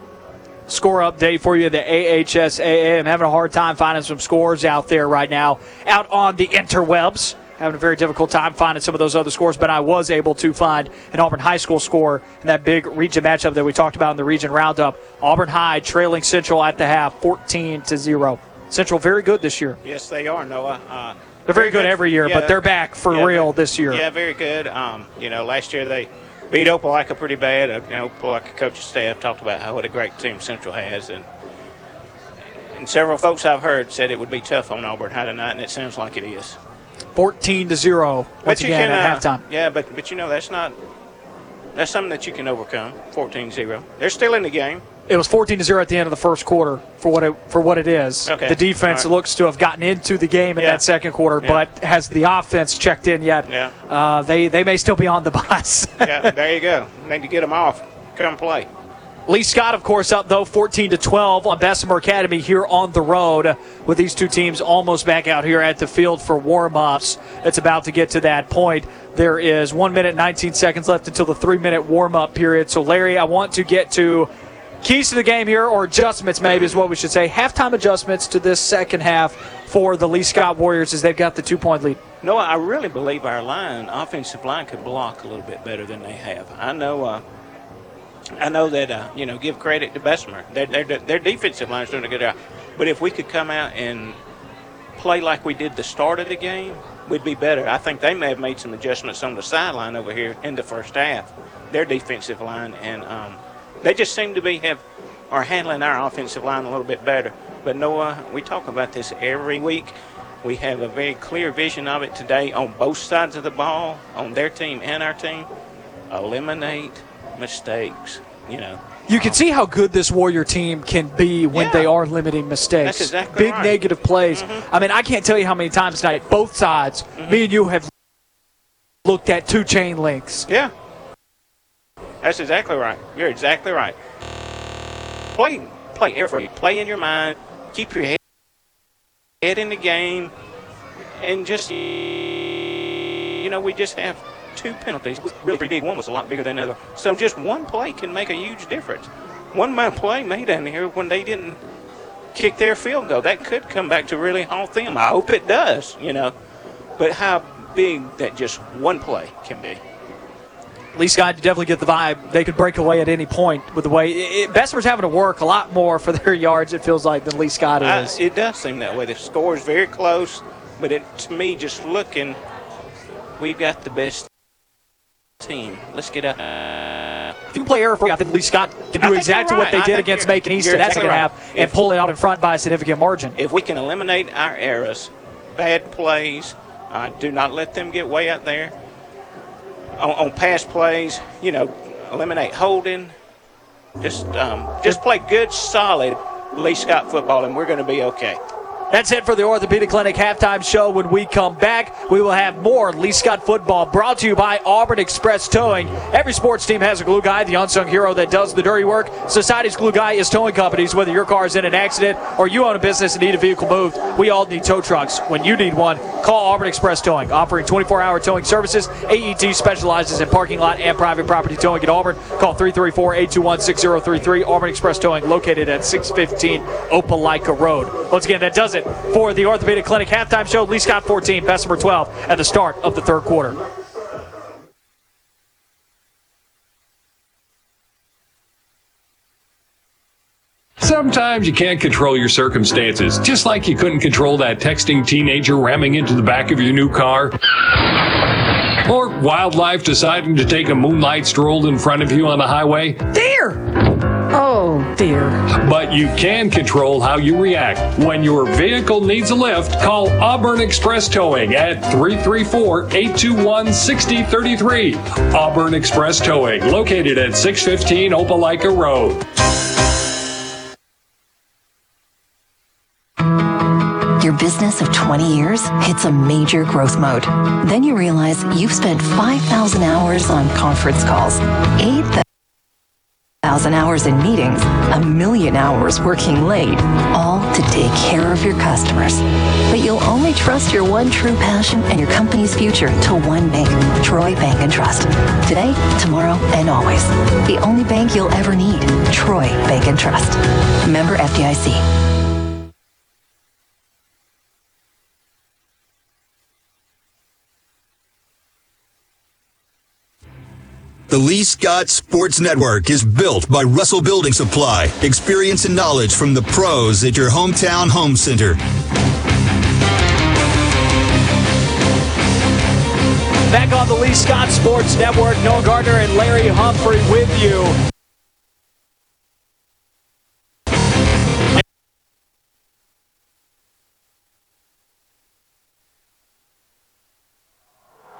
Score update for you, the AHSAA. I'm having a hard time finding some scores out there right now, out on the interwebs having a very difficult time finding some of those other scores, but I was able to find an Auburn High School score in that big region matchup that we talked about in the region roundup. Auburn High trailing Central at the half, 14 to zero. Central very good this year. Yes, they are, Noah. Uh, they're very, good, every year, yeah, but they're back for yeah, real this year. Yeah, very good. Um, you know, last year they beat Opelika pretty bad. Uh, you know, Opelika coaching staff talked about how what a great team Central has, and and several folks I've heard said it would be tough on Auburn High tonight, and it sounds like it is. 14 to zero once you again can, at uh, halftime. Yeah, but but you know that's not that's something that you can overcome. 14-0. They're still in the game. It was 14 to zero at the end of the first quarter for what it for what it is. Okay. The defense right. looks to have gotten into the game in Yeah. that second quarter, Yeah. but has the offense checked in yet? Yeah. Uh, they they may still be on the bus. yeah, there you go. Need to get them off. Come play. Lee Scott, of course, up though 14 to 12 on Bessemer Academy here on the road. With these two teams almost back out here at the field for warm-ups, it's about to get to that point. There is one minute 19 seconds left until the three-minute warm-up period. So, Larry, I want to get to keys to the game here, or adjustments, maybe is what we should say. Halftime adjustments to this second half for the Lee Scott Warriors as they've got the two-point lead. No, I really believe our line, offensive line, could block a little bit better than they have. I know. Uh, I know that uh, you know. Give credit to Bessemer. Their, their their defensive line is doing a good job. But if we could come out and play like we did the start of the game, we'd be better. I think they may have made some adjustments on the sideline over here in the first half. Their defensive line and um, they just seem to be have are handling our offensive line a little bit better. But Noah, we talk about this every week. We have a very clear vision of it today on both sides of the ball, on their team and our team. Eliminate mistakes. You know, You can see how good this Warrior team can be when they are limiting mistakes. That's exactly Big right. negative plays. Mm-hmm. I mean, I can't tell you how many times tonight both sides, mm-hmm. me and you have looked at two chain links. Yeah. That's exactly right. You're exactly right. Play, play every play in your mind. Keep your head, head in the game, and just you know, we just have two penalties. Really pretty big. One was a lot bigger than the other. So just one play can make a huge difference. One man play made down here when they didn't kick their field goal. That could come back to really haunt them. I hope it does. You know, but how big that just one play can be. Lee Scott, you definitely get the vibe. They could break away at any point with the way. It, Bessemer's having to work a lot more for their yards, it feels like, than Lee Scott I- is. it does seem that way. The score is very close, but it, to me, just looking, we've got the best team. Let's get up. if you can play error free, I think Lee Scott can do exactly you're what they. I did against Macon East you're in that second right. half and If- pull it out in front by a significant margin. If we can eliminate our errors, bad plays, uh, do not let them get way out there. On, on pass plays, you know, eliminate holding. Just, um, just play good, solid Lee Scott football, and we're going to be okay. That's it for the Orthopedic Clinic halftime show. When we come back, we will have more Lee Scott football brought to you by Auburn Express Towing. Every sports team has a glue guy, the unsung hero that does the dirty work. Society's glue guy is towing companies. Whether your car is in an accident or you own a business and need a vehicle moved, we all need tow trucks. When you need one, call Auburn Express Towing, offering 24-hour towing services. AET specializes in parking lot and private property towing at Auburn. Call 334-821-6033. Auburn Express Towing, located at 615 Opelika Road. Once again, that does it for the Orthopedic Clinic halftime show. Lee Scott 14, Bessemer 12 at the start of the third quarter. Sometimes you can't control your circumstances, just like you couldn't control that texting teenager ramming into the back of your new car. Or wildlife deciding to take a moonlight stroll in front of you on the highway. Deer! Oh, dear. But you can control how you react. When your vehicle needs a lift, call Auburn Express Towing at 334 821 6033. Auburn Express Towing, located at 615 Opelika Road. Your business of 20 years hits a major growth mode. Then you realize you've spent 5,000 hours on conference calls, 8,000 hours in meetings, a million hours working late, all to take care of your customers. But you'll only trust your one true passion and your company's future to one bank, Troy Bank and Trust. Today, tomorrow, and always. The only bank you'll ever need, Troy Bank and Trust. Member FDIC. The Lee Scott Sports Network is built by Russell Building Supply. Experience and knowledge from the pros at your hometown home center. Back on the Lee Scott Sports Network, Noah Gardner and Larry Humphrey with you.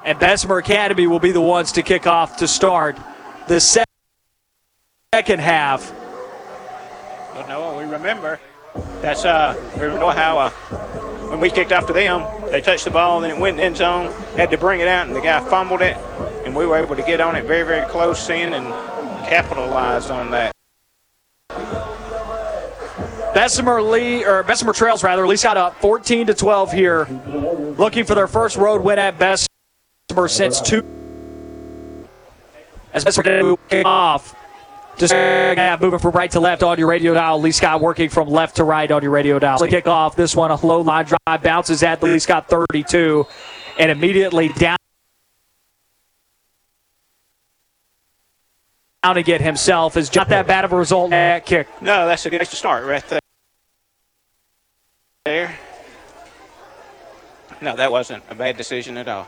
And Bessemer Academy will be the ones to kick off to start the second half. But no, we remember that's uh, we remember how uh, when we kicked off to them, they touched the ball, and then it went in the end zone, had to bring it out, and the guy fumbled it, and we were able to get on it very, very close in and capitalize on that. Bessemer Lee or Bessemer Trails rather, Lee got up 14 to 12 here, looking for their first road win at Bessemer since two. As Bessemer kick off, just half moving from right to left on your radio dial. Lee Scott working from left to right on your radio dial. So kick off this one, a low line drive bounces at the Lee Scott 32, and immediately down. Down to get himself is not that bad of a result at kick. No, that's a good place to start right there. There. No, that wasn't a bad decision at all.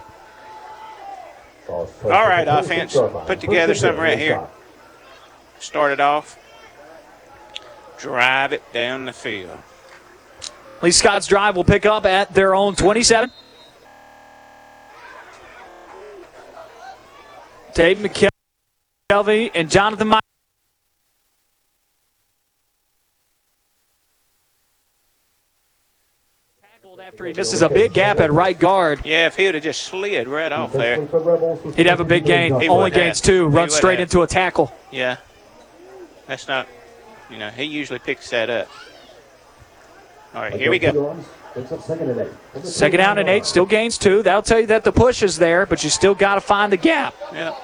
All right, offense. Put together something right here. Start it off. Drive it down the field. Lee Scott's drive will pick up at their own 27. Tate McKelvey and Jonathan Myers. After he misses a big gap at right guard, Yeah, if he would have just slid right off there. he'd have a big gain. He Only would have. gains two. Runs straight have. into a tackle. Yeah. That's not, you know, he usually picks that up. All right, here we go. Second down and eight, still gains two. That'll tell you that the push is there, but you still got to find the gap. Yeah.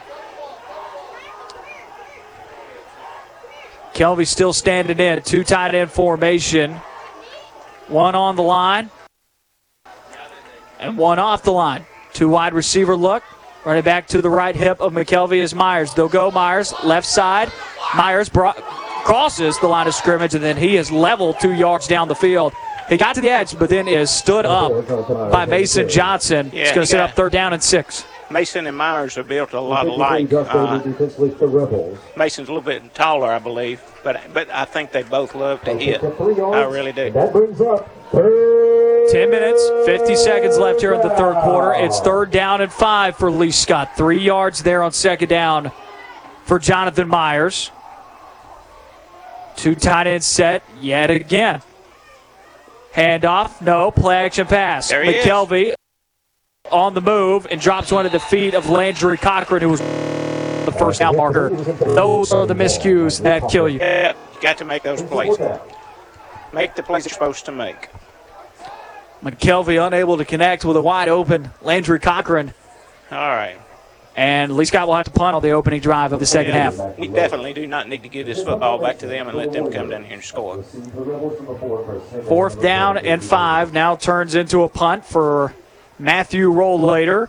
Kelvy still standing in. Two tight end formation. One on the line. And one off the line. Two wide receiver look. Running back to the right hip of McKelvey is Myers. They'll go Myers, left side. Myers bro- crosses the line of scrimmage, and then he is level two yards down the field. He got to the edge, but then is stood up by Mason Johnson. Yeah, He's going he to set got- up third down and six. Mason and Myers are built a lot alike. Uh, Mason's a little bit taller, I believe, but but I think they both love to hit. I really do. That brings up 10 minutes, 50 seconds left here in the third quarter. It's third down and five for Lee Scott. Three yards there on second down for Jonathan Myers. Two tight ends set yet again. Handoff, no, play action pass. There he is. McKelvey on the move and drops one at the feet of Landry Cochran, who was the first down marker. Those are the miscues that kill you. Yeah, you got to make those plays. Make the plays you're supposed to make. McKelvey unable to connect with a wide open Landry Cochran. All right. And Lee Scott will have to punt on the opening drive of the second Yeah, half. We definitely do not need to give this football back to them and let them come down here and score. Fourth down and five now turns into a punt for Matthew Rollator.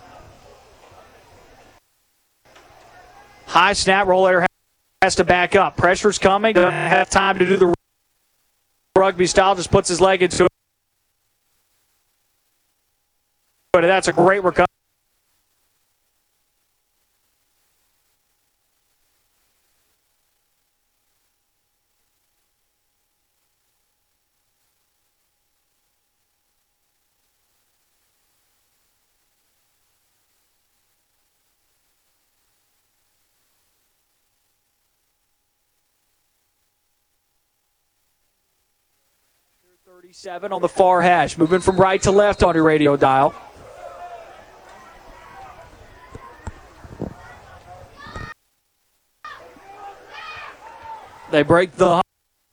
High snap, Rollator has to back up. Pressure's coming. Doesn't have time to do the rugby style. Just puts his leg into it. But that's a great recovery. Thirty-seven on the far hash, moving from right to left on your radio dial. They break the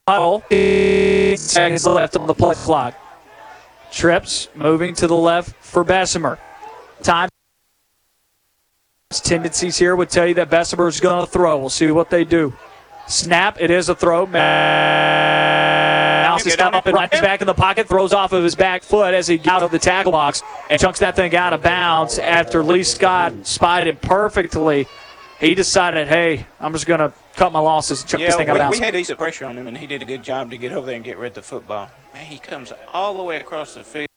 huddle. Seconds left on the play clock. Trips moving to the left for Bessemer. Time tendencies here would tell you that Bessemer is going to throw. We'll see what they do. Snap. It is a throw. Mouse is up and right back in the pocket. Throws off of his back foot as he got out of the tackle box and chunks that thing out of bounds after Lee Scott spied it perfectly. He decided, hey, I'm just going to cut my losses and chuck this thing out of we, bounds. we had decent pressure on him, and he did a good job to get over there and get rid of the football. Man, he comes all the way across the field,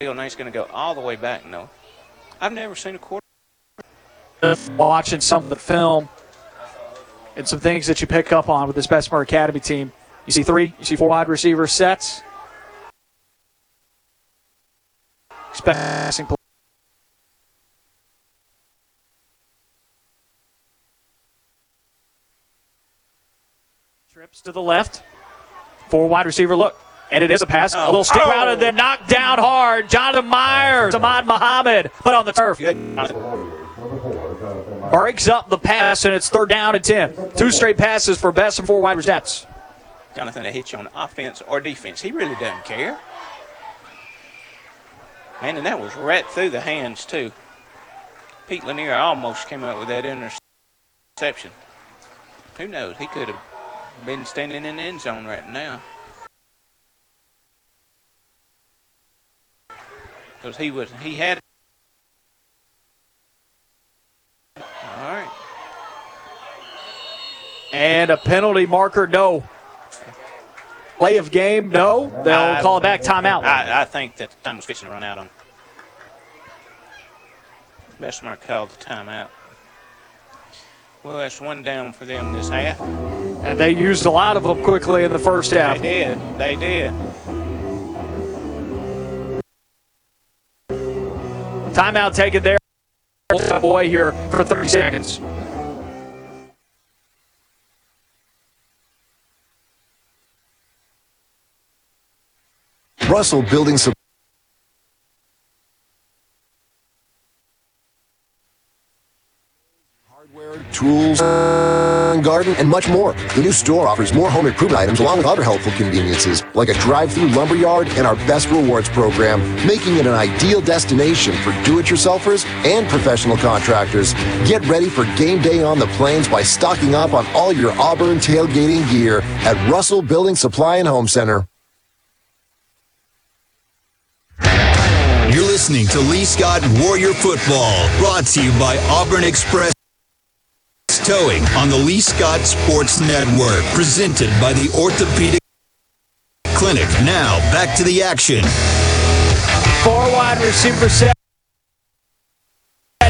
and he's going to go all the way back. No, I've never seen a quarter. watching some of the film and some things that you pick up on with this Bessemer Academy team. You see three, you see four wide receiver sets. Expect passing play. Trips to the left. Four wide receiver look. And it is a pass. A oh. little stick Oh. route and oh. then knocked down hard. Jonathan Myers. Ahmad Muhammad put on the turf. Breaks up the pass and it's third down and 10. Two straight passes for best and four wide receivers. Jonathan to hit you on offense or defense. He really doesn't care. Man, and that was right through the hands, too. Pete Lanier almost came up with that interception. Who knows? He could have been standing in the end zone right now. Because he was, he had. All right. And a penalty marker, no. Play of game, no. They'll I- call back timeout. I, I think that time was fixing to run out on. Bessemer called the timeout. Well, that's one down for them this half. And they used a lot of them quickly in the first half. They did. They did. Timeout taken there. Boy here for 30 seconds. Russell Building Supply. Tools, garden, and much more. The new store offers more home improvement items along with other helpful conveniences, like a drive-through lumberyard and our Best Rewards program, making it an ideal destination for do-it-yourselfers and professional contractors. Get ready for game day on the plains by stocking up on all your Auburn tailgating gear at Russell Building Supply and Home Center. You're listening to Lee Scott Warrior Football, brought to you by Auburn Express Towing on the Lee Scott Sports Network, presented by the Orthopedic Clinic. Now, back to the action. Four wide receiver set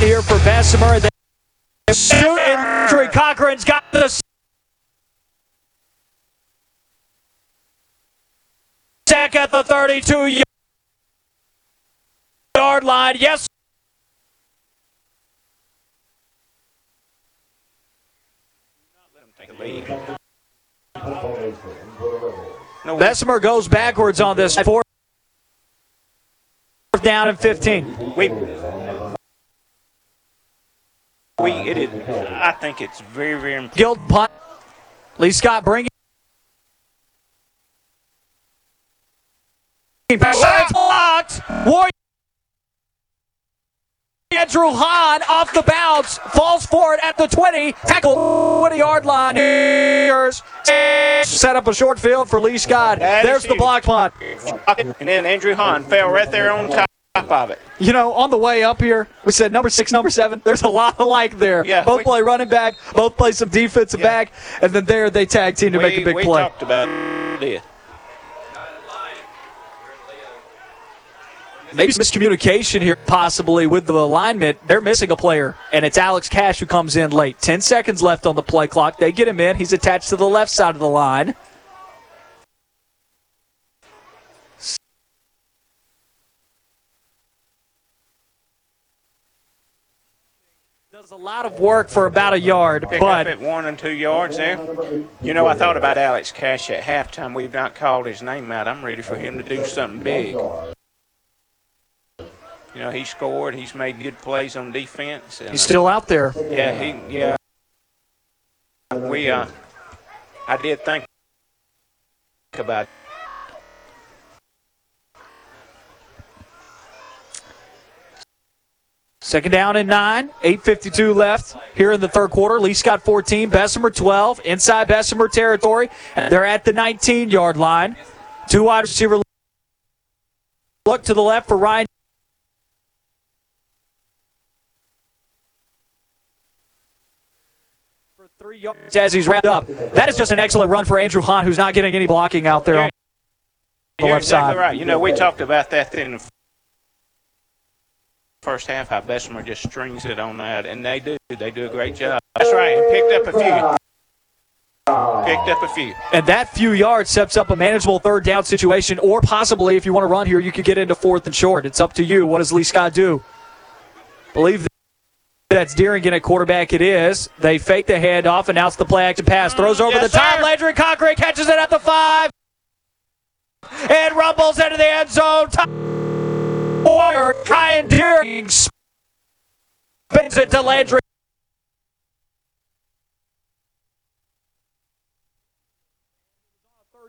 here for Bessemer. They shoot injury. Cochran's got the sack at the 32 yard line. Yes. Take. Bessemer goes backwards on this. Fourth down and 15. We, we, it is. I think it's very, very important. Guild punt. Lee Scott bringing. Blocked. Warrior. Andrew Hahn off the bounce, falls for it at the 20, tackle 20 yard line. Here's set up a short field for Lee Scott. There's the block punt. And then Andrew Hahn fell right there on top of it. You know, on the way up here, we said number six, number seven. There's a lot alike there. Yeah, both we- play running back, both play some defensive back, and then there they tag team to make a We- big we play. talked about it. Maybe some miscommunication here, possibly with the alignment. They're missing a player, and it's Alex Cash who comes in late. Ten seconds left on the play clock. They get him in. He's attached to the left side of the line. Does a lot of work for about a yard, Pick but up at one and two yards there. You know, I thought about Alex Cash at halftime. We've not called his name out. I'm ready for him to do something big. You know, he scored. He's made good plays on defense. and, he's still out there. Yeah, he. Yeah. We. Uh. I did think about. Second down and nine. 8.52 left here in the third quarter. Lee Scott 14, Bessemer 12. Inside Bessemer territory. They're at the 19 yard line. Two wide receiver look to the left for Ryan. Three yards as he's wrapped up. That is just an excellent run for Andrew Hahn, who's not getting any blocking out there on the You're left exactly side. right. You know, we talked about that in the first half. How Bessemer just strings it on that, and they do. They do a great job. That's right. And picked up a few. Picked up a few. And that few yards sets up a manageable third down situation, or possibly, if you want to run here, you could get into fourth and short. It's up to you. What does Lee Scott do? Believe That's Deering at quarterback. It is. They fake the handoff, and now the play action pass. Mm, Throws over yes, the top. sir. Landry Cochran catches it at the five. And rumbles into the end zone. Warrior, Ryan Deering spins it to Landry.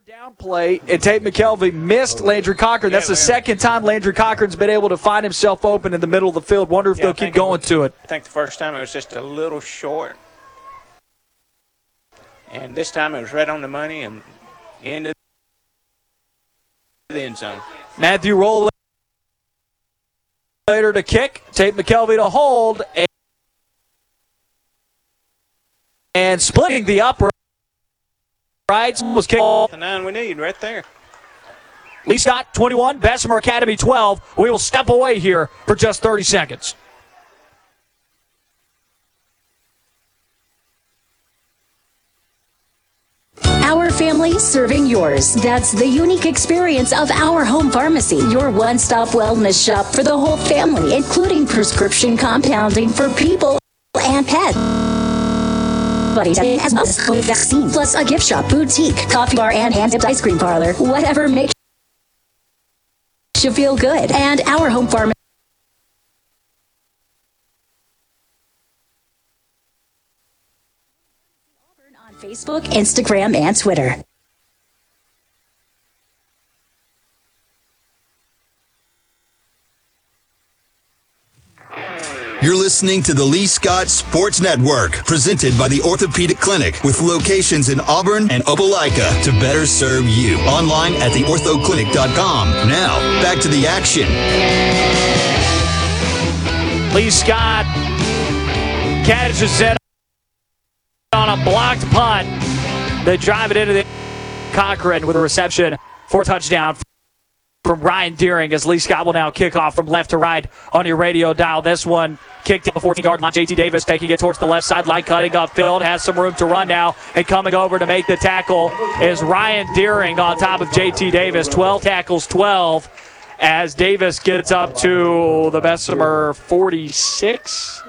Down play, and Tate McKelvey missed Landry Cochran. That's the second time Landry Cochran's been able to find himself open in the middle of the field. Wonder if Yeah, they'll keep going to it. I think the first time it was just a little short. And this time it was right on the money and into the end zone. Matthew Roll later to kick. Tate McKelvey to hold. And, and splitting the upright was kicked. The nine we need right there. Lee Scott 21, Bessemer Academy 12. We will step away here for just 30 seconds. Our family serving yours. That's the unique experience of our home pharmacy, your one stop wellness shop for the whole family, including prescription compounding for people and pets. Vaccine, plus a gift shop, boutique, coffee bar, and hand dipped ice cream parlor. Whatever makes you feel good. And our home farm. Facebook, Instagram, and Twitter. You're listening to the Lee Scott Sports Network, presented by the Orthopedic Clinic, with locations in Auburn and Opelika to better serve you. Online at theorthoclinic.com. Now, back to the action. Lee Scott catches set on a blocked punt. They drive it into the Cochran with a reception for a touchdown from Ryan Deering as Lee Scott will now kick off from left to right on your radio dial. This one kicked at the 14 yard line. JT Davis taking it towards the left sideline, cutting up field, has some room to run now, and coming over to make the tackle is Ryan Deering on top of JT Davis. 12 tackles, 12 as Davis gets up to the Bessemer 46,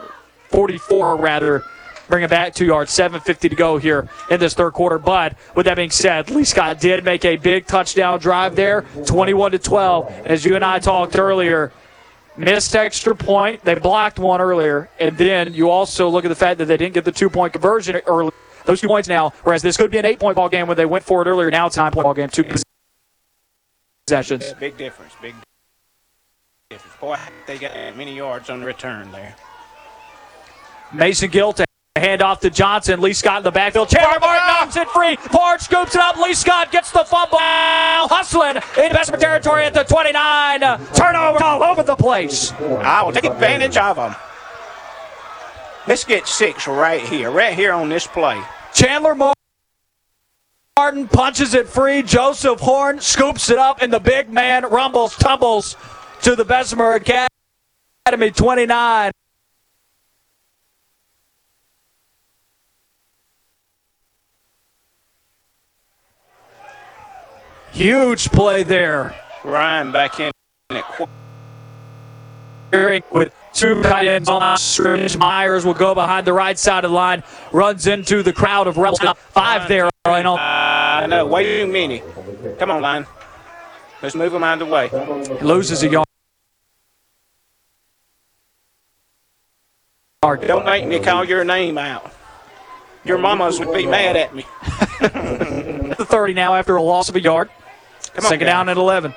44 rather. Bring it back two yards, 7.50 to go here in this third quarter. But with that being said, Lee Scott did make a big touchdown drive there, 21 to 12. As you and I talked earlier, missed extra point. They blocked one earlier. And then you also look at the fact that they didn't get the two point conversion early. Those two points now, whereas this could be an eight point ball game when they went for it earlier. Now it's a nine point ball game, two possessions. Yeah, big difference. Big difference. Boy, they got many yards on the return there. Mason Gill to hand off to Johnson. Lee Scott in the backfield. Chandler Martin knocks it free. Ford scoops it up. Lee Scott gets the fumble. Hustling in Bessemer territory at the 29. Uh, Turnover all over the place. I will take advantage of them. Let's get six right here, right here on this play. Chandler Martin punches it free. Joseph Horn scoops it up, and the big man rumbles, tumbles to the Bessemer Academy 29. Huge play there. Ryan back in at with two tight ends on the scrimmage. Myers will go behind the right side of the line, runs into the crowd of Rebels. Five there. And all. Uh, no, way too many. Come on, line. Let's move them out of the way. Loses a yard. Don't make me call your name out. Your mamas would be mad at me. the 30 now after a loss of a yard. Come on, Second down at 11.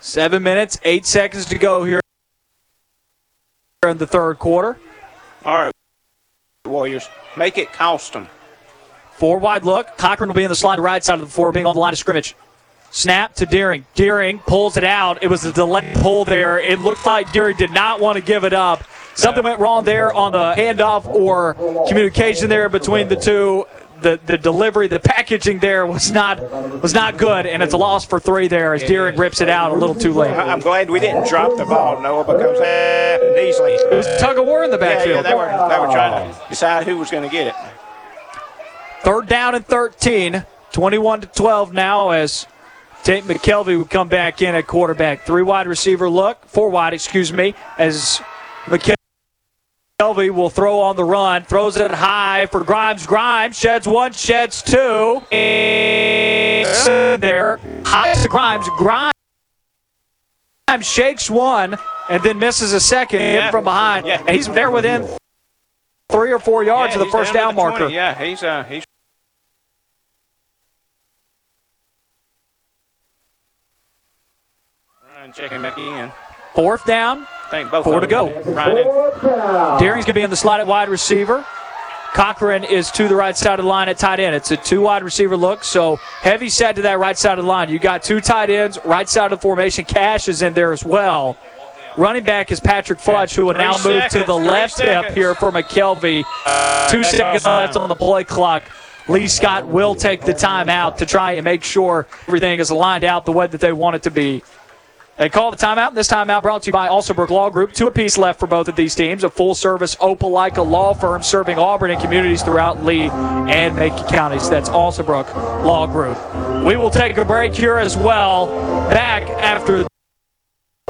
Seven minutes, eight seconds to go here in the third quarter. All right, Warriors, make it cost them. Four wide look. Cochran will be in the slot right side of the four, being on the line of scrimmage. Snap to Deering. Deering pulls it out. It was a delayed pull there. It looked like Deering did not want to give it up. Something went wrong there on the handoff or communication there between the two. The, the delivery, the packaging there was not was not good, and it's a loss for three there as Deering rips it out a little too late. I'm glad we didn't drop the ball, Noah, because that happened easily. It was a tug of war in the Yeah, backfield. yeah, they were they were trying to decide who was going to get it. Third down and 13, 21 to 12 now as Tate McKelvey would come back in at quarterback. Three wide receiver look, four wide, excuse me, as McKelvey will throw on the run, throws it high for Grimes. Grimes sheds one, sheds two. And there, high to Grimes. Grimes shakes one and then misses a second Yeah. from behind. Yeah. And he's there within three or four yards Yeah, of the first down down the 20. marker. Yeah, he's uh, he's checking back in. Fourth down. Think both Four to go. Deering's going to be in the slot at wide receiver. Cochran is to the right side of the line at tight end. It's a two wide receiver look, so heavy set to that right side of the line. You got two tight ends, right side of the formation. Cash is in there as well. Running back is Patrick Futch, who will now move to the left hip here for McKelvey. Two seconds left on the play clock. Lee Scott will take the timeout to try and make sure everything is lined out the way that they want it to be. They call the timeout. This timeout brought to you by Alsobrook Law Group. Two apiece left for both of these teams. A full service Opelika law firm serving Auburn and communities throughout Lee and Macon counties. That's Alsobrook Law Group. We will take a break here as well. Back after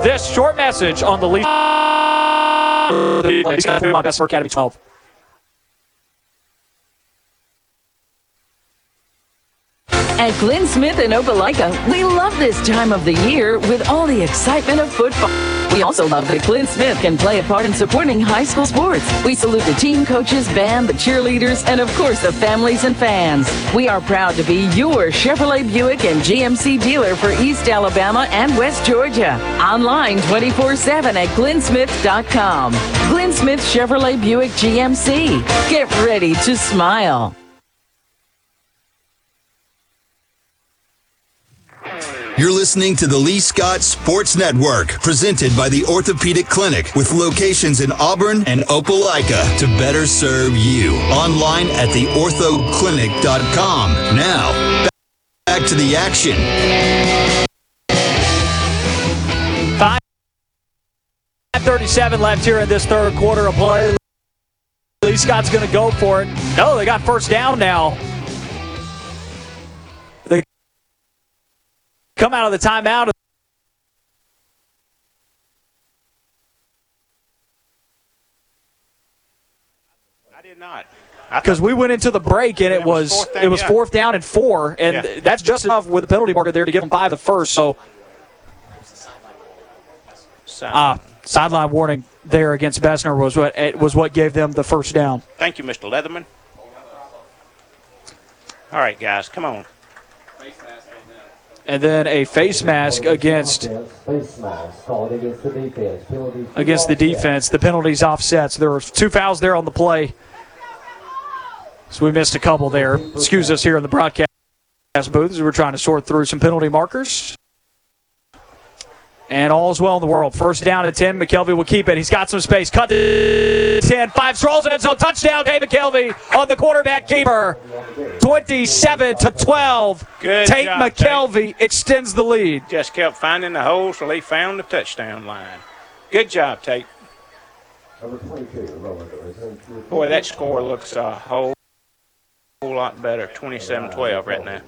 this short message on the Lee. Ah! The Best Academy 12. At Glenn Smith and Opelika, we love this time of the year with all the excitement of football. We also love that Glenn Smith can play a part in supporting high school sports. We salute the team coaches, band, the cheerleaders, and of course the families and fans. We are proud to be your Chevrolet Buick and GMC dealer for East Alabama and West Georgia. Online 24-7 at glennsmith.com. Glenn Smith Chevrolet Buick GMC. Get ready to smile. You're listening to the Lee Scott Sports Network, presented by the Orthopedic Clinic, with locations in Auburn and Opelika to better serve you. Online at theorthoclinic.com. Now, back to the action. Five 37 left here in this third quarter of play. Lee Scott's going to go for it. No, they got first down now. Come out of the timeout. I did not. Because we went into the break and it it was was fourth down, it was yeah. fourth down and four, and Yeah. that's just enough with the penalty marker there to give them five the first. So, uh, sideline warning there against Bessemer was what it was what gave them the first down. Thank you, Mr. Leatherman. All right, guys, come on. And then a face mask against against the defense. The penalties offsets. There were two fouls there on the play. So we missed a couple there. Excuse us here in the broadcast booth as we're trying to sort through some penalty markers. And all's well in the world. First down at 10. McKelvey will keep it. He's got some space. Cut to 10. Five strolls and zone. Touchdown, Tate McKelvey on the quarterback keeper. 27 to 12. Good Tate job, McKelvey extends the lead. Just kept finding the holes till he found the touchdown line. Good job, Tate. Number 22, Roland. return to- Boy, that score looks a whole, whole lot better. 27-12 right now.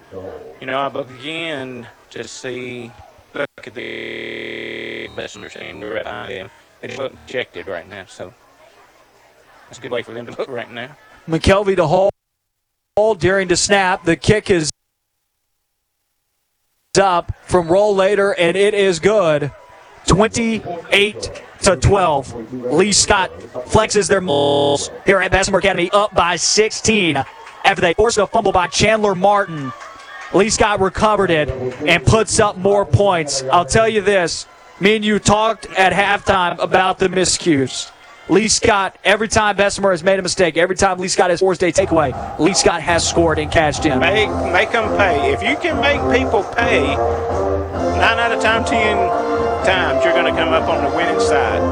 You know, I begin to see. Look at the Bessemer team right behind him. They look ejected right now, so that's a good way for them to look right now. McKelvey to hold during the snap. The kick is up from Rollator, and it is good. 28 to 12. Lee Scott flexes their muscles here at Bessemer Academy up by 16 after they forced a fumble by Chandler Martin. Lee Scott recovered it and puts up more points. I'll tell you this me and you talked at halftime about the miscues. Lee Scott, every time Bessemer has made a mistake, every time Lee Scott has forced a takeaway, Lee Scott has scored and cashed in. Make make them pay. If you can make people pay, nine out of time, ten times you're going to come up on the winning side.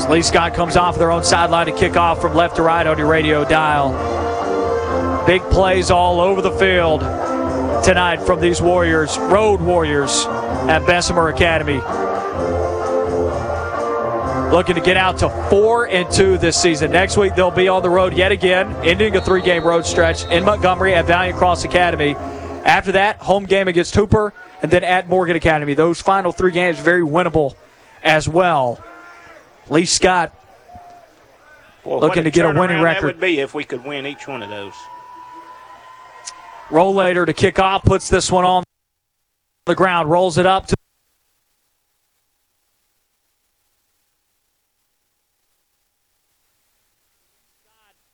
So Lee Scott comes off their own sideline to kick off from left to right on your radio dial. Big plays all over the field tonight from these Warriors, Road Warriors at Bessemer Academy. Looking to get out to four and two this season. Next week they'll be on the road yet again, ending a three-game road stretch in Montgomery at Valiant Cross Academy. After that, home game against Hooper, and then at Morgan Academy. Those final three games very winnable as well. Lee Scott Boy, looking to get a winning That record. would be if we could win each one of those. Rollator to kick off, puts this one on the ground, rolls it up to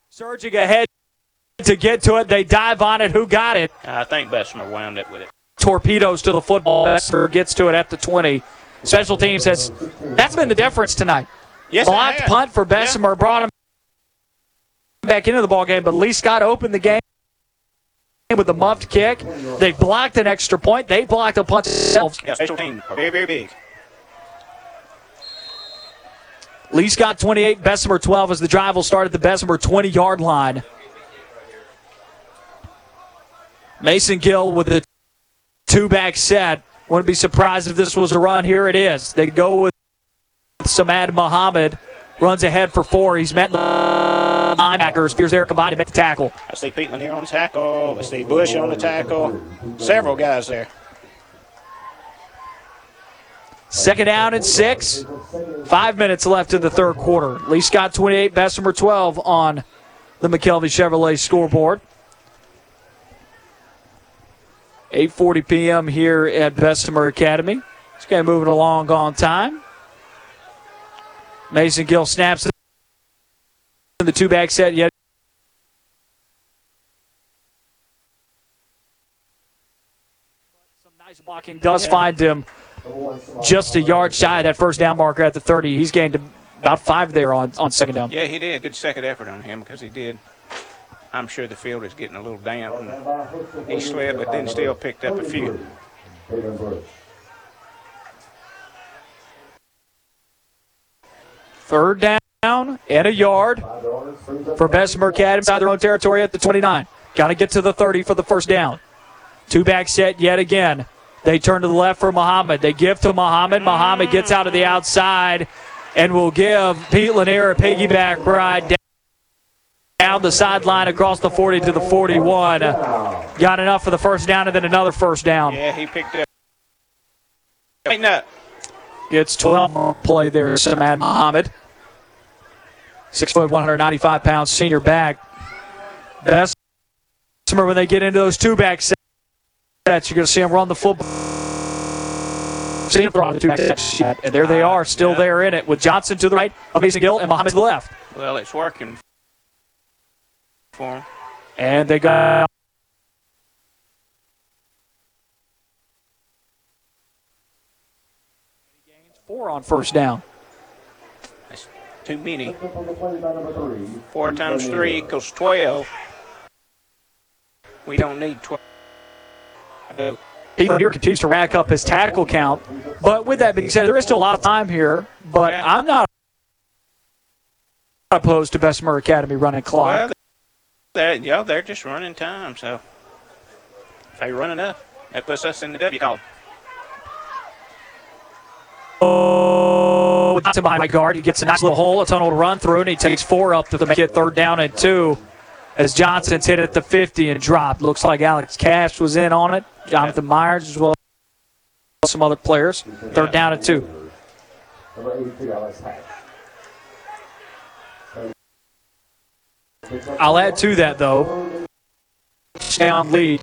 surging ahead to get to it. They dive on it. Who got it? I think Bessemer wound up with it. Torpedoes to the football. Bessemer gets to it at the 20. Special teams has that's been the difference tonight. Yes, it Blocked punt for Bessemer brought him back into the ball game, but Lee Scott opened the game with the muffed kick. They blocked an extra point. They blocked a punt themselves. Very, very big. Lee Scott 28, Bessemer 12 as the drive will start at the Bessemer 20 yard line. Mason Gill with the two back set. Wouldn't be surprised if this was a run. Here it is. They go with Samad Muhammad. Runs ahead for four. He's met the linebackers. Spears there combined to make the tackle. I see Peatland here on the tackle. I see Bush on the tackle. Several guys there. Second down and six. Five minutes left in the third quarter. Lee Scott 28, Bessemer 12 on the McKelvey Chevrolet scoreboard. 8:40 p.m. here at Bessemer Academy. This game moving along on time. Mason Gill snaps in the two back set yet. Some nice blocking does find him just a yard shy of that first down marker at the 30. He's gained about five there on, on second down. Yeah, he did. Good second effort on him because he did. I'm sure the field is getting a little damp. And he slid, but then still picked up a few. Third down and a yard for Bessemer Academy inside their own territory at the 29. Got to get to the 30 for the first down. Two back set yet again. They turn to the left for Muhammad. They give to Muhammad. Muhammad gets out of the outside and will give Pete Lanier a piggyback ride down down the sideline across the 40 to the 41. Got enough for the first down and then another first down. Yeah, he picked up. Tighten up. Gets 12 play there, Samad Muhammad. Six foot, 195 pounds, senior back. Bessemer, when they get into those two back sets, you're going to see them run the football. See them throw the two back sets and there they are, still there in it, with Johnson to the right, Mason Gill, and Muhammad to the left. Well, it's working for him. And they go. Four on first down. That's too many. Four times three equals 12. We don't need 12. Uh, Ethan here continues to rack up his tackle count. But with that being said, there is still a lot of time here. But I'm not opposed to Bessemer Academy running clock. Well, they're, you know, they're just running time, so if they run enough, that puts us in the W column. Oh, to behind my guard. He gets a nice little hole, a tunnel to run through, and he takes four up to the make it third down and two. As Johnson's hit at the 50 and dropped. Looks like Alex Cash was in on it. Jonathan Myers as well as some other players. Third down and two. I'll add to that though. Down lead.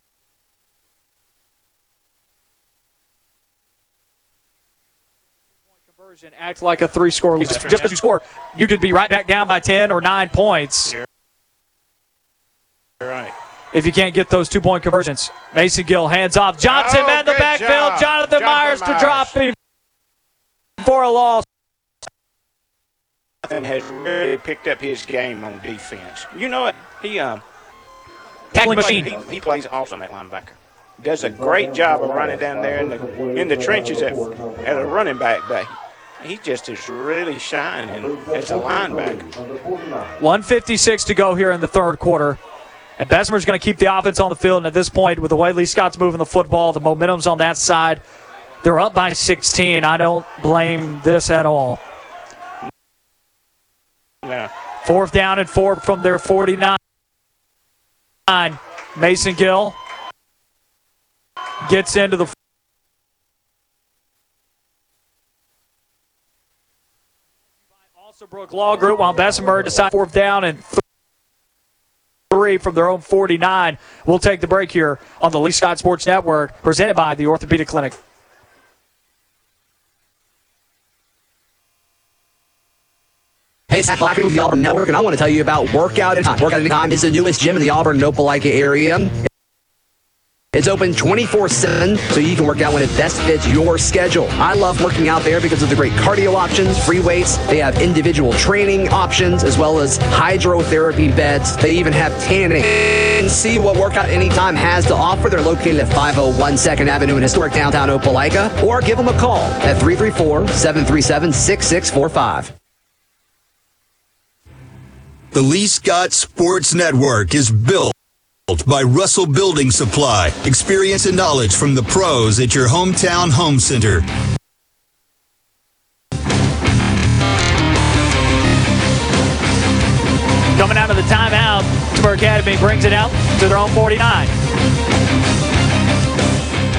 Conversion act like a three-score lead. Just because you score, you could be right back down by ten or nine points. Right. If you can't get those two-point conversions, Mason Gill hands off. Johnson Oh, man the backfield. job. Jonathan, Jonathan Myers, to drop him for a loss. Jonathan has really picked up his game on defense. You know what? He um Tackling machine. He, he plays awesome at linebacker. Does a great job of running down there in the in the trenches at, at a running back bay. He just is really shining as a linebacker. 156 to go here in the third quarter. And Bessemer's going to keep the offense on the field. And at this point, with the way Lee Scott's moving the football, the momentum's on that side. They're up by 16. I don't blame this at all. Yeah. Fourth down and four from their 49. Mason Gill gets into the Alsobrook Law Group while Bessemer decides fourth down and three from their own 49. We'll take the break here on the Lee Scott Sports Network, presented by the Orthopedic Clinic. Hey, it's Zach Blackman with the Auburn Network, and I want to tell you about Workout Anytime. Workout Anytime is the newest gym in the Auburn and Opelika area. It's open 24 7, so you can work out when it best fits your schedule. I love working out there because of the great cardio options, free weights. They have individual training options as well as hydrotherapy beds. They even have tanning. And see what Workout Anytime has to offer. They're located at 501 2nd Avenue in historic downtown Opelika, or give them a call at 334 737 6645. The Lee Scott Sports Network is built by Russell Building Supply. Experience and knowledge from the pros at your hometown home center. Coming out of the timeout, Timber Academy brings it out to their own 49.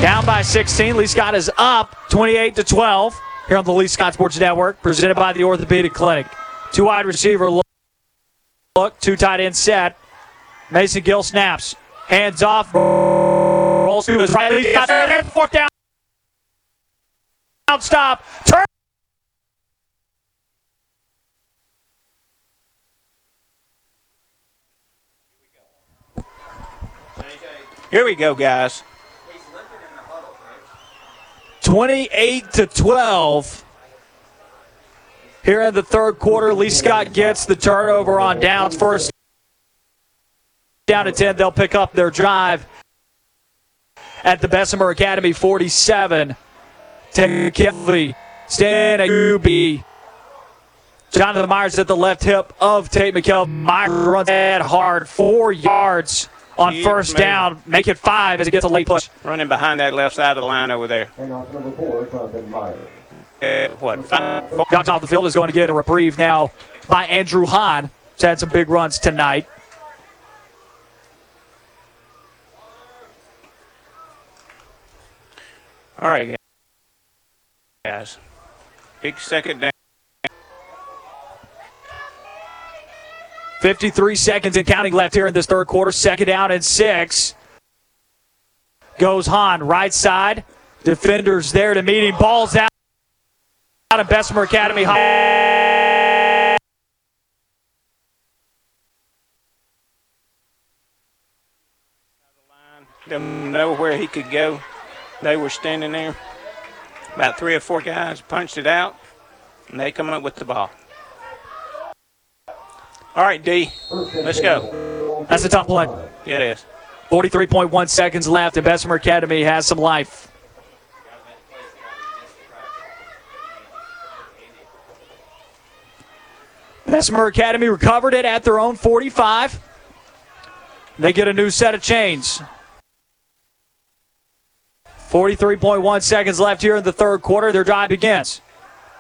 Down by 16. Lee Scott is up 28 to 12 here on the Lee Scott Sports Network, presented by the Orthopedic Clinic. Two wide receiver look two tight end set. Mason Gill snaps, hands off, rolls to his right. Lee Scott there, fourth down. Down stop. Turn. Here we go, guys. 28 to 12. Here in the third quarter, Lee Scott gets the turnover on downs. First down to 10, they'll pick up their drive at the Bessemer Academy 47. Tate McKelvey, Stan Agubi. Jonathan Myers at the left hip of Tate McKelvey. Myers runs that hard, four yards on Huge first move. down. Make it five as he gets a late push. Running behind that left side of the line over there. Number four, Jonathan Myers. Uh, what? Five, Down off the field is going to get a reprieve now by Andrew Hahn. He's had some big runs tonight. All right, guys. Big second down. 53 seconds and counting left here in this third quarter. Second down and six. Goes Hahn, right side. Defenders there to meet him. Balls out. Out of Bessemer Academy. Hahn. Didn't know where he could go. They were standing there. About three or four guys punched it out, and they come up with the ball. All right, D, let's go. That's a tough play. Yeah, it is. 43.1 seconds left, and Bessemer Academy has some life. Bessemer Academy recovered it at their own 45. They get a new set of chains. 43.1 seconds left here in the third quarter. Their drive begins.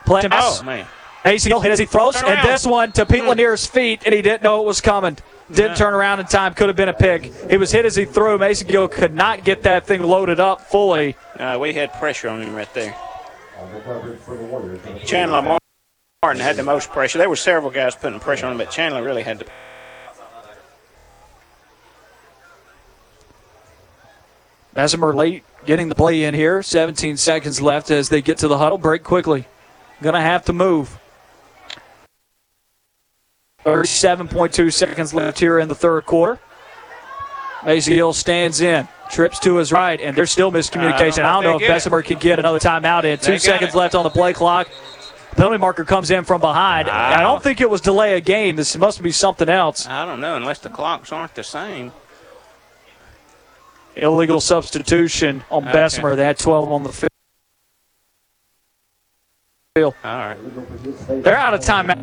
Play Oh, man. ACL hit as he throws, and this one to Pete Lanier's feet, and he didn't know it was coming. Didn't turn around in time. Could have been a pick. He was hit as he threw. Mason Gill could not get that thing loaded up fully. Uh, we had pressure on him right there. On the coverage for the Warriors. Chandler Martin had the most pressure. There were several guys putting pressure on him, but Chandler really had the. Bessemer late getting the play in here. 17 seconds left as they get to the huddle. Break quickly. Gonna have to move. 37.2 seconds left here in the third quarter. Gill stands in, trips to his right, and there's still miscommunication. Uh, I don't know if get it. Can get another timeout in. Two seconds it. left on the play clock. Penalty marker comes in from behind. I don't think it was delay a game. This must be something else. I don't know, unless the clocks aren't the same. Illegal substitution on Okay. Bessemer. They had 12 on the field. All right. They're out of time. And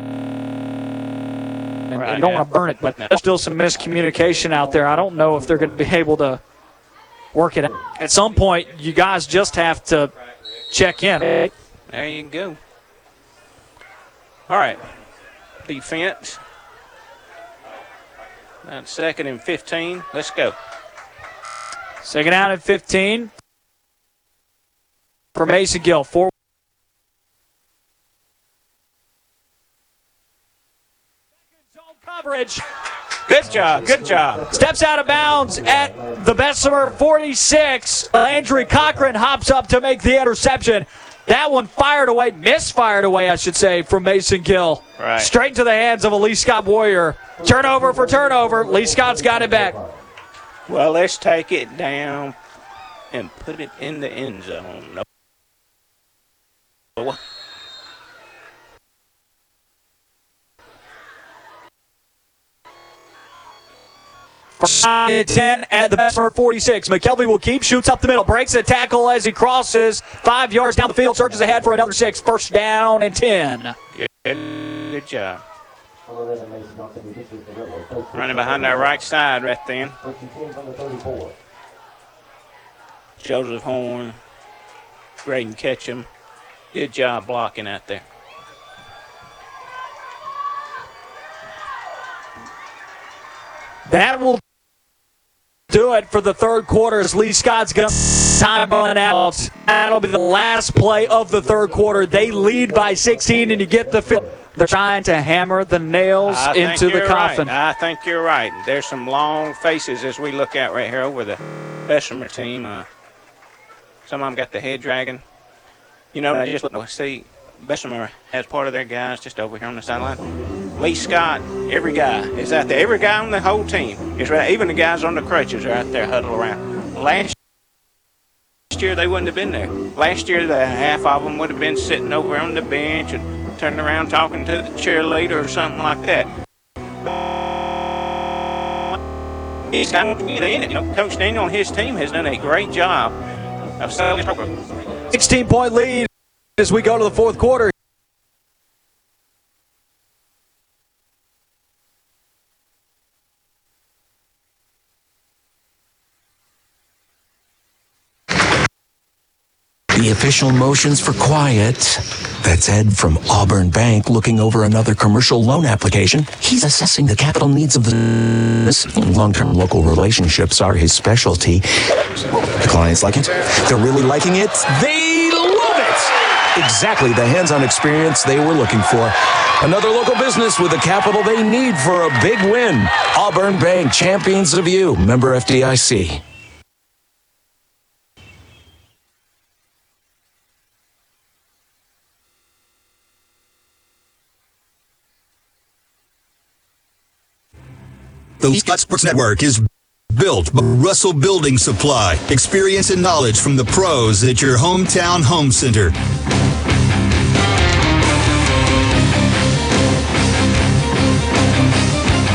Right, don't yeah. want to burn it, but there's still some miscommunication out there. I don't know if they're going to be able to work it out. At some point, you guys just have to check in. There you go. All right. Defense. That's second and 15. Let's go. Second down at 15. for Mason Gill. Four. Coverage. Good job. Good job. Steps out of bounds at the Bessemer 46. Landry Cochran hops up to make the interception. That one fired away, misfired away, I should say, from Mason Gill. Right. Straight into the hands of a Lee Scott Warrior. Turnover for turnover. Lee Scott's got it back. Well, let's take it down and put it in the end zone. No. 10 at the Bessemer 46. McKelvey will keep, shoots up the middle, breaks a tackle as he crosses five yards down the field, searches ahead for another six. First down and 10. Good, good job. Running behind our right side right then. Joseph Horn, Graydon Ketchum. Good job blocking out there. That will do it for the third quarter as Lee Scott's going to time run out. That'll be the last play of the third quarter. They lead by 16, and you get the fifth. They're trying to hammer the nails I into the coffin. Right. I think you're right. There's some long faces as we look out right here over the Bessemer team. Uh, some of them got the head dragging. You know, I just look, see, Bessemer has part of their guys just over here on the sideline. Lee Scott, every guy is out there. Every guy on the whole team is right. Even the guys on the crutches are out there huddled around. Last year they wouldn't have been there. Last year the half of them would have been sitting over on the bench and turning around talking to the cheerleader or something like that. It's time to get in it. You know, Coach Daniel and his team has done a great job of selling 16 point lead as we go to the fourth quarter. The official motions for quiet. That's Ed from Auburn Bank looking over another commercial loan application. He's assessing the capital needs of the long-term local relationships are his specialty. The clients like it. They're really liking it. They love it. Exactly the hands-on experience they were looking for. Another local business with the capital they need for a big win. Auburn Bank, champions of you. Member FDIC. The Scott Sports Network is built by Russell Building Supply. Experience and knowledge from the pros at your hometown home center.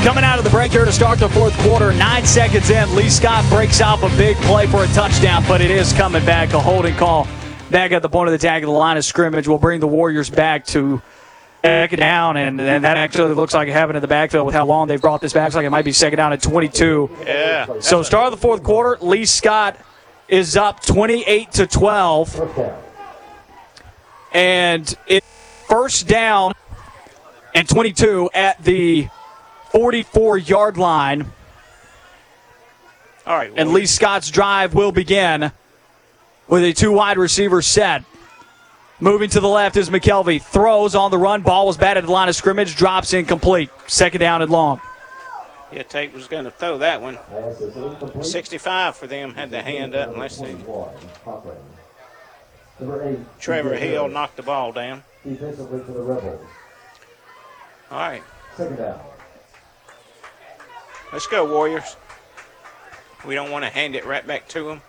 Coming out of the break here to start the fourth quarter, nine seconds in, Lee Scott breaks off a big play for a touchdown, but it is coming back. A holding call back at the point of the tag of the line of scrimmage will bring the Warriors back to second down, and, and that actually looks like it happened in the backfield with how long they've brought this back. Looks like it might be second down at 22. Yeah. So start of the fourth quarter, Lee Scott is up 28 to 12, and it first down and 22 at the 44 yard line. All right. And Lee Scott's drive will begin with a two wide receiver set. Moving to the left is McKelvey. Throws on the run. Ball was batted at the line of scrimmage. Drops incomplete. Second down and long. Yeah, Tate was going to throw that one. 65 for them had the hand up. Let's see. Trevor Hill knocked the ball down. Defensively the Rebels. All right. Second down. Let's go, Warriors. We don't want to hand it right back to them.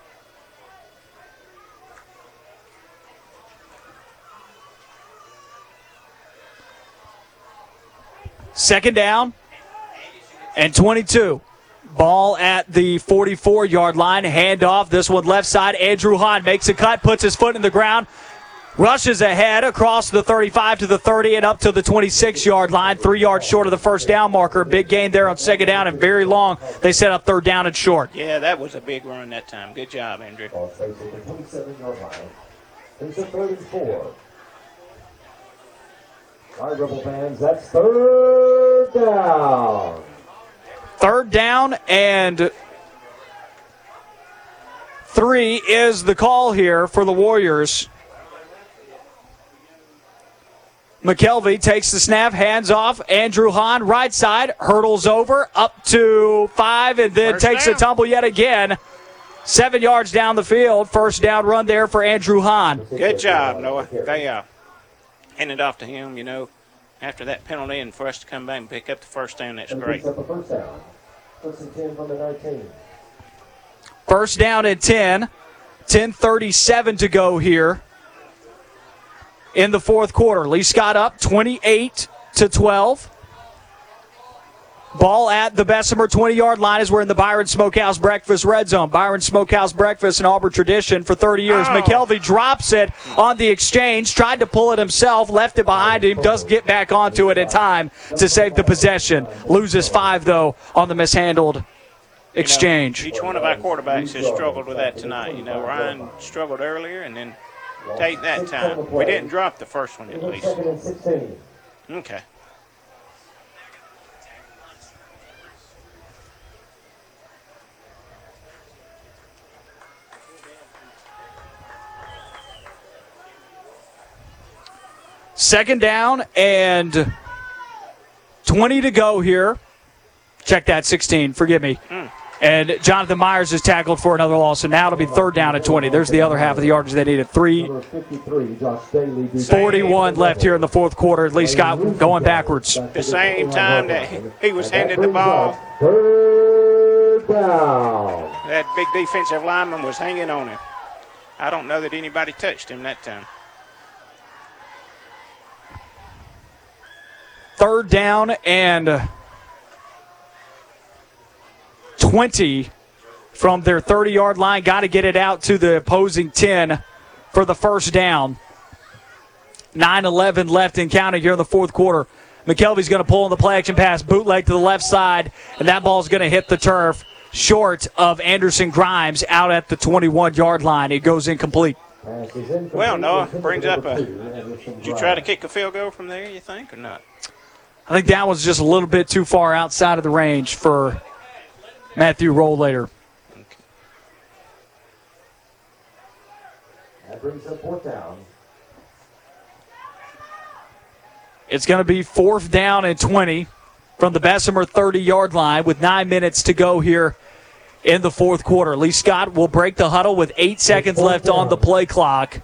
Second down and 22. Ball at the 44 yard line. Handoff. This one left side. Andrew Hahn makes a cut, puts his foot in the ground, rushes ahead across the 35 to the 30 and up to the 26 yard line. Three yards short of the first down marker. Big gain there on second down and very long. They set up third down and short. Yeah, that was a big run that time. Good job, Andrew. Ball takes it to 27 yard line. It's a third and four. All right, Rebel fans, that's third down. Third down and three is the call here for the Warriors. McKelvey takes the snap, hands off. Andrew Hahn, right side, hurdles over, up to five, and then first takes down. a tumble yet again. Seven yards down the field, first down run there for Andrew Hahn. Good job, Noah. Thank you uh, it off to him, you know, after that penalty, and for us to come back and pick up the first down, that's great. Up a first down. First and 10 from the 19. First down at 10. 10.37 to go here in the fourth quarter. Lee Scott up 28 to 12. Ball at the Bessemer 20 yard line as we're in the Byron Smokehouse Breakfast Red Zone. Byron Smokehouse Breakfast, an Auburn tradition for 30 years. McKelvey drops it on the exchange, tried to pull it himself, left it behind him, does get back onto it in time to save the possession. Loses five, though, on the mishandled exchange. Each one of our quarterbacks has struggled with that tonight. You know, Ryan struggled earlier, and then Tate that time. We didn't drop the first one at least. Second and 16. Okay. Second down and 20 to go here. Check that, 16. Forgive me. And Jonathan Myers is tackled for another loss, so now it'll be third down at 20. There's the other half of the yardage they needed. Three Number 53, Josh Daly. 41 left here in the fourth quarter. Lee Scott going backwards. The same time that he- he was handed the ball, Third down. that big defensive lineman was hanging on him. I don't know that anybody touched him that time. Third down and 20 from their 30 yard line. Got to get it out to the opposing 10 for the first down. 9 11 left in counting here in the fourth quarter. McKelvey's going to pull in the play action pass, bootleg to the left side, and that ball's going to hit the turf short of Anderson Grimes out at the 21 yard line. It goes incomplete. Well, Noah Intended brings up a. Did you try to kick a field goal from there? You think or not? I think that was just a little bit too far outside of the range for Matthew Rollator. That brings up fourth down. It's going to be fourth down and 20 from the Bessemer 30 yard line with nine minutes to go here in the fourth quarter. Lee Scott will break the huddle with eight seconds left on the play clock.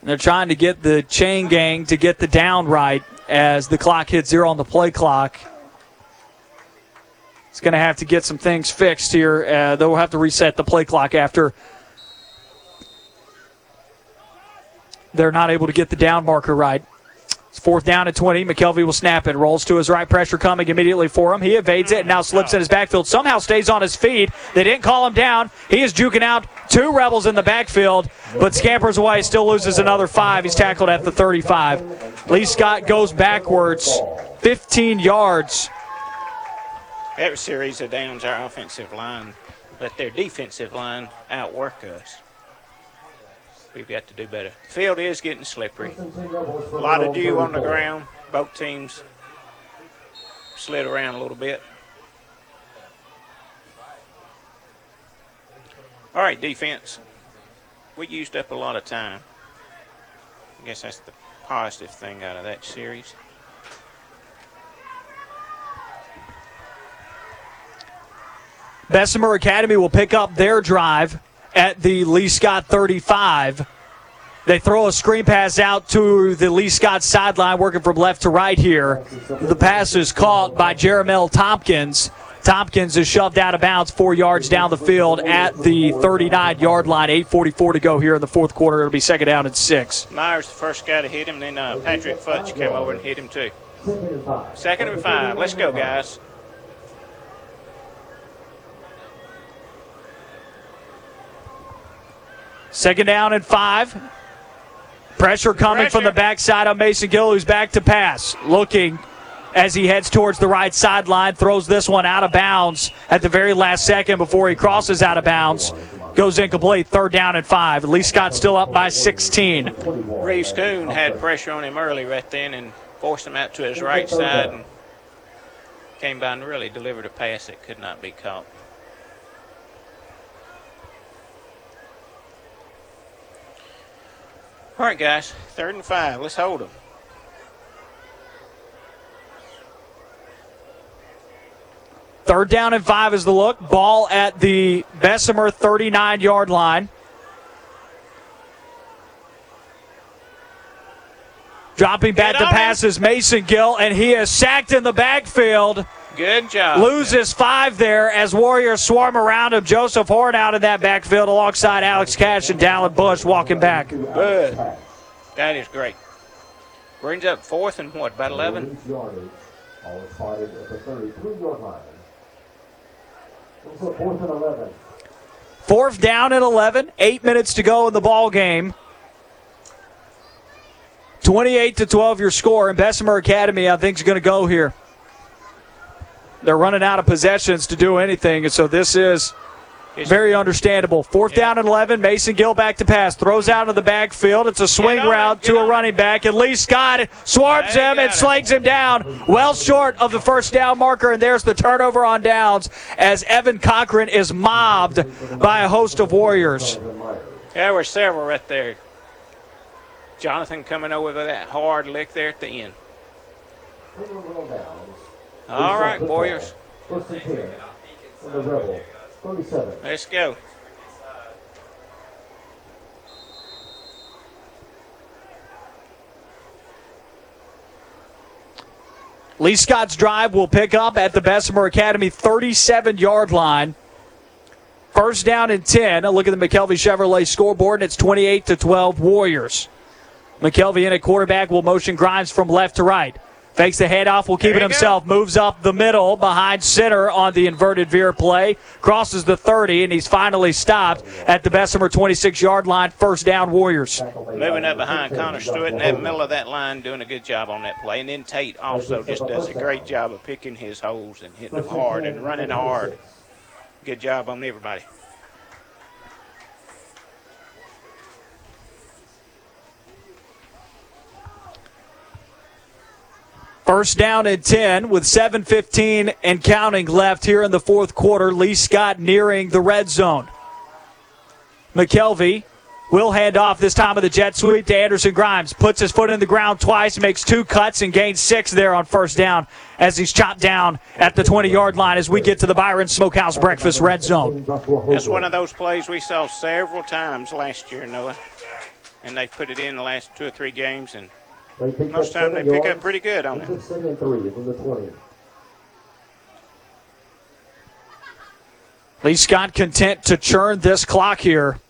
And they're trying to get the chain gang to get the down right as the clock hits zero on the play clock. It's going to have to get some things fixed here. Uh, they'll have to reset the play clock after they're not able to get the down marker right. It's fourth down at 20. McKelvey will snap it. Rolls to his right. Pressure coming immediately for him. He evades it and now slips in his backfield. Somehow stays on his feet. They didn't call him down. He is juking out two Rebels in the backfield, but scampers away. Still loses another five. He's tackled at the 35. Lee Scott goes backwards 15 yards. Every series of downs, our offensive line let their defensive line outwork us. We've got to do better. Field is getting slippery. A lot of dew on the ground. Both teams slid around a little bit. All right, defense. We used up a lot of time. I guess that's the positive thing out of that series. Bessemer Academy will pick up their drive at the Lee Scott 35. They throw a screen pass out to the Lee Scott sideline, working from left to right here. The pass is caught by Jeremel Tompkins. Tompkins is shoved out of bounds four yards down the field at the 39 yard line. 8.44 to go here in the fourth quarter. It'll be second down and six. Myers, the first guy to hit him, then uh, Patrick Futch came over and hit him too. Second and five. Let's go, guys. Second down and five. Pressure coming from the backside on Mason Gill, who's back to pass. Looking as he heads towards the right sideline, throws this one out of bounds at the very last second before he crosses out of bounds. Goes incomplete. Third down and five. Lee Scott still up by 16. Reeves Coon had pressure on him early right then and forced him out to his right side and came by and really delivered a pass that could not be caught. All right, guys. Third and five. Let's hold them. Third down and five is the look. Ball at the Bessemer 39 yard line. Dropping back to pass is Mason Gill, and he is sacked in the backfield. Good job. Loses five there as Warriors swarm around him. Joseph Horn out in that backfield alongside Alex Cash and Dallin Bush walking back. Good. That is great. Brings up fourth and what, about 11? Yardage. All is spotted at the 33-yard line. Also fourth and 11. Fourth down at 11. Eight minutes to go in the ball game. 28 to 12 your score, and Bessemer Academy, I think, is going to go here. They're running out of possessions to do anything, and so this is very understandable. Fourth down and 11. Mason Gill back to pass. Throws out of the backfield. It's a swing route to a running back, and Lee Scott swarms him and slings him down. Well short of the first down marker, and there's the turnover on downs as Evan Cochran is mobbed by a host of Warriors. Yeah, There were several right there. Jonathan coming over with that hard lick there at the end. All right, Warriors. First and 10. From the Rebel. 37. Let's go. Lee Scott's drive will pick up at the Bessemer Academy 37 yard line. First down and 10. A look at the McKelvey Chevrolet scoreboard, and it's 28 to 12 Warriors. McKelvey in at quarterback will motion Grimes from left to right. Fakes the handoff, will keep it himself. Moves up the middle behind center on the inverted veer play. Crosses the 30, and he's finally stopped at the Bessemer 26 yard line. First down, Warriors. Moving up behind Connor Stewart in that middle of that line, doing a good job on that play. And then Tate also just does a great job of picking his holes and hitting them hard and running hard. Good job on everybody. First down and 10 with 7.15 and counting left here in the fourth quarter. Lee Scott nearing the red zone. McKelvey will hand off this time of the jet sweep to Anderson Grimes. Puts his foot in the ground twice, makes two cuts, and gains six there on first down as he's chopped down at the 20 yard line as we get to the Byron Smokehouse Breakfast red zone. That's one of those plays we saw several times last year, Noah. And they put it in the last two or three games, and most up time they seven pick up pretty good on it. It's second and three from the 20. Lee Scott content to churn this clock here.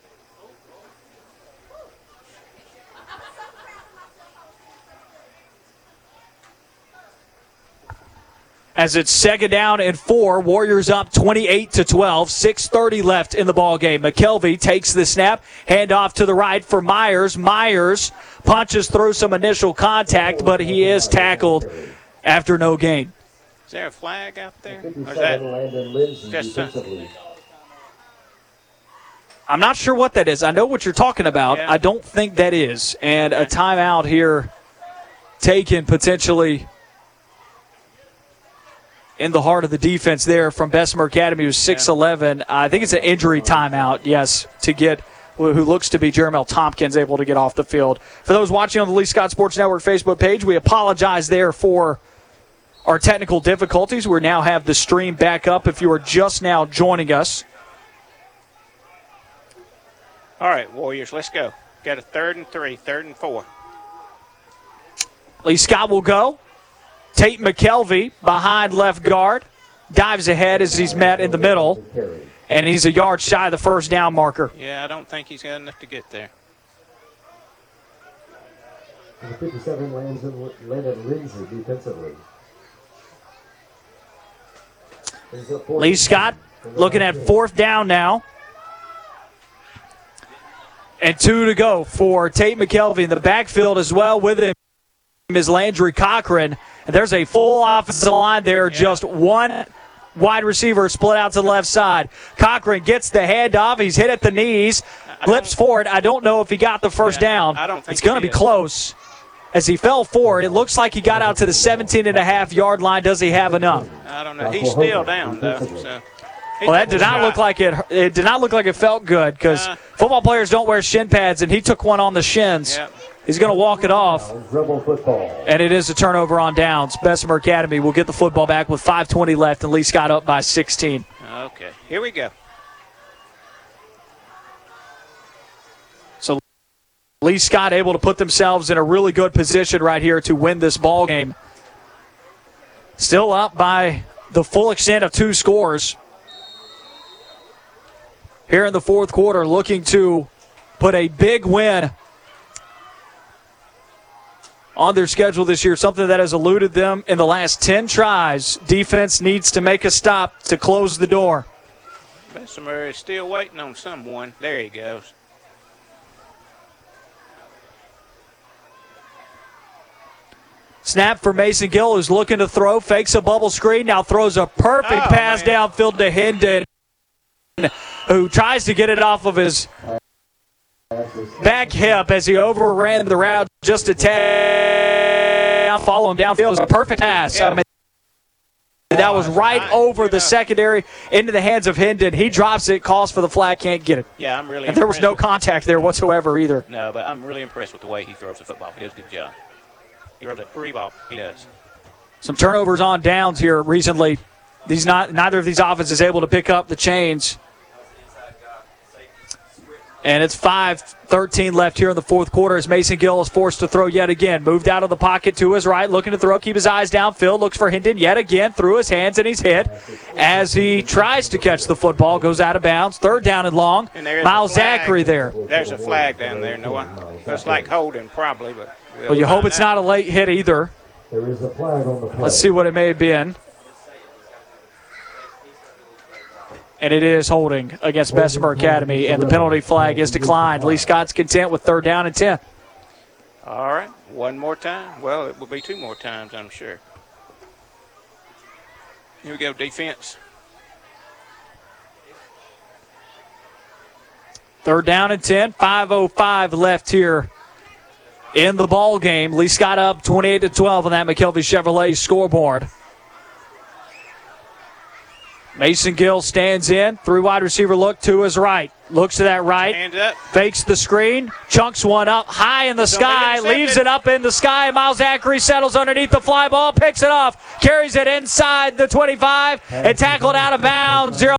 As it's second down and four, Warriors up 28 to 12. 6:30 left in the ball game. McKelvey takes the snap, hand off to the right for Myers. Myers punches through some initial contact, but he is tackled after no gain. Is there a flag out there? Or is that just a, defensively. I'm not sure what that is. I know what you're talking about. Yeah. I don't think that is. And a timeout here taken potentially in the heart of the defense there from Bessemer Academy, who's 6'11. I think it's an injury timeout, yes, to get who looks to be Jermel Tompkins able to get off the field. For those watching on the Lee Scott Sports Network Facebook page, we apologize there for our technical difficulties. We now have the stream back up if you are just now joining us. all right, Warriors, let's go. Got a third and three, third and four. Lee Scott will go. Tate McKelvey behind left guard. Dives ahead as he's met in the middle. And he's a yard shy of the first down marker. Yeah, I don't think he's got enough to get there. Number 57, Landon, Landon Lindsay defensively. Brings up fourth Lee Scott ten from the looking at fourth down now. And two to go for Tate McKelvey in the backfield as well with him is Landry Cochran. There's a full offensive line there, just one wide receiver split out to the left side. Cochran gets the handoff. He's hit at the knees, flips forward. I don't know if he got the first down. I don't think it's going to be close. As he fell forward, it looks like he got out to the 17 and a half yard line. Does he have enough? I don't know. He's still down, though. So Well, that did not look like it. It did not look like it felt good because uh, football players don't wear shin pads, and he took one on the shins. Yep. He's going to walk it off, Rebel football. and it is a turnover on downs. Bessemer Academy will get the football back with 5:20 left, and Lee Scott up by 16. Okay, here we go. So Lee Scott able to put themselves in a really good position right here to win this ball game. Still up by the full extent of two scores. Here in the fourth quarter, looking to put a big win on their schedule this year, something that has eluded them in the last 10 tries. Defense needs to make a stop to close the door. Bessemer is still waiting on someone. There he goes. Snap for Mason Gill, who's looking to throw, fakes a bubble screen, now throws a perfect Oh, pass downfield to Hendon, who tries to get it off of his back hip as he overran the route just a tad. Follow him downfield. It was a perfect pass. I mean, that was right over the secondary into the hands of Hendon. He drops it, calls for the flag, can't get it. Yeah, I'm really. And there was no contact there whatsoever either. No, but I'm really impressed with the way he throws the football. He does a good job. He throws a free ball. He does. Some turnovers on downs here recently. These not neither of these offenses able to pick up the chains. And it's 5-13 left here in the fourth quarter as Mason Gill is forced to throw yet again. Moved out of the pocket to his right, looking to throw, keep his eyes downfield, looks for Hendon yet again, through his hands, and he's hit. As he tries to catch the football, goes out of bounds. Third down and long. And Miles. Zachary there. There's a flag down there, Noah. Looks like holding probably, but. we'll Well, you hope it's out. not a late hit either. There is a flag on the play. Let's see what it may have been. And it is holding against Bessemer Academy, and the penalty flag is declined. Lee Scott's content with third down and 10. All right, one more time. Well, it will be two more times, I'm sure. Here we go, defense. Third down and 10. 5.05 left here in the ball game. Lee Scott up 28 to 12 on that McKelvey Chevrolet scoreboard. Mason Gill stands in. Three wide receiver look to his right. Looks to that right. Fakes the screen, chunks one up high in the sky, leaves it up in the sky. Miles Zachary settles underneath the fly ball, picks it off, carries it inside the 25, and tackled out of bounds. Zero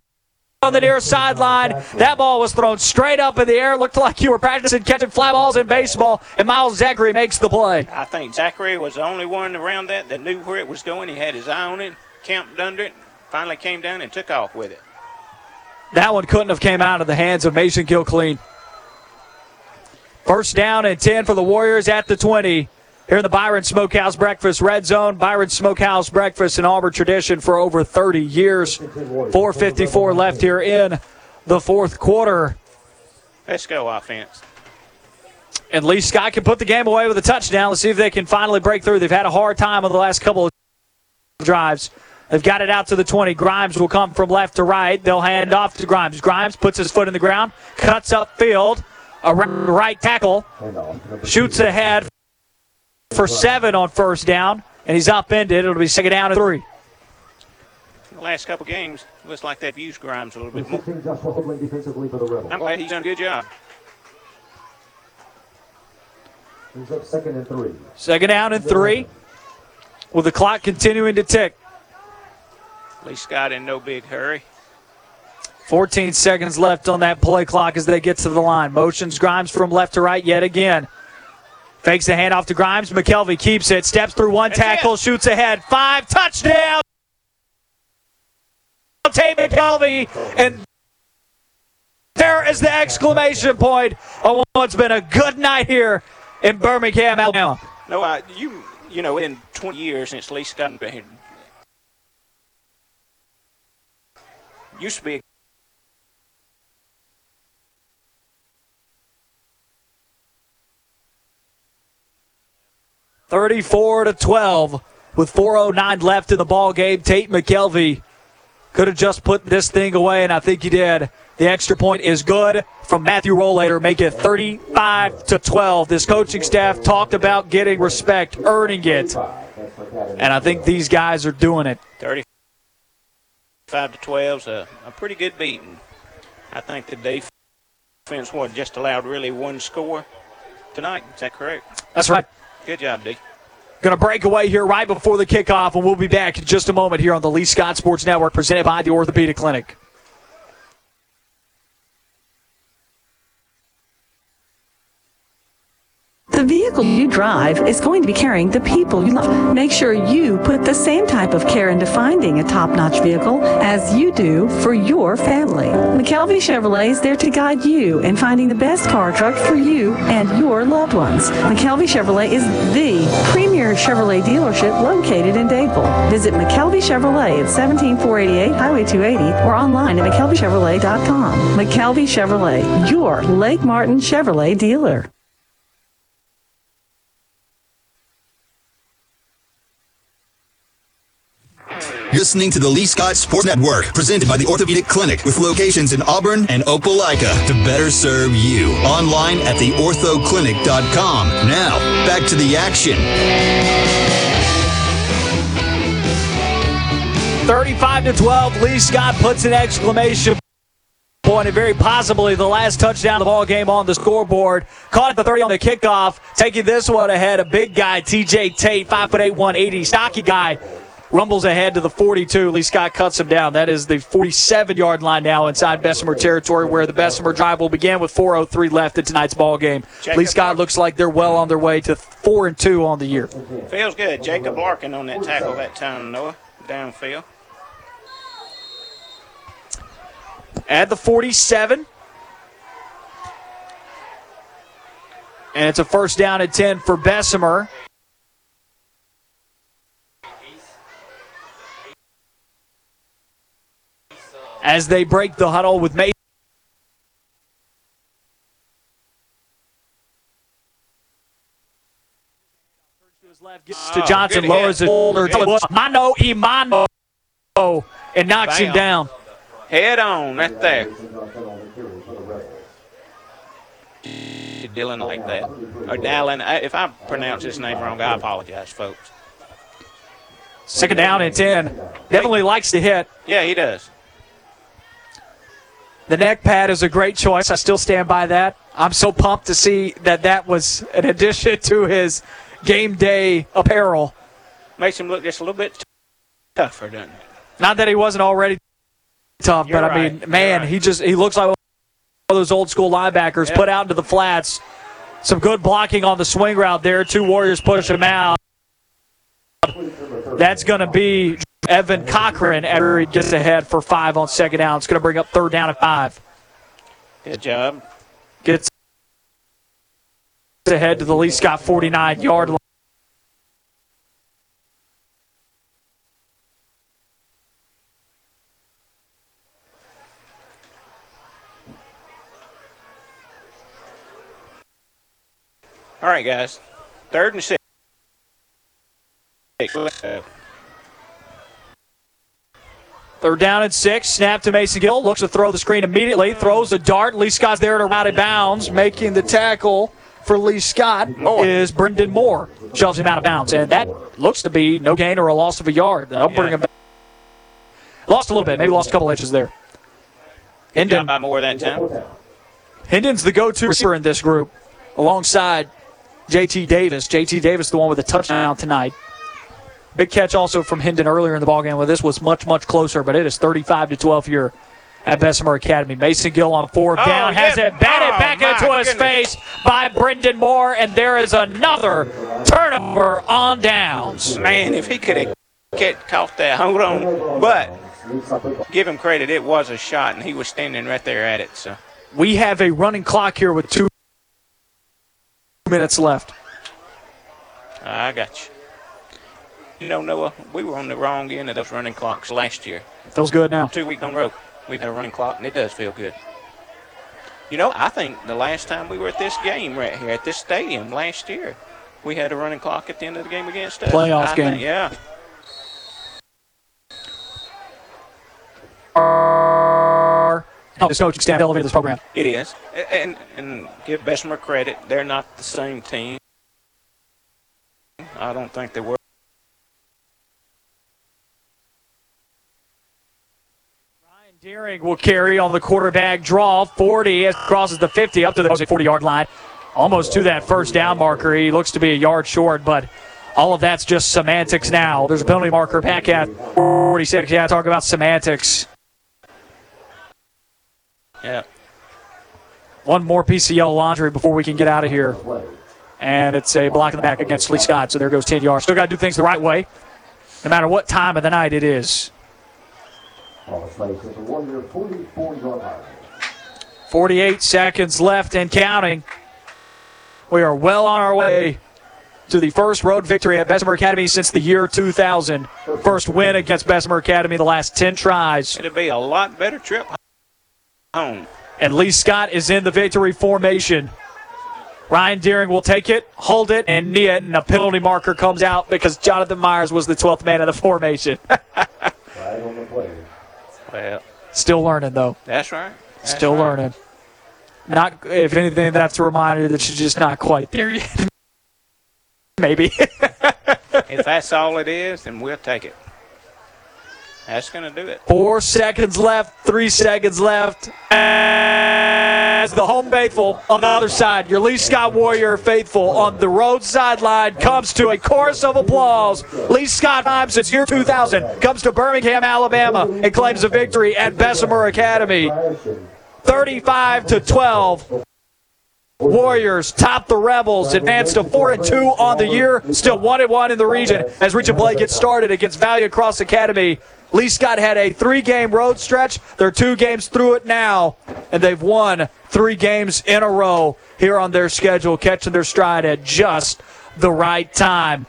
on the near sideline. That ball was thrown straight up in the air. Looked like you were practicing catching fly balls in baseball, and Miles Zachary makes the play. I think Zachary was the only one around that that knew where it was going. He had his eye on it, camped under it, finally came down and took off with it. That one couldn't have came out of the hands of Mason Gilclean. First down and 10 for the Warriors at the 20. Here in the Byron Smokehouse Breakfast Red Zone. Byron Smokehouse Breakfast, an Auburn tradition for over 30 years. 4.54 left here in the fourth quarter. Let's go, offense. And Lee Scott can put the game away with a touchdown. Let's see if they can finally break through. They've had a hard time on the last couple of drives. They've got it out to the 20. Grimes will come from left to right. They'll hand off to Grimes. Grimes puts his foot in the ground, cuts up field, around right tackle, shoots ahead for seven on first down, and he's upended. It'll be second down and three. The last couple games, looks like they've used Grimes a little bit more. 16 just for holding defensively for the Rebels. I'm glad he's done a good job. He's up second and three. Second down and three, with the clock continuing to tick. Lee Scott in no big hurry. 14 seconds left on that play clock as they get to the line. Motions Grimes from left to right yet again. Fakes the handoff to Grimes. McKelvey keeps it, steps through one tackle, shoots ahead. Five touchdown. Tate McKelvey. And there is the exclamation point on what's been a good night here in Birmingham, Alabama. No, I, you you know, in 20 years since Lee Scott been used to be a 34 to 12 with 409 left in the ball game. Tate McKelvey could have just put this thing away, and I think he did. The extra point is good from Matthew Rollator, make it 35 to 12. This coaching staff talked about getting respect, earning it, and I think these guys are doing it. 35 35 to 12 is a, a pretty good beating. I think the defense was just allowed really one score tonight. Is that correct? That's right. Good job, D. Going to break away here right before the kickoff, and we'll be back in just a moment here on the Lee Scott Sports Network, presented by the Orthopedic Clinic. The vehicle you drive is going to be carrying the people you love. Make sure you put the same type of care into finding a top-notch vehicle as you do for your family. McKelvey Chevrolet is there to guide you in finding the best car truck for you and your loved ones. McKelvey Chevrolet is the premier Chevrolet dealership located in Dadeville. Visit McKelvey Chevrolet at 17488 Highway 280 or online at McKelveyChevrolet.com. McKelvey Chevrolet, your Lake Martin Chevrolet dealer. Listening to the Lee Scott Sports Network, presented by the Orthopedic Clinic, with locations in Auburn and Opelika to better serve you. Online at theorthoclinic.com. Now, back to the action. 35 to 12, Lee Scott puts an exclamation point and very possibly the last touchdown of the ball game on the scoreboard. Caught at the 30 on the kickoff, taking this one ahead. A big guy, TJ Tate, 5'8", 180, stocky guy, rumbles ahead to the 42. Lee Scott cuts him down. That is the 47 yard line now inside Bessemer territory, where the Bessemer drive will begin with 4:03 left in tonight's ball game. Lee Scott looks like they're well on their way to four and two on the year. Feels good. Jacob Larkin on that tackle that time, Noah, downfield. At the 47. And it's a first down at 10 for Bessemer. As they break the huddle with Mason. to Johnson, good lowers hit. his shoulder. Good. Mano Imano. And knocks him down. Head on, right there. Dylan like that. Or Dallin. If I pronounce his name wrong, I apologize, folks. Second down and 10. Definitely likes to hit. Yeah, he does. The neck pad is a great choice. I still stand by that. I'm so pumped to see that that was an addition to his game day apparel. Makes him look just a little bit tougher, doesn't it? Not that he wasn't already tough, You're but I mean, man, You're he just he looks like one of those old school linebackers Yeah. put out into the flats. Some good blocking on the swing route there. Two Warriors pushing him out. That's going to be Evan Cochran after he gets ahead for five on second down. It's going to bring up third down at five. Good job. Gets ahead to the Lee Scott 49 yard line. All right, guys. Third and six. Third down at six. Snap to Mason Gill. Looks to throw the screen immediately. Throws the dart. Lee Scott's there to route it bounds. Making the tackle for Lee Scott oh. is Brendan Moore. Shoves him out of bounds. And that looks to be no gain or a loss of a yard. That'll bring him back. Lost a little bit. Maybe lost a couple inches there. Good Hendon, by more that time. Hendon's the go-to receiver in this group alongside JT Davis. JT Davis, the one with the touchdown tonight. Big catch also from Hendon earlier in the ballgame. Well, this was much, much closer, but it is 35 to 12 here at Bessemer Academy. Mason Gill on fourth Oh, down has yeah. it batted Oh, back into his goodness. face by Brendan Moore, and there is another turnover on downs. Man, if he could have get caught that, hold on. But give him credit, it was a shot, and he was standing right there at it. So We have a running clock here with two minutes left. I got you. You know, Noah, we were on the wrong end of those running clocks last year. Feels good now. Two weeks on the road, we've had a running clock, and it does feel good. You know, I think the last time we were at this game right here at this stadium last year, we had a running clock at the end of the game against us. Playoff I game. think- yeah. This coaching staff elevated this program. It is, and and give Bessemer credit. They're not the same team. I don't think they were. Deering will carry on the quarterback draw. 40 as crosses the 50 up to the 40 yard line. Almost to that first down marker. He looks to be a yard short, but all of that's just semantics now. There's a penalty marker back at 46. Yeah, talk about semantics. Yeah. One more piece of yellow laundry before we can get out of here. And it's a block in the back against Lee Scott, so there goes 10 yards. Still got to do things the right way, no matter what time of the night it is. 48 seconds left and counting. We are well on our way to the first road victory at Bessemer Academy since the year 2000. First win against Bessemer Academy the last 10 tries. It'll be a lot better trip home. And Lee Scott is in the victory formation. Ryan Deering will take it, hold it, and knee it, and a penalty marker comes out because Jonathan Myers was the 12th man in the formation. Well, Still learning, though. that's right. That's Still right. learning. Not, if anything, that's a reminder that you're just not quite there yet. Maybe. if that's all it is, then we'll take it. That's going to do it. Four seconds left, three seconds left. As the home faithful on the other side, your Lee Scott Warrior faithful on the road sideline comes to a chorus of applause. Lee Scott time since year 2000 comes to Birmingham, Alabama, and claims a victory at Bessemer Academy. 35 to 12. Warriors top the Rebels, advance to four and two on the year, still one and one in the region as Regent Blake gets started against Valiant Cross Academy. Lee Scott had a three-game road stretch. They're two games through it now, and they've won three games in a row here on their schedule, catching their stride at just the right time.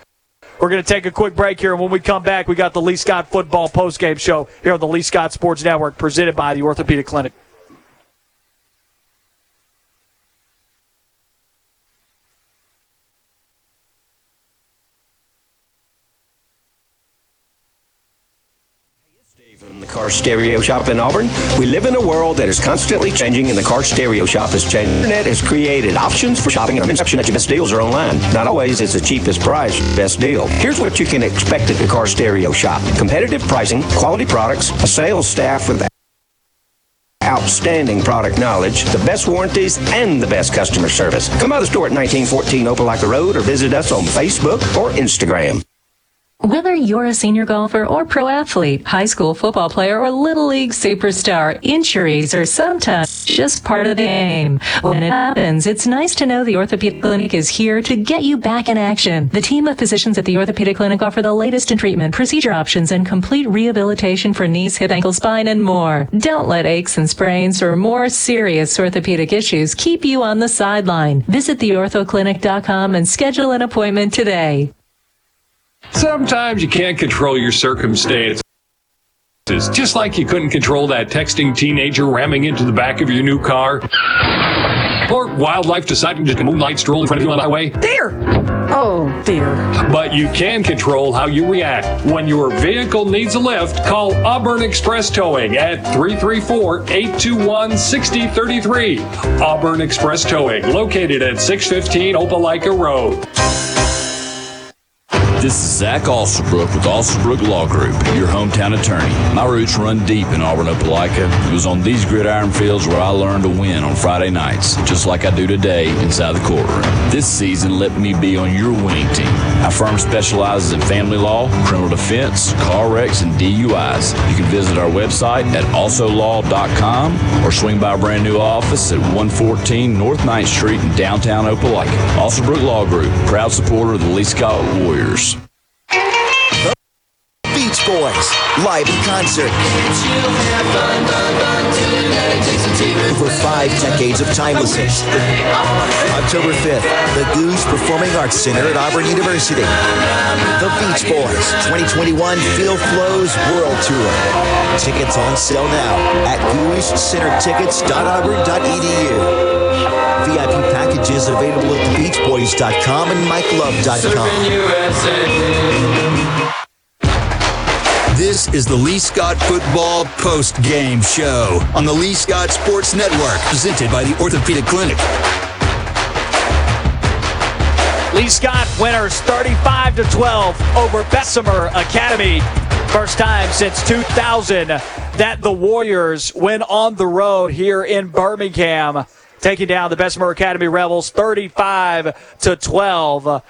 We're going to take a quick break here, and when we come back, we got the Lee Scott football postgame show here on the Lee Scott Sports Network, presented by the Orthopedic Clinic. Car stereo shop in Auburn, we live in a world that is constantly changing, and the car stereo shop is changing. Internet has created options for shopping and a misconception that your best deals are online. Not always is the cheapest price best deal. Here's what you can expect at the car stereo shop: competitive pricing, quality products, a sales staff with outstanding product knowledge, the best warranties, and the best customer service. Come by the store at 1914 Opelika Road or visit us on Facebook or Instagram. Whether you're a senior golfer or pro athlete, high school football player or little league superstar, injuries are sometimes just part of the game. When it happens, it's nice to know the Orthopedic Clinic is here to get you back in action. The team of physicians at the Orthopedic Clinic offer the latest in treatment, procedure options, and complete rehabilitation for knees, hip, ankle, spine, and more. Don't let aches and sprains or more serious orthopedic issues keep you on the sideline. Visit theorthoclinic.com and schedule an appointment today. Sometimes you can't control your circumstances. Just like you couldn't control that texting teenager ramming into the back of your new car. Or wildlife deciding to moonlight stroll in front of you on the highway. Dear! Oh, dear. But you can control how you react. When your vehicle needs a lift, call Auburn Express Towing at 334 821 6033. Auburn Express Towing, located at 615 Opelika Road. This is Zach Alsobrook with Alsobrook Law Group, your hometown attorney. My roots run deep in Auburn, Opelika. It was on these gridiron fields where I learned to win on Friday nights, just like I do today inside the courtroom. This season, let me be on your winning team. Our firm specializes in family law, criminal defense, car wrecks, and DUIs. You can visit our website at alsolaw.com or swing by our brand new office at 114 North 9th Street in downtown Opelika. Alsobrook Law Group, proud supporter of the Lee Scott Warriors. Boys, live concert. Over five decades of timelessness. October 5th, the Gogue Performing Arts Center at Auburn University. The Beach Boys 2021 Feel Flows World Tour. Tickets on sale now at goguecentertickets.auburn.edu. VIP packages available at thebeachboys.com and mikelove.com. This is the Lee Scott Football Post Game Show on the Lee Scott Sports Network, presented by the Orthopedic Clinic. Lee Scott winners 35 to 12 over Bessemer Academy. First time since 2000 that the Warriors win on the road here in Birmingham, taking down the Bessemer Academy Rebels 35 to 12.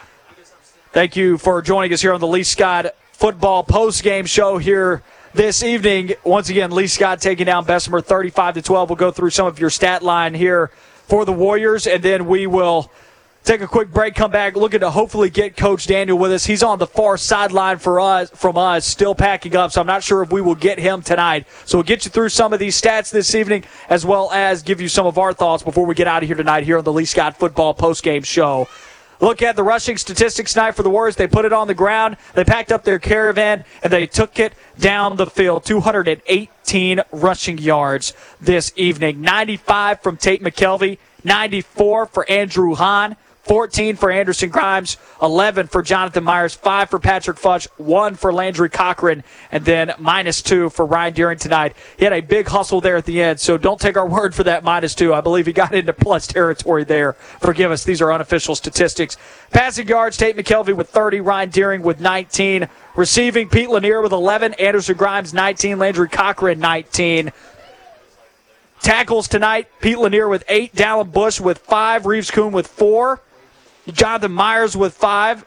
Thank you for joining us here on the Lee Scott football post game show here this evening. Once again, Lee Scott taking down Bessemer 35 to 12. We'll go through some of your stat line here for the Warriors, and then we will take a quick break, come back, looking to hopefully get Coach Daniel with us. He's on the far sideline for us from us, still packing up, so I'm not sure if we will get him tonight. So we'll get you through some of these stats this evening, as well as give you some of our thoughts before we get out of here tonight here on the Lee Scott Football Postgame Show. Look at the rushing statistics tonight for the Warriors. They put it on the ground, they packed up their caravan, and they took it down the field. 218 rushing yards this evening. 95 from Tate McKelvey, 94 for Andrew Hahn. 14 for Anderson Grimes, 11 for Jonathan Myers, 5 for Patrick Futch, 1 for Landry Cochran, and then minus 2 for Ryan Deering tonight. He had a big hustle there at the end, so don't take our word for that minus 2. I believe he got into plus territory there. Forgive us, these are unofficial statistics. Passing yards, Tate McKelvey with 30, Ryan Deering with 19. Receiving, Pete Lanier with 11, Anderson Grimes 19, Landry Cochran 19. Tackles tonight, Pete Lanier with 8, Dallin Bush with 5, Reeves Coon with 4. Jonathan Myers with five.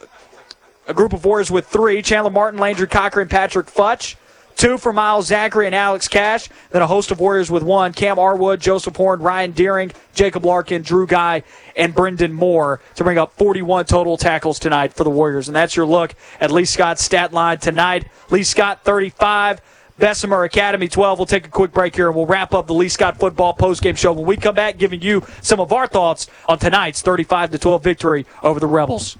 A group of Warriors with three. Chandler Martin, Landry Cochran, Patrick Futch. Two for Miles Zachary and Alex Cash. Then a host of Warriors with one. Cam Arwood, Joseph Horn, Ryan Deering, Jacob Larkin, Drew Guy, and Brendan Moore to bring up 41 total tackles tonight for the Warriors. And that's your look at Lee Scott's stat line tonight. Lee Scott 35. Bessemer Academy 12. We'll take a quick break here and we'll wrap up the Lee Scott football postgame show when we come back, giving you some of our thoughts on tonight's 35 to 12 victory over the Rebels.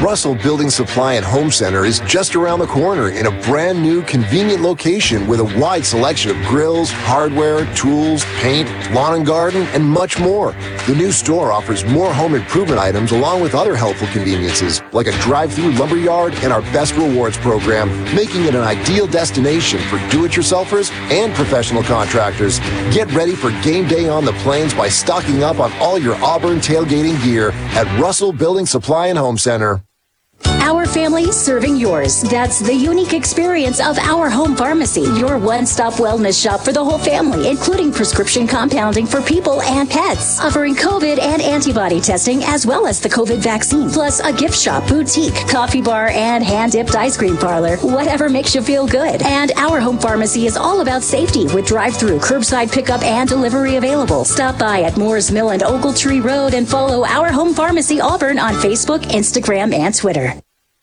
Russell Building Supply and Home Center is just around the corner in a brand new convenient location with a wide selection of grills, hardware, tools, paint, lawn and garden, and much more. The new store offers more home improvement items along with other helpful conveniences like a drive-through lumber yard and our best rewards program, making it an ideal destination for do-it-yourselfers and professional contractors. Get ready for game day on the plains by stocking up on all your Auburn tailgating gear at Russell Building Supply and Home Center. Our family serving yours. That's the unique experience of our home pharmacy, your one stop wellness shop for the whole family, including prescription compounding for people and pets, offering COVID and antibody testing as well as the COVID vaccine, plus a gift shop, boutique, coffee bar, and hand dipped ice cream parlor. Whatever makes you feel good. And our home pharmacy is all about safety with drive through, curbside pickup, and delivery available. Stop by at Moores Mill and Ogletree Road and follow our home pharmacy Auburn on Facebook, Instagram, and Twitter.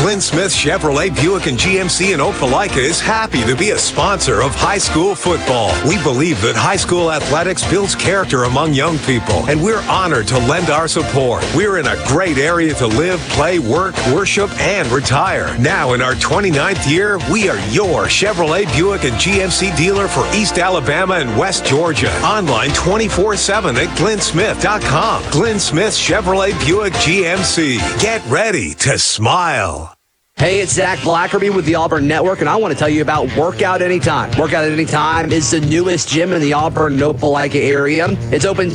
Glenn Smith Chevrolet Buick and GMC in Opelika is happy to be a sponsor of high school football. We believe that high school athletics builds character among young people, and we're honored to lend our support. We're in a great area to live, play, work, worship, and retire. Now in our 29th year, we are your Chevrolet Buick and GMC dealer for East Alabama and West Georgia. Online 24-7 at glennsmith.com. Glenn Smith Chevrolet Buick GMC. Get ready to smile. Hey, it's Zach Blackerby with the Auburn Network, and I want to tell you about Workout Anytime. Workout Anytime is the newest gym in the Auburn, Opelika area. It's open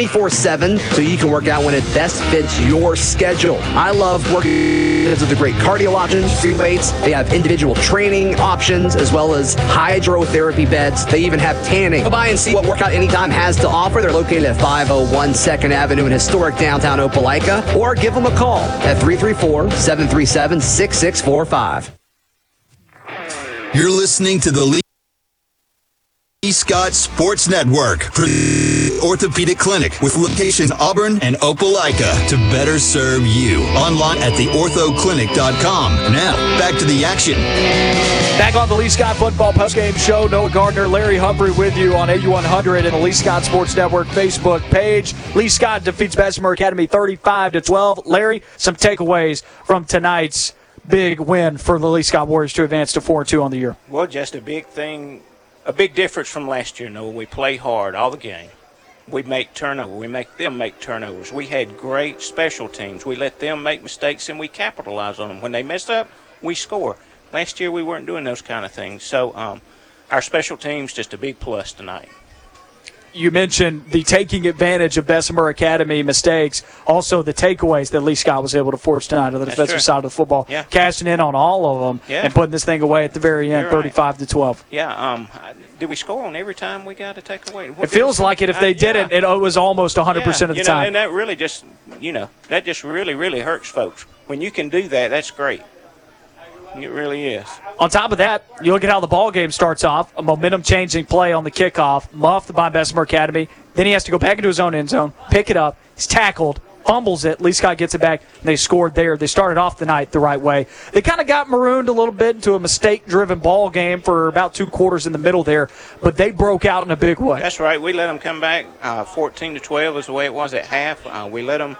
24 7, so you can work out when it best fits your schedule. I love working because of the great cardio options, free weights. They have individual training options as well as hydrotherapy beds. They even have tanning. Go by and see what Workout Anytime has to offer. They're located at 501 2nd Avenue in historic downtown Opelika, or give them a call at 334 737 6645. You're listening to the Lee Scott Sports Network for Orthopedic Clinic with locations Auburn and Opelika to better serve you. Online at theorthoclinic.com. Now, back to the action. Back on the Lee Scott Football Postgame Show, Noah Gardner, Larry Humphrey with you on AU100 and the Lee Scott Sports Network Facebook page. Lee Scott defeats Bessemer Academy 35 to 12. Larry, some takeaways from tonight's big win for the Lee Scott Warriors to advance to 4 2 on the year? Well, just a big thing, a big difference from last year. No, we play hard all the game. We make turnovers. We make them make turnovers. We had great special teams. We let them make mistakes and we capitalize on them. When they mess up, we score. Last year we weren't doing those kind of things. So um, our special teams just a big plus tonight you mentioned the taking advantage of Bessemer Academy mistakes, also the takeaways that Lee Scott was able to force tonight on the That's defensive true. side of the football, Yeah. cashing in on all of them Yeah. and putting this thing away at the very end, You're right. 35 to 12. Yeah. Um, did we score on every time we got a takeaway? What It feels like it. If Uh, they yeah. didn't, it was almost 100% of the you know, time. and that really just, you know, that just really, really hurts folks. When you can do that, that's great. It really is. On top of that, you look at how the ball game starts off. A momentum changing play on the kickoff, muffed by Bessemer Academy. Then he has to go back into his own end zone, pick it up. He's tackled, fumbles it. Lee Scott gets it back, and they scored there. They started off the night the right way. They kind of got marooned a little bit into a mistake driven ball game for about two quarters in the middle there, but they broke out in a big way. That's right. We let them come back. Uh, 14 to 12 is the way it was at half. Uh, we let them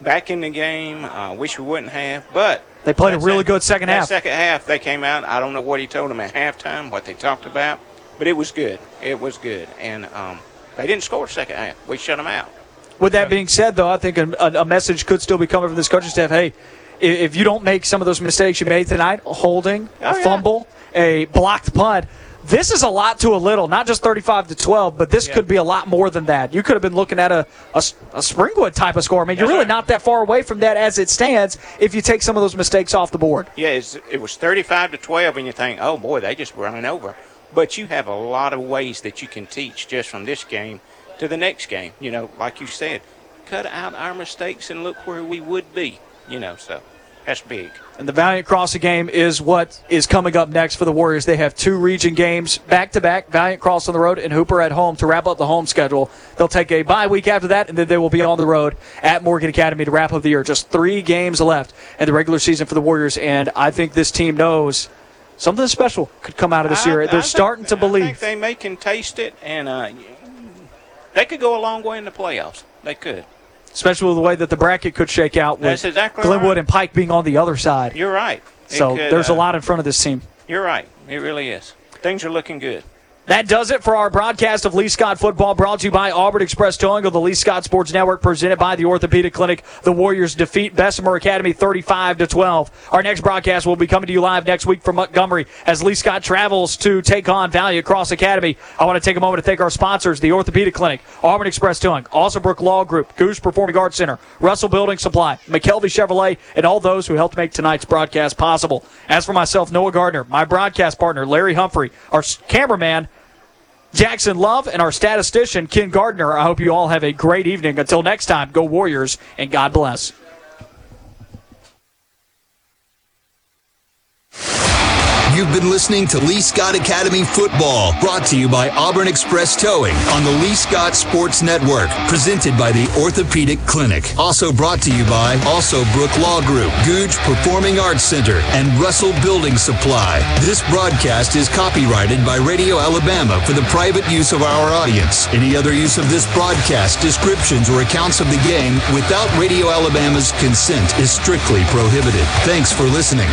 back in the game. Uh, wish we wouldn't have, but They played a really it. good second That half. Second half, they came out. I don't know what he told them at halftime, what they talked about, but it was good. It was good, and um, they didn't score second half. We shut them out. With that being said, though, I think a, a, a message could still be coming from this coaching staff. Hey, if you don't make some of those mistakes you made tonight, a holding, a Oh, yeah. fumble, a blocked punt, this is a lot to a little. Not just 35 to 12, but this could be a lot more than that. You could have been looking at a a Springwood type of score. I mean, you're really right. not that far away from that as it stands if you take some of those mistakes off the board. Yeah, it's, it was 35 to 12, and you think, oh boy, they just running over. But you have a lot of ways that you can teach just from this game to the next game. You know, like you said, cut out our mistakes and look where we would be. You know, so that's big. And the Valiant Crossing game is what is coming up next for the Warriors. They have two region games back to back Valiant Cross on the road and Hooper at home to wrap up the home schedule. They'll take a bye week after that, and then they will be on the road at Morgan Academy to wrap up the year. Just three games left in the regular season for the Warriors, and I think this team knows something special could come out of this I- year. They're think- starting to I believe. think they may can taste it, and uh, they could go a long way in the playoffs. They could. Especially with the way that the bracket could shake out with That's exactly Glenwood right. and Pike being on the other side. You're right. It So could, there's a uh, lot in front of this team. You're right. It really is. Things are looking good. That does it for our broadcast of Lee Scott football brought to you by Auburn Express Towing of the Lee Scott Sports Network presented by the Orthopedic Clinic. The Warriors defeat Bessemer Academy 35 to 12. Our next broadcast will be coming to you live next week from Montgomery as Lee Scott travels to take on Valiant Cross Academy. I want to take a moment to thank our sponsors, the Orthopedic Clinic, Auburn Express Towing, Alsobrook Law Group, Gogue Performing Arts Center, Russell Building Supply, McKelvey Chevrolet, and all those who helped make tonight's broadcast possible. As for myself, Noah Gardner, my broadcast partner, Larry Humphrey, our cameraman, Jackson Love and our statistician, Ken Gardner. I hope you all have a great evening. Until next time, go Warriors and God bless. You've been listening to Lee Scott Academy Football, brought to you by Auburn Express Towing on the Lee Scott Sports Network, presented by the Orthopedic Clinic. Also brought to you by Also Brook Law Group, Gogue Performing Arts Center, and Russell Building Supply. This broadcast is copyrighted by Radio Alabama for the private use of our audience. Any other use of this broadcast, descriptions, or accounts of the game without Radio Alabama's consent is strictly prohibited. Thanks for listening.